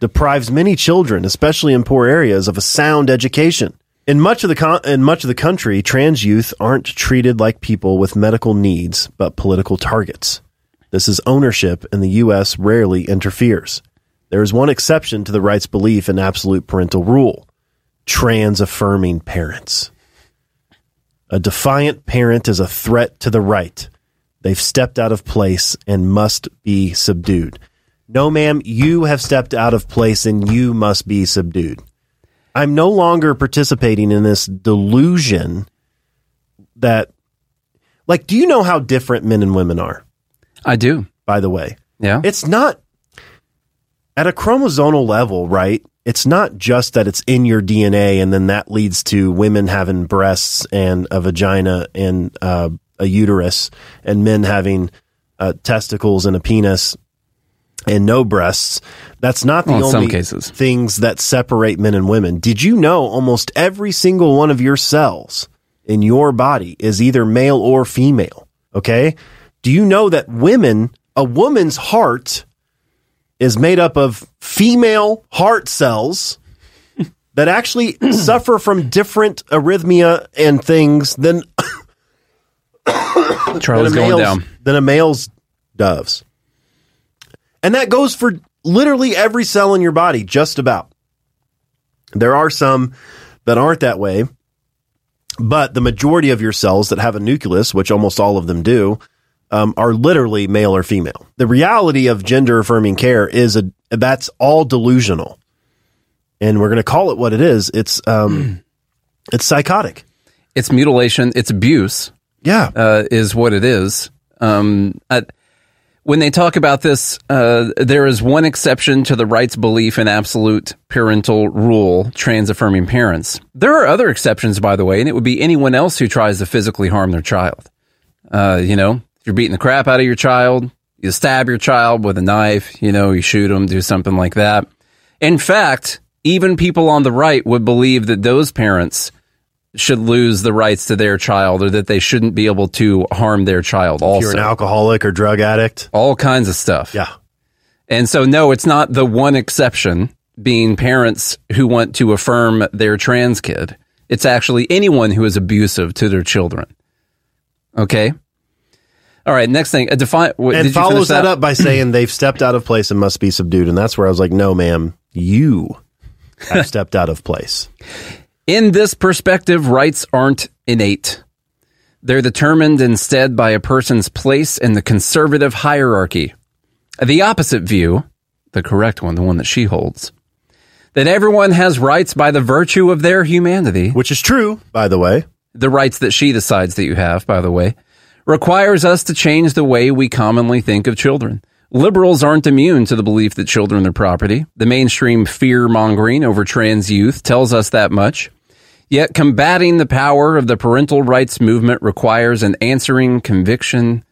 deprives many children, especially in poor areas, of a sound education. In much of the con- in much of the country, trans youth aren't treated like people with medical needs, but political targets. This is ownership, and the U.S. rarely interferes. There is one exception to the right's belief in absolute parental rule: trans affirming parents. A defiant parent is a threat to the right. They've stepped out of place and must be subdued. No, ma'am, you have stepped out of place and you must be subdued. I'm no longer participating in this delusion that, like, do you know how different men and women are? I do. By the way, Yeah. it's not at a chromosomal level, right? It's not just that it's in your DNA and then that leads to women having breasts and a vagina and uh, a uterus and men having uh, testicles and a penis and no breasts. That's not the Well, only things that separate men and women. Did you know almost every single one of your cells in your body is either male or female? Okay. Do you know that women, a woman's heart is made up of female heart cells that actually *coughs* suffer from different arrhythmia and things than Charlie's than a going male's- down. than a male's doves. And that goes for literally every cell in your body, just about. There are some that aren't that way, but the majority of your cells that have a nucleus, which almost all of them do, um, are literally male or female. The reality of gender affirming care is a that's all delusional, and we're going to call it what it is. It's um, *clears throat* it's psychotic. It's mutilation. It's abuse. Yeah, uh, is what it is. Um, I, when they talk about this, uh, there is one exception to the right's belief in absolute parental rule: trans affirming parents. There are other exceptions, by the way, and it would be anyone else who tries to physically harm their child. Uh, you know, if you're beating the crap out of your child, you stab your child with a knife, you know, you shoot them, do something like that. In fact, even people on the right would believe that those parents should lose the rights to their child or that they shouldn't be able to harm their child also. If you're an alcoholic or drug addict, all kinds of stuff. Yeah. And so, no, it's not the one exception being parents who want to affirm their trans kid. It's actually anyone who is abusive to their children. Okay. All right. Next thing, a define. what- and did you finish follows that up by *clears throat* saying they've stepped out of place and must be subdued. And that's where I was like, no, ma'am, you *laughs* have stepped out of place. In this perspective, rights aren't innate. They're determined instead by a person's place in the conservative hierarchy. The opposite view, the correct one, the one that she holds, that everyone has rights by the virtue of their humanity. Which is true, by the way. The rights that she decides that you have, by the way, requires us to change the way we commonly think of children. Liberals aren't immune to the belief that children are property. The mainstream fear mongering over trans youth tells us that much. Yet combating the power of the parental rights movement requires an answering conviction,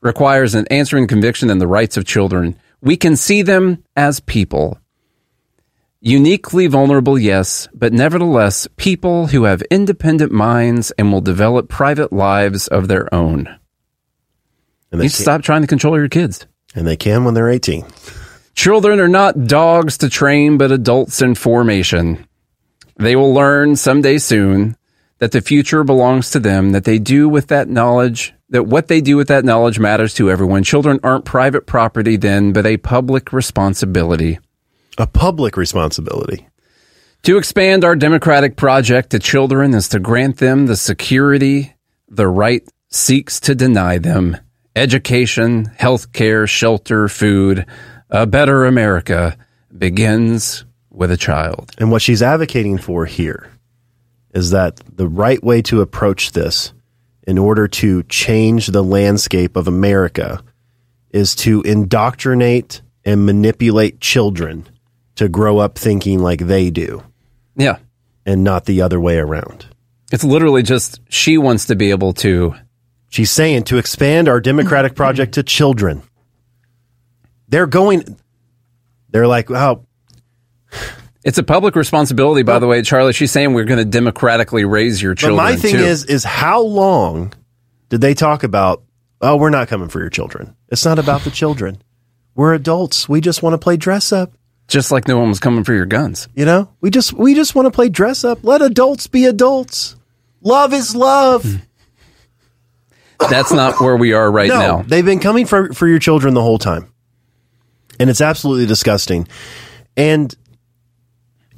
requires an answering conviction in the rights of children. We can see them as people. Uniquely vulnerable, yes, but nevertheless people who have independent minds and will develop private lives of their own. And they you can't- stop trying to control your kids. And they can when they're 18. Children are not dogs to train, but adults in formation. They will learn someday soon that the future belongs to them, that they do with that knowledge, that what they do with that knowledge matters to everyone. Children aren't private property then, but a public responsibility. A public responsibility. To expand our democratic project to children is to grant them the security the right seeks to deny them education, health care, shelter, food. A better America begins with a child. And what she's advocating for here is that the right way to approach this in order to change the landscape of America is to indoctrinate and manipulate children to grow up thinking like they do. Yeah. And not the other way around. It's literally just she wants to be able to. She's saying to expand our democratic project to children. They're going. They're like, oh, It's a public responsibility, by the way, Charlie. She's saying we're going to democratically raise your children. But my thing too. is, is how long did they talk about? Oh, we're not coming for your children. It's not about the children. We're adults. We just want to play dress up. just like no one was coming for your guns. You know, we just we just want to play dress up. Let adults be adults. Love is love. Hmm. That's not where we are right no, now. They've been coming for for your children the whole time, and it's absolutely disgusting. And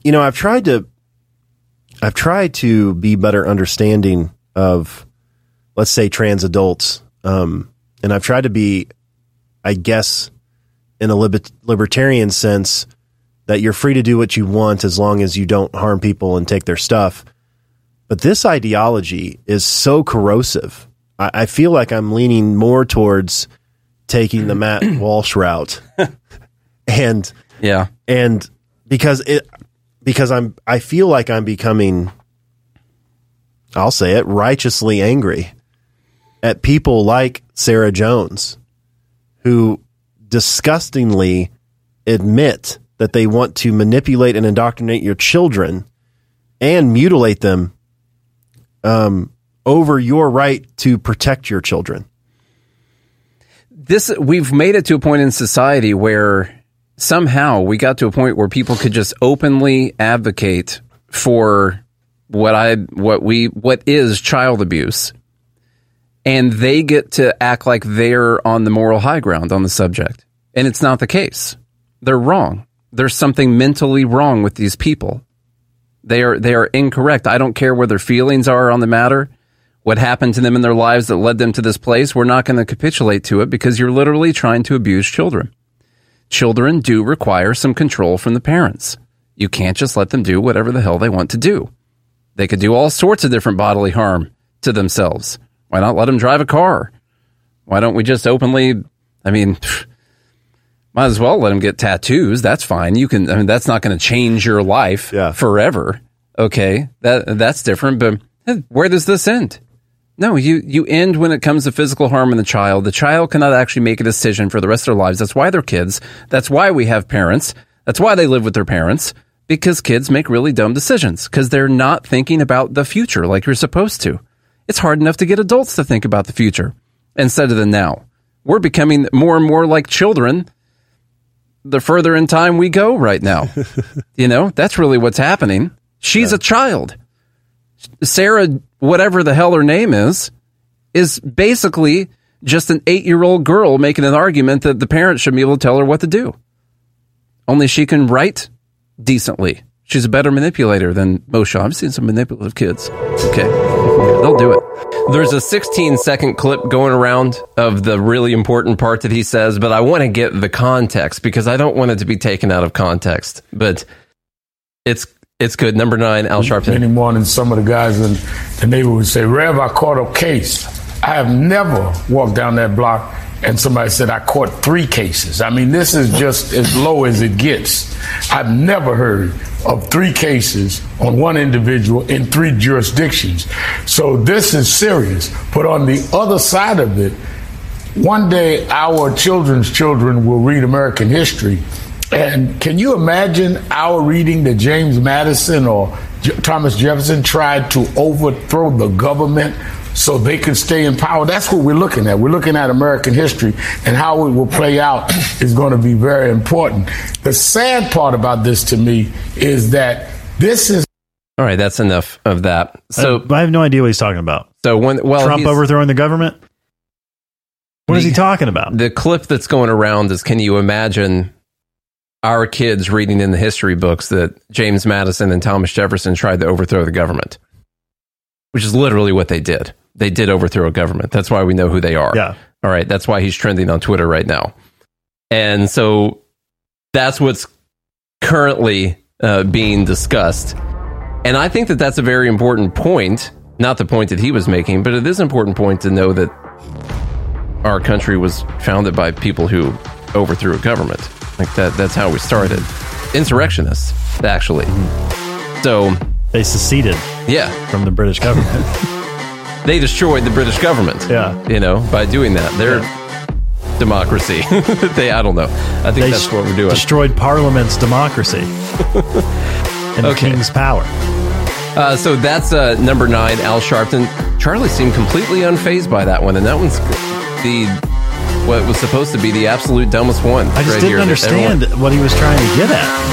you know, I've tried to, I've tried to be better understanding of, let's say, trans adults, um, and I've tried to be, I guess, in a liber- libertarian sense, that you're free to do what you want as long as you don't harm people and take their stuff. But this ideology is so corrosive. I, I feel like I'm leaning more towards taking the Matt *clears throat* Walsh route, *laughs* and yeah, and because it because I'm I feel like I'm becoming I'll say it righteously angry at people like Sarah Jones who disgustingly admit that they want to manipulate and indoctrinate your children and mutilate them um, over your right to protect your children. this we've made it to a point in society where somehow we got to a point where people could just openly advocate for what I what we what is child abuse. And they get to act like they're on the moral high ground on the subject. And it's not the case. They're wrong. There's something mentally wrong with these people. They are they are incorrect. I don't care where their feelings are on the matter. What happened to them in their lives that led them to this place we're not going to capitulate to it because you're literally trying to abuse children children do require some control from the parents you can't just let them do whatever the hell they want to do they could do all sorts of different bodily harm to themselves. Why not let them drive a car? Why don't we just openly? I mean, *sighs* might as well let them get tattoos. That's fine. You can. I mean, that's not going to change your life forever. Okay, that that's different. But eh, where does this end? No, you you end when it comes to physical harm in the child. The child cannot actually make a decision for the rest of their lives. That's why they're kids. That's why we have parents. That's why they live with their parents because kids make really dumb decisions because they're not thinking about the future like you're supposed to. It's hard enough to get adults to think about the future instead of the now. We're becoming more and more like children the further in time we go right now. *laughs* you know, that's really what's happening. She's a child. Sarah, whatever the hell her name is, is basically just an eight year old girl making an argument that the parents should be able to tell her what to do. Only she can write decently. She's a better manipulator than Moshe. I've seen some manipulative kids. Okay. They'll do it. There's a 16 second clip going around of the really important part that he says, but I want to get the context because I don't want it to be taken out of context. But it's it's good. Number nine, Al Sharpton. Many mornings, some of the guys in the neighborhood would say, Rev, I caught a case. I have never walked down that block and somebody said, I caught three cases. I mean, this is just as low as it gets. I've never heard of three cases on one individual in three jurisdictions. So this is serious. But on the other side of it, one day our children's children will read American history. And can you imagine our reading that James Madison or J- Thomas Jefferson tried to overthrow the government so they could stay in power? That's what we're looking at. We're looking at American history and how it will play out *clears throat* is going to be very important. The sad part about this to me is that this is All right, that's enough of that. So I have no idea what he's talking about. So when well, Trump overthrowing the government. What is he talking about? The clip that's going around is can you imagine our kids reading in the history books that James Madison and Thomas Jefferson tried to overthrow the government? Which is literally what they did. They did overthrow a government. That's why we know who they are. Yeah. All right. That's why he's trending on Twitter right now. And so that's what's currently uh, being discussed. And I think that that's a very important point not the point that he was making, but it is an important point to know that our country was founded by people who overthrew a government. Like that that's how we started. Insurrectionists, actually. So they seceded. Yeah. From the British government. *laughs* they destroyed the British government. Yeah. You know, by doing that. They're democracy. *laughs* they I don't know. I think They that's what we're doing. Destroyed Parliament's democracy *laughs* and the Okay. king's power. Uh, so that's uh, number nine, Al Sharpton. Charlie seemed completely unfazed by that one, and that one's the what was supposed to be the absolute dumbest one. I just right didn't here understand everyone- what he was trying to get at.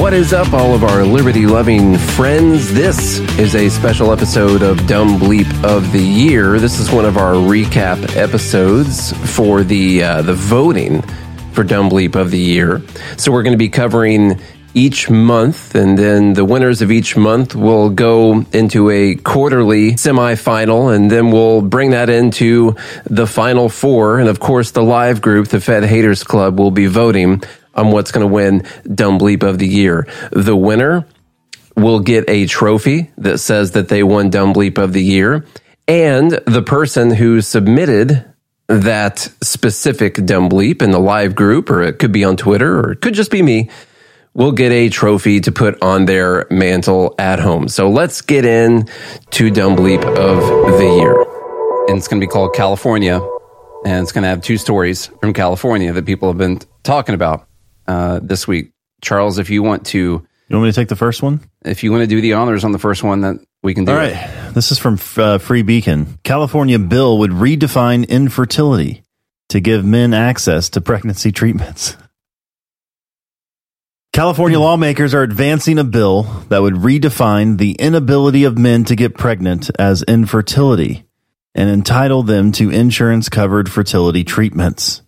What is up, all of our liberty loving friends? This is a special episode of Dumb Bleep of the Year. This is one of our recap episodes for the uh, the voting for Dumb Bleep of the Year. So we're going to be covering each month, and then the winners of each month will go into a quarterly semifinal, and then we'll bring that into the final four. And of course, the live group, the Fed Haters Club, will be voting on what's going to win Dumb Bleep of the Year. The winner will get a trophy that says that they won Dumb Bleep of the Year. And the person who submitted that specific Dumb Bleep in the live group, or it could be on Twitter, or it could just be me, will get a trophy to put on their mantle at home. So let's get in to Dumb Bleep of the Year. And it's going to be called California. And it's going to have two stories from California that people have been talking about uh, this week. Charles, if you want to, You want me to take the first one? if you want to do the honors on the first one, that we can do. All right. it. This is from uh, Free Beacon. California bill would redefine infertility to give men access to pregnancy treatments. *laughs* California hmm. lawmakers are advancing a bill that would redefine the inability of men to get pregnant as infertility and entitle them to insurance covered fertility treatments.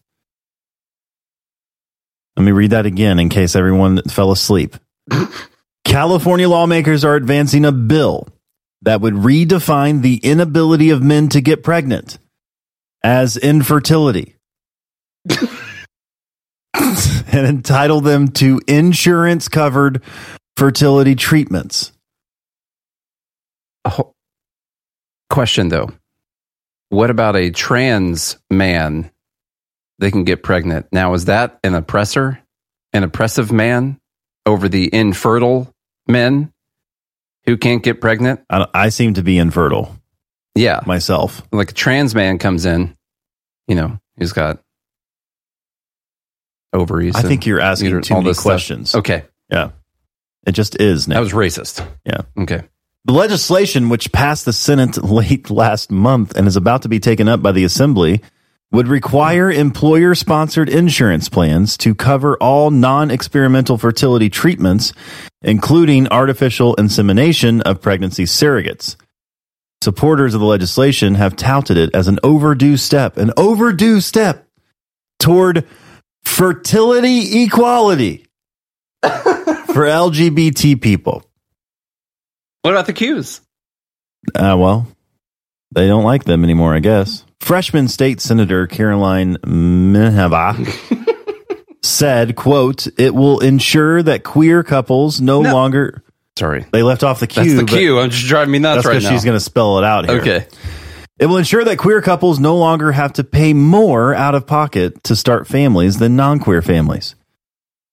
Let me read that again in case everyone fell asleep. *laughs* California lawmakers are advancing a bill that would redefine the inability of men to get pregnant as infertility *laughs* and entitle them to insurance covered fertility treatments. Question though. What about a trans man that can get pregnant? Now, is that an oppressor, an oppressive man over the infertile men who can't get pregnant? I, I seem to be infertile Yeah. myself. Like a trans man comes in, you know, he's got ovaries. I think you're asking too all many this stuff. questions. Okay. Yeah. It just is now. That was racist. Yeah. Okay. The legislation, which passed the Senate *laughs* late last month and is about to be taken up by the Assembly, would require employer sponsored insurance plans to cover all non experimental fertility treatments, including artificial insemination of pregnancy surrogates. Supporters of the legislation have touted it as an overdue step, an overdue step toward fertility equality *laughs* for LGBT people. What about the Qs? Uh, well, they don't like them anymore, I guess. Freshman State Senator Caroline Menjivar *laughs* said, quote, it will ensure that queer couples no, longer... Sorry. They left off the Q. That's the but Q. I'm just driving me nuts That's right because now. she's going to spell it out here. Okay. It will ensure that queer couples no longer have to pay more out of pocket to start families than non queer families.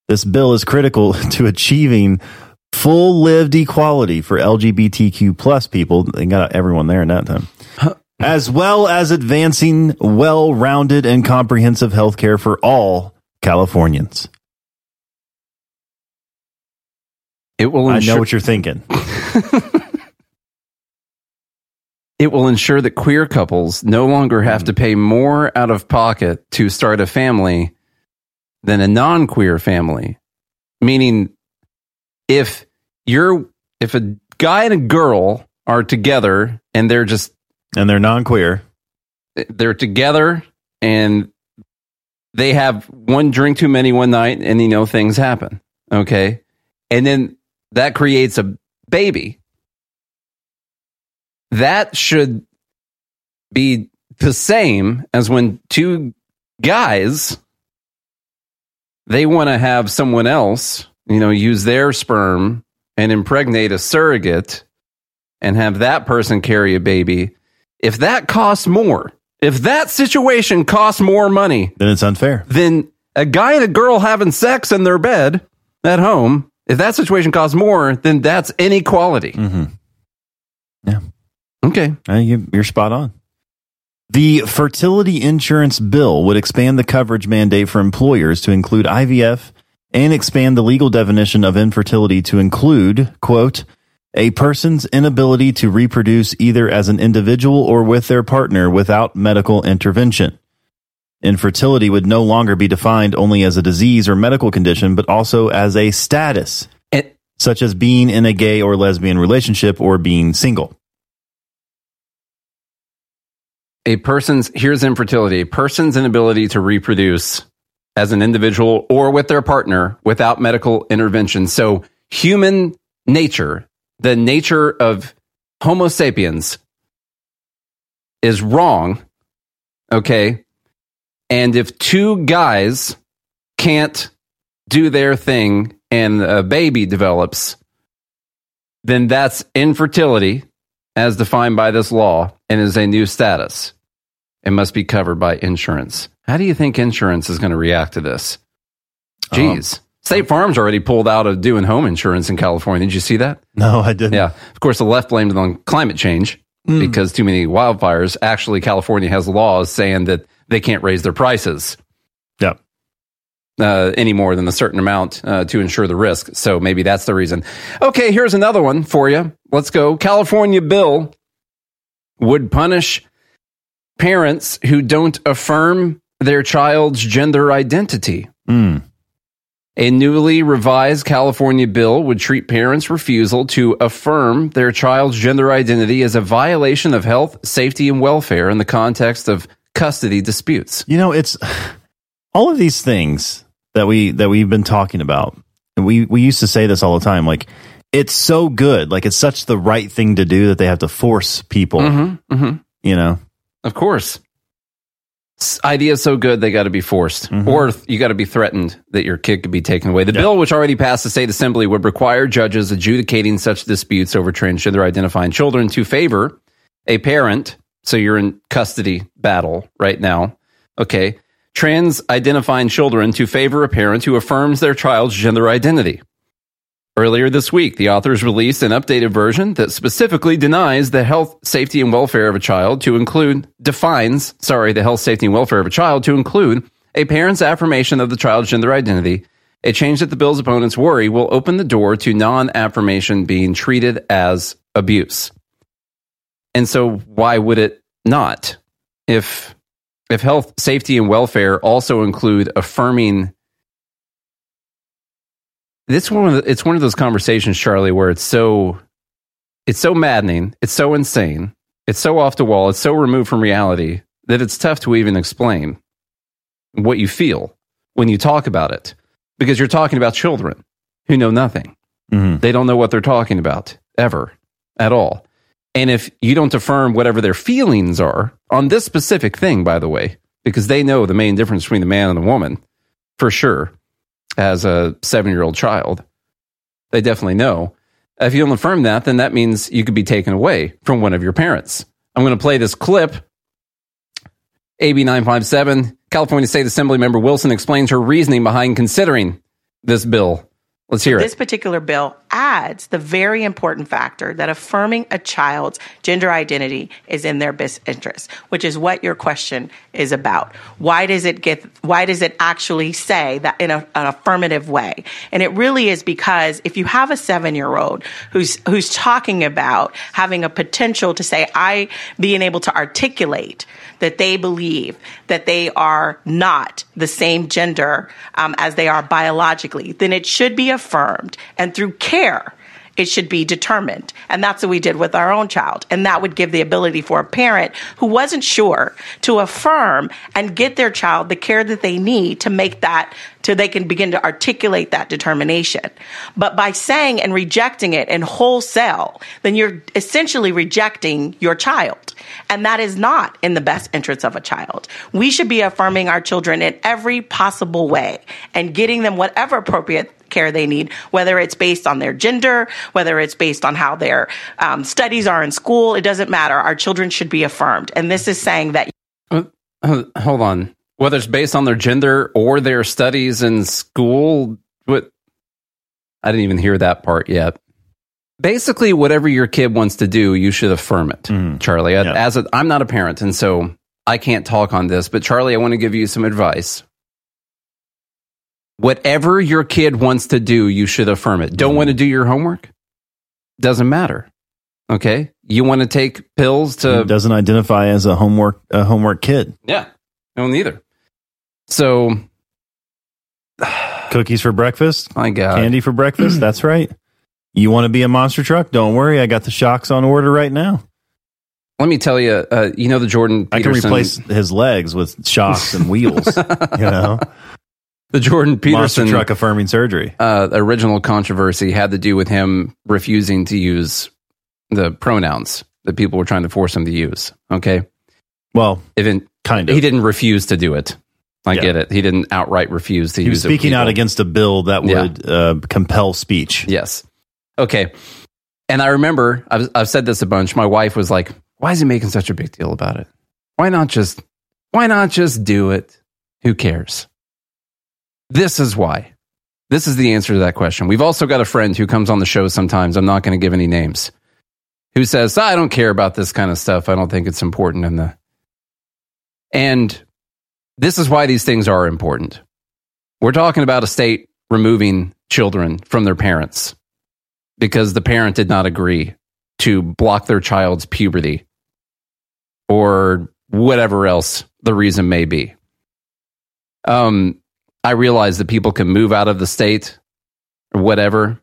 This bill is critical *laughs* to achieving full lived equality for LGBTQ plus people. They got everyone there in that time. As well as advancing well rounded and comprehensive health care for all Californians. It will I know what you're thinking. *laughs* It will ensure that queer couples no longer have to pay more out of pocket to start a family than a non queer family. Meaning, if you're, if a guy and a girl are together and they're just, and they're non queer, they're together and they have one drink too many one night and you know things happen. Okay. And then that creates a baby. That should be the same as when two guys they want to have someone else, you know, use their sperm and impregnate a surrogate and have that person carry a baby, if that costs more, if that situation costs more money, then it's unfair. Then a guy and a girl having sex in their bed at home, if that situation costs more, then that's inequality. Mm-hmm. Yeah. Okay. Uh, you, you're spot on. The fertility insurance bill would expand the coverage mandate for employers to include IVF and expand the legal definition of infertility to include, quote, a person's inability to reproduce either as an individual or with their partner without medical intervention. Infertility would no longer be defined only as a disease or medical condition, but also as a status, such as being in a gay or lesbian relationship or being single. A person's, here's infertility, a person's inability to reproduce as an individual or with their partner without medical intervention. So human nature, the nature of Homo sapiens is wrong. Okay. And if two guys can't do their thing and a baby develops, then that's infertility as defined by this law and is a new status. It must be covered by insurance. How do you think insurance is going to react to this? Jeez. Um, State Farm's already pulled out of doing home insurance in California. Did you see that? No, I didn't. Yeah. Of course, the left blamed it on climate change mm. because too many wildfires. Actually, California has laws saying that they can't raise their prices. Uh, any more than a certain amount uh, to insure the risk. So maybe that's the reason. Okay, here's another one for you. Let's go. California bill would punish parents who don't affirm their child's gender identity. Mm. A newly revised California bill would treat parents' refusal to affirm their child's gender identity as a violation of health, safety, and welfare in the context of custody disputes. You know, it's *sighs* all of these things that we that we've been talking about. And we we used to say this all the time like it's so good, like it's such the right thing to do that they have to force people. Mm-hmm, mm-hmm. You know. Of course idea is so good they got to be forced mm-hmm. or you got to be threatened that your kid could be taken away the bill which already passed the state assembly would require judges adjudicating such disputes over transgender identifying children to favor a parent so you're in custody battle right now okay trans identifying children to favor a parent who affirms their child's gender identity Earlier this week, the authors released an updated version that specifically denies the health, safety, and welfare of a child to include, defines, sorry, the health, safety, and welfare of a child to include a parent's affirmation of the child's gender identity, a change that the bill's opponents worry will open the door to non affirmation being treated as abuse. And so, why would it not? If, if health, safety, and welfare also include affirming this one of the, it's one of those conversations, Charlie, where it's so it's so maddening, it's so insane, it's so off the wall, it's so removed from reality that it's tough to even explain what you feel when you talk about it because you're talking about children who know nothing. Mm-hmm. They don't know what they're talking about ever at all. And if you don't affirm whatever their feelings are on this specific thing, by the way, because they know the main difference between the man and the woman for sure, as a seven year old child. They definitely know. If you don't affirm that, then that means you could be taken away from one of your parents. I'm going to play this clip. AB 957, California State Assembly member Wilson explains her reasoning behind considering this bill Let's hear it. This particular bill adds the very important factor that affirming a child's gender identity is in their best interest, which is what your question is about. Why does it get, why does it actually say that in a, an affirmative way? And it really is because if you have a seven year old who's, who's talking about having a potential to say, I being able to articulate that they believe that they are not the same gender um, as they are biologically, then it should be affirmed. And through care It should be determined. And that's what we did with our own child. And that would give the ability for a parent who wasn't sure to affirm and get their child the care that they need to make that till they can begin to articulate that determination. But by saying and rejecting it in wholesale, then you're essentially rejecting your child. And that is not in the best interest of a child. We should be affirming our children in every possible way and getting them whatever appropriate care they need, whether it's based on their gender, whether it's based on how their um, studies are in school. It doesn't matter. Our children should be affirmed. And this is saying that. Uh, hold on. Whether it's based on their gender or their studies in school, what? I didn't even hear that part yet. Basically, whatever your kid wants to do, you should affirm it, Charlie. I- As a, I'm not a parent, and so I can't talk on this. But Charlie, I want to give you some advice. Whatever your kid wants to do, you should affirm it. Don't want to do your homework? Doesn't matter. Okay, you want to take pills to He doesn't identify as a homework a homework kid. yeah, no, neither. So, *sighs* Cookies for breakfast. My God. Candy for breakfast. *clears throat* That's right. You want to be a monster truck? Don't worry. I got the shocks on order right now. let me tell you, uh, you know the Jordan I can replace his legs with shocks and wheels. *laughs* you know, the Jordan monster Peterson truck affirming surgery. uh, original controversy had to do with him refusing to use the pronouns that people were trying to force him to use. Okay, well, even kind of. he didn't refuse to do it. I Yeah. get it. He didn't outright refuse to He was use it. speaking out against a bill that Yeah. would uh, compel speech. Yes. Okay. And I remember I've, I've said this a bunch. My wife was like, "Why is he making such a big deal about it? Why not just why not just do it? Who cares?" This is why. This is the answer to that question. We've also got a friend who comes on the show sometimes. I'm not going to give any names. Who says, "I don't care about this kind of stuff. I don't think it's important in the." And this is why these things are important. We're talking about a state removing children from their parents because the parent did not agree to block their child's puberty or whatever else the reason may be. Um, I realize that people can move out of the state or whatever,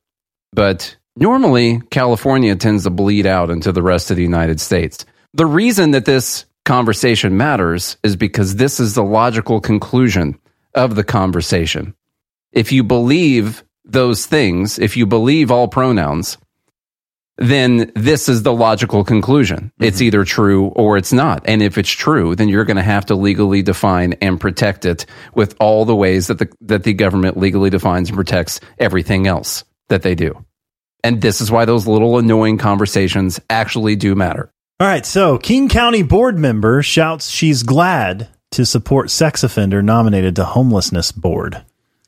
but normally California tends to bleed out into the rest of the United States. The reason that this conversation matters is because this is the logical conclusion of the conversation. If you believe those things, if you believe all pronouns, then this is the logical conclusion. It's mm-hmm. either true or it's not. And if it's true, then you're going to have to legally define and protect it with all the ways that the, that the government legally defines and protects everything else that they do. And this is why those little annoying conversations actually do matter. All right, so King County board member shouts she's glad to support sex offender nominated to homelessness board.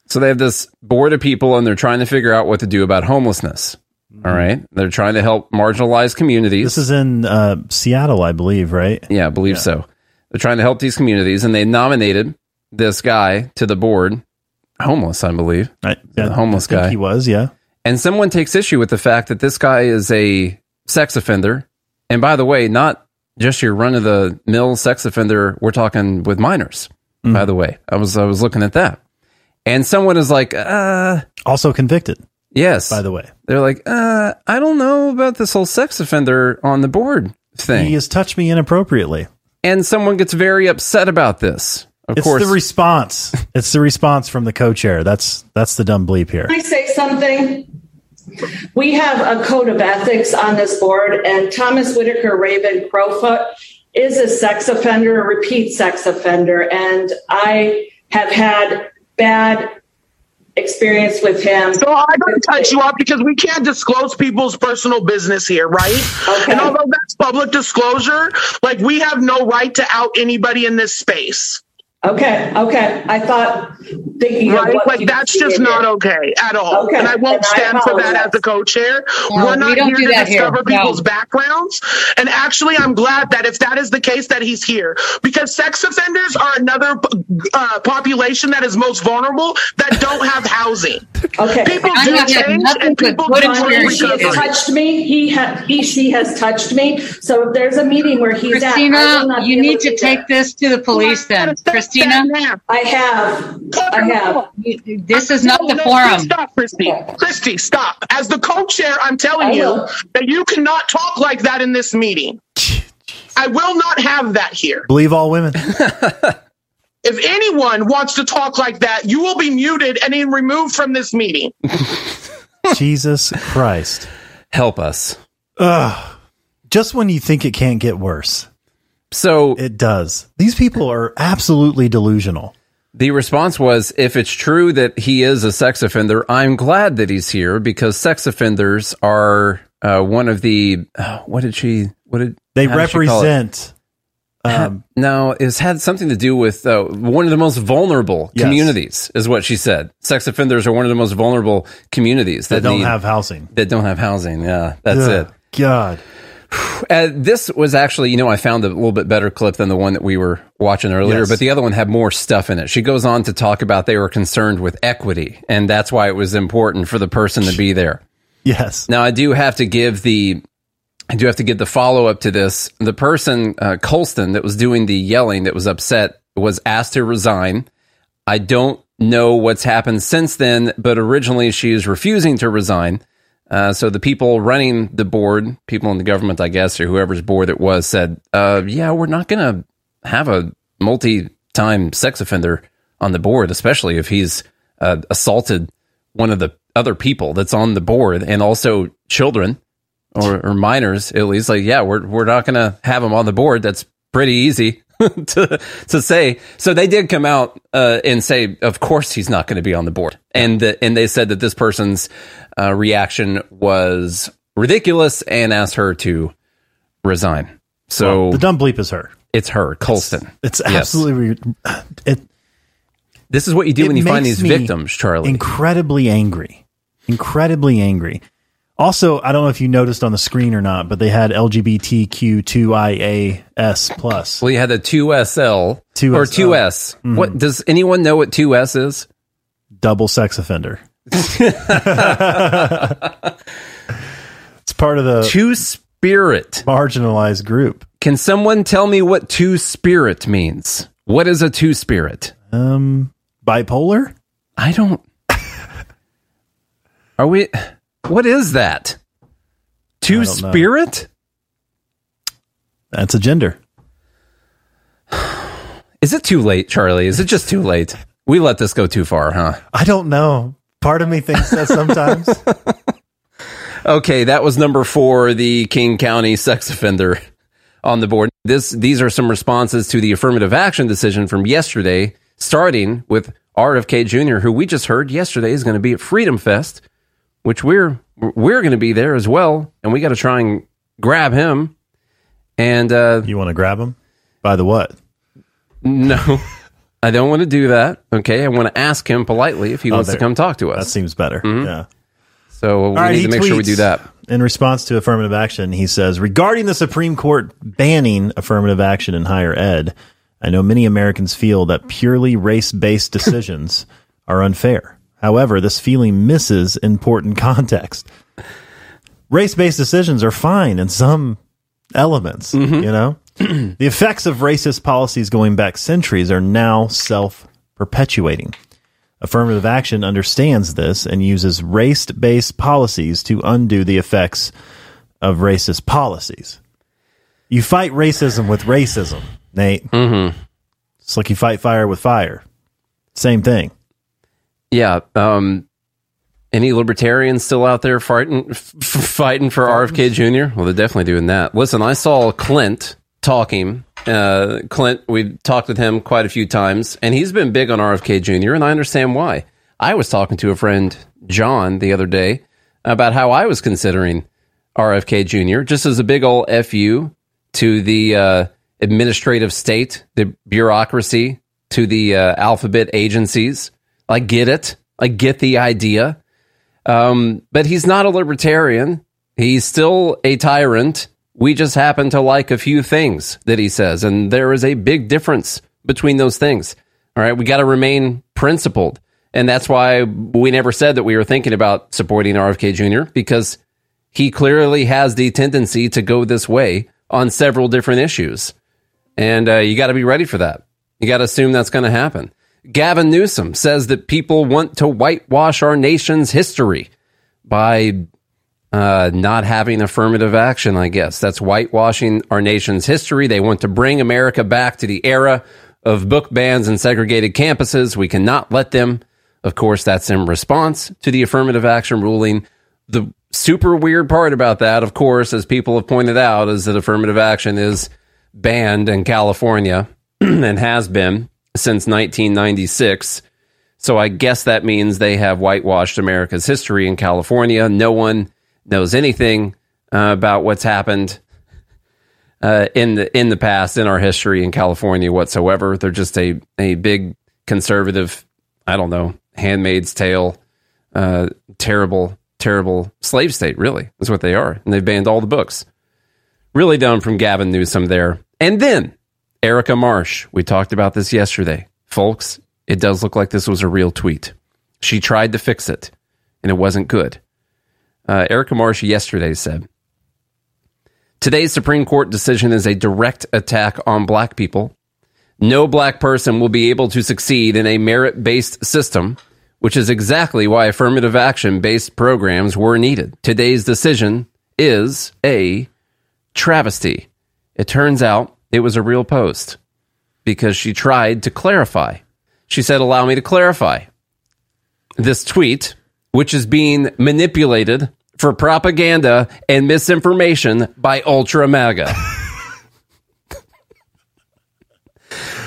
So they have this board of people and they're trying to figure out what to do about homelessness. All right. They're trying to help marginalized communities. This is in uh, Seattle, I believe, right? Yeah, I believe so. They're trying to help these communities, and they nominated this guy to the board, homeless, I believe, the homeless I guy. he was, yeah. And someone takes issue with the fact that this guy is a sex offender, and by the way, not just your run of the mill sex offender. We're talking with minors. Mm. By the way, I was I was looking at that, and someone is like, uh, also convicted. Yes. By the way, they're like, uh, I don't know about this whole sex offender on the board thing. He has touched me inappropriately. and someone gets very upset about this. Of it's course, the response. *laughs* it's the response from the co-chair. That's that's the dumb bleep here. Can I say something? We have a code of ethics on this board, and Thomas Whitaker Raven Crowfoot is a sex offender, a repeat sex offender, and I have had bad experience with him. So I don't touch you up because we can't disclose people's personal business here, right? Okay. And although that's public disclosure, like we have no right to out anybody in this space. Okay, okay. I thought thinking of Right? what Like that's just did. not okay at all. Okay, And I won't and I stand for that as a co-chair. No, We're we not don't here do to that here. discover No. people's backgrounds. And actually, I'm glad that if that is the case, that he's here because sex offenders are another uh, population that is most vulnerable that don't have housing. *laughs* Okay. People I do have change nothing and people good do experience. She has touched me. He, ha- he, she has touched me. So if there's a meeting where he's at, I will Christina, not you need able to take there. this to the police then. Christina? I have. I have. This is not No, the no, forum. Stop, Christy. Christy, stop. As the co-chair, I'm telling you that you cannot talk like that in this meeting. I will not have that here. Believe all women. If anyone wants to talk like that, you will be muted and then removed from this meeting. *laughs* Jesus Christ. Help us. Ugh. Just when you think it can't get worse. So it does. These people are absolutely delusional. The response was if it's true that he is a sex offender, I'm glad that he's here because sex offenders are uh, one of the uh, what did she what did They how did she call it? represent Um, no, it's had something to do with uh, one of the most vulnerable Yes. communities, is what she said. Sex offenders are one of the most vulnerable communities that don't need- have housing. that don't have housing. Yeah, that's Ugh, it. God. *sighs* Uh, this was actually, you know, I found a little bit better clip than the one that we were watching earlier, Yes. but the other one had more stuff in it. She goes on to talk about they were concerned with equity, and that's why it was important for the person to be there. Yes. Now, I do have to give the, I do have to give the follow up to this. The person, uh, Colston, that was doing the yelling, that was upset, was asked to resign. I don't know what's happened since then, but originally she is refusing to resign. Uh, so the people running the board, people in the government, I guess, or whoever's board it was, said, uh, "Yeah, we're not going to have a multi-time sex offender on the board, especially if he's uh, assaulted one of the other people that's on the board, and also children or, or minors at least. Like, yeah, we're we're not going to have him on the board. That's pretty easy." *laughs* to to say so they did come out uh, and say of course he's not going to be on the board and the, and they said that this person's uh, reaction was ridiculous and asked her to resign so Well, the dumb bleep is her. it's her colston It's Yes. absolutely re- *sighs* it. this is what you do when you find these victims charlie Incredibly angry. Incredibly angry. Also, I don't know if you noticed on the screen or not, but they had LGBTQ2IAS plus. well you had the 2sl 2SL. or 2s Mhm. what does anyone know what 2s is Double sex offender. *laughs* *laughs* it's part of the two spirit marginalized group. can someone tell me what two spirit means what is a two spirit Um, bipolar. I don't. *laughs* Are we? What is that? Two spirit? That's a gender. Is it too late, Charlie? Is it just too late? We let this go too far, huh? I don't know. Part of me thinks that sometimes. *laughs* Okay, that was number four, the King County sex offender on the board. This, these are some responses to the affirmative action decision from yesterday, starting with RFK Jr., who we just heard yesterday is going to be at Freedom Fest, which we're we're going to be there as well, and we got to try and grab him. And uh, you want to grab him by the what? No, *laughs* I don't want to do that. Okay, I want to ask him politely if he Oh, wants to come talk to us. That seems better. Mhm. Yeah. So we right, need to make sure we do that. In response to affirmative action, he says, regarding the Supreme Court banning affirmative action in higher ed, I know many Americans feel that purely race based decisions are unfair. However, this feeling misses important *laughs* context. Race based decisions are fine in some elements, you know? *clears throat* the effects of racist policies going back centuries are now self perpetuating. Affirmative action understands this and uses race based policies to undo the effects of racist policies. You fight racism with racism, Nate. Mm-hmm. It's like you fight fire with fire. Same thing. Yeah. Um, any libertarians still out there fighting f- fighting for RFK Jr.? Well, they're definitely doing that. Listen, I saw Clint talking. Uh, Clint, we talked with him quite a few times, and he's been big on RFK Jr., and I understand why. I was talking to a friend, John, the other day about how I was considering RFK Jr. just as a big old FU to the uh, administrative state, the bureaucracy, to the uh, alphabet agencies. I get it. I get the idea. Um, but he's not a libertarian. He's still a tyrant. We just happen to like a few things that he says. And there is a big difference between those things. All right. We got to remain principled. And that's why we never said that we were thinking about supporting RFK Jr. because he clearly has the tendency to go this way on several different issues. And uh, you got to be ready for that. You got to assume that's going to happen. Gavin Newsom says that people want to whitewash our nation's history by uh, not having affirmative action, I guess. That's whitewashing our nation's history. They want to bring America back to the era of book bans and segregated campuses. We cannot let them. Of course, that's in response to the affirmative action ruling. The super weird part about that, of course, as people have pointed out, is that affirmative action is banned in California *clears throat* and has been since 1996. So I guess that means they have whitewashed America's history in California. No one knows anything uh, about what's happened uh, in the in the past in our history in California whatsoever. They're just a a big conservative, I don't know, Handmaid's Tale, uh, terrible terrible slave state. Really, is what they are, and they've banned all the books. Really dumb from Gavin Newsom there, and then Erica Marsh. We talked about this yesterday, folks. It does look like this was a real tweet. She tried to fix it, and it wasn't good. Uh, Erica Marsh yesterday said, Today's Supreme Court decision is a direct attack on black people. No black person will be able to succeed in a merit based system, which is exactly why affirmative action based programs were needed. Today's decision is a travesty. It turns out it was a real post because she tried to clarify. She said, Allow me to clarify. This tweet, which is being manipulated for propaganda and misinformation by Ultra MAGA. *laughs*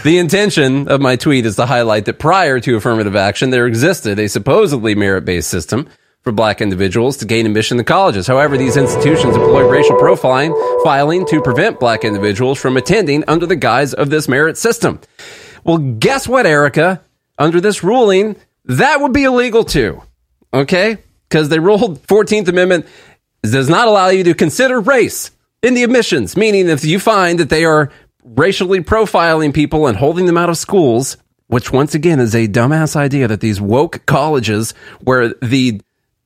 the intention of my tweet is to highlight that prior to affirmative action, there existed a supposedly merit based system for black individuals to gain admission to colleges. However, these institutions employ racial profiling filing to prevent black individuals from attending under the guise of this merit system. Well, guess what, Erica? Under this ruling, that would be illegal too. Okay? Because they ruled 14th Amendment does not allow you to consider race in the admissions, meaning if you find that they are racially profiling people and holding them out of schools, which once again is a dumbass idea that these woke colleges where the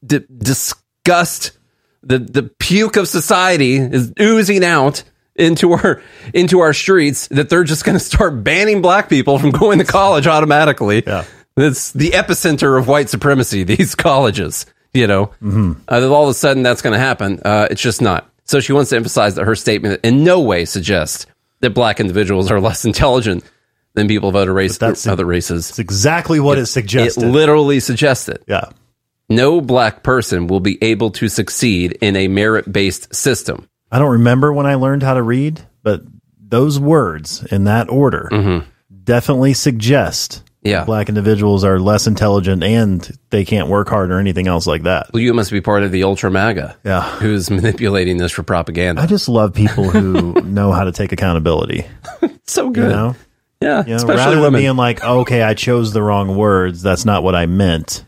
d- disgust, the, the puke of society is oozing out into our into our streets that they're just going to start banning black people from going to college automatically. Yeah. It's the epicenter of white supremacy, *laughs* these colleges, you know. Mm-hmm. Uh, all of a sudden that's going to happen. Uh, it's just not. So she wants to emphasize that her statement in no way suggests that black individuals are *laughs* less intelligent than people of other, race, other races. It's exactly what it, it suggested. It literally suggested. Yeah. No black person will be able to succeed in a merit based system. I don't remember when I learned how to read, but those words in that order Mm-hmm. definitely suggest Yeah. black individuals are less intelligent and they can't work hard or anything else like that. Well, you must be part of the ultra MAGA. Yeah. Who's *laughs* manipulating this for propaganda. I just love people who *laughs* know how to take accountability. *laughs* so You good. know? Yeah. You know, especially rather than women. being like, okay, I chose the wrong words. That's not what I meant.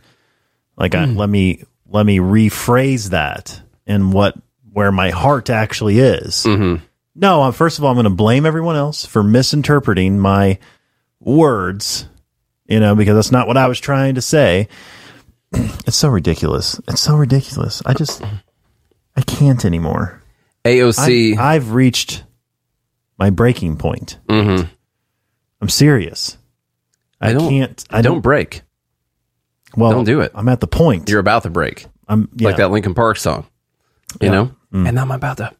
Like, I, Hmm. let me let me rephrase that and what where my heart actually is. Mm-hmm. No, uh, first of all, I'm going to blame everyone else for misinterpreting my words. You know, because that's not what I was trying to say. *clears throat* It's so ridiculous. It's so ridiculous. I just I can't anymore. AOC. I, I've reached my breaking point. Mm-hmm. I'm serious. I, don't- can't. I don't break. Well, Don't do it. I'm at the point. You're about to break. I'm yeah. Like that Linkin Park song. You Yeah. know? And I'm about to.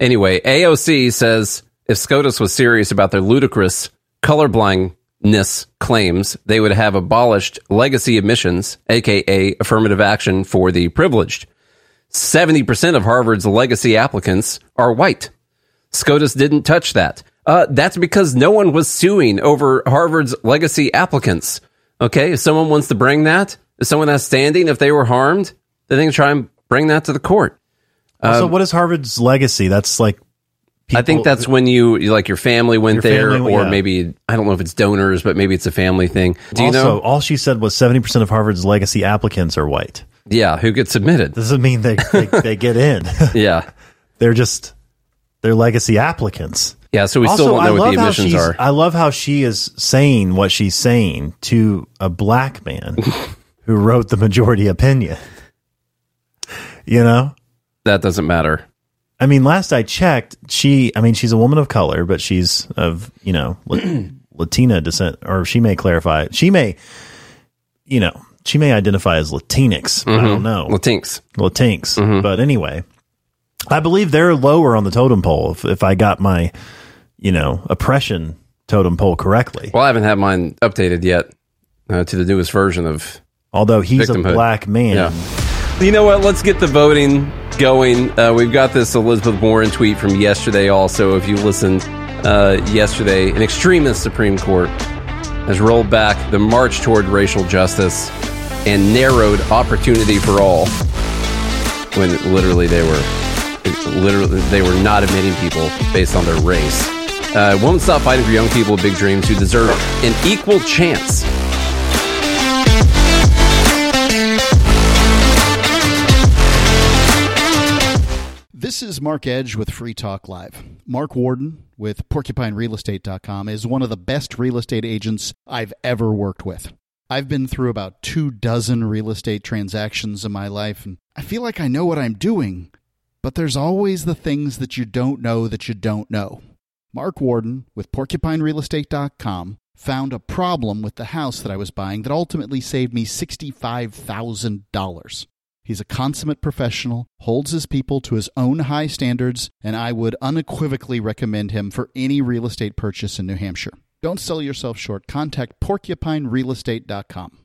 Anyway, AOC says if SCOTUS was serious about their ludicrous colorblindness claims, they would have abolished legacy admissions, aka affirmative action for the privileged. 70% of Harvard's legacy applicants are white. SCOTUS didn't touch that. Uh, that's because no one was suing over Harvard's legacy applicants. Okay, if someone wants to bring that, if someone has standing, if they were harmed, then they can try and bring that to the court. Also, Um, what is Harvard's legacy? That's like I think that's when you you- like your family went Your there, family, or yeah. maybe I don't know if it's donors, but maybe it's a family thing. Do you also, know? all she said was 70% of Harvard's legacy applicants are white. Yeah, who gets submitted? Doesn't mean they, they, *laughs* they get in. *laughs* Yeah, They're just, they're legacy applicants. yeah. So we also, still don't know what the admissions are. I love how she is saying what she's saying to a black man *laughs* who wrote the majority opinion. You know? That doesn't matter. I mean, last I checked, she, I mean, she's a woman of color, but she's of, you know, *clears throat* Latina descent, or she may clarify. She may, you know, she may identify as Latinx. I Mhm. don't know. Latinx. Latinx. Mhm. But anyway, I believe they're lower on the totem pole if, if I got my, you know, oppression totem pole correctly. Well, I haven't had mine updated yet uh, to the newest version of. Although he's a black man. Yeah. You know what? Let's get the voting going. Uh, we've got this Elizabeth Warren tweet from yesterday. Also, if you listened uh, yesterday, an extremist Supreme Court has rolled back the march toward racial justice and narrowed opportunity for all when literally they were literally they were not admitting people based on their race. Uh, won't stop fighting for young people with big dreams who deserve an equal chance. This is Mark Edge with Free Talk Live. Mark Warden with PorcupineRealEstate.com is one of the best real estate agents I've ever worked with. I've been through about two dozen real estate transactions in my life, and I feel like I know what I'm doing, but there's always the things that you don't know that you don't know. Mark Warden with PorcupineRealEstate.com found a problem with the house that I was buying that ultimately saved me $65,000. He's a consummate professional, holds his people to his own high standards, and I would unequivocally recommend him for any real estate purchase in New Hampshire. Don't sell yourself short. Contact porcupinerealestate.com.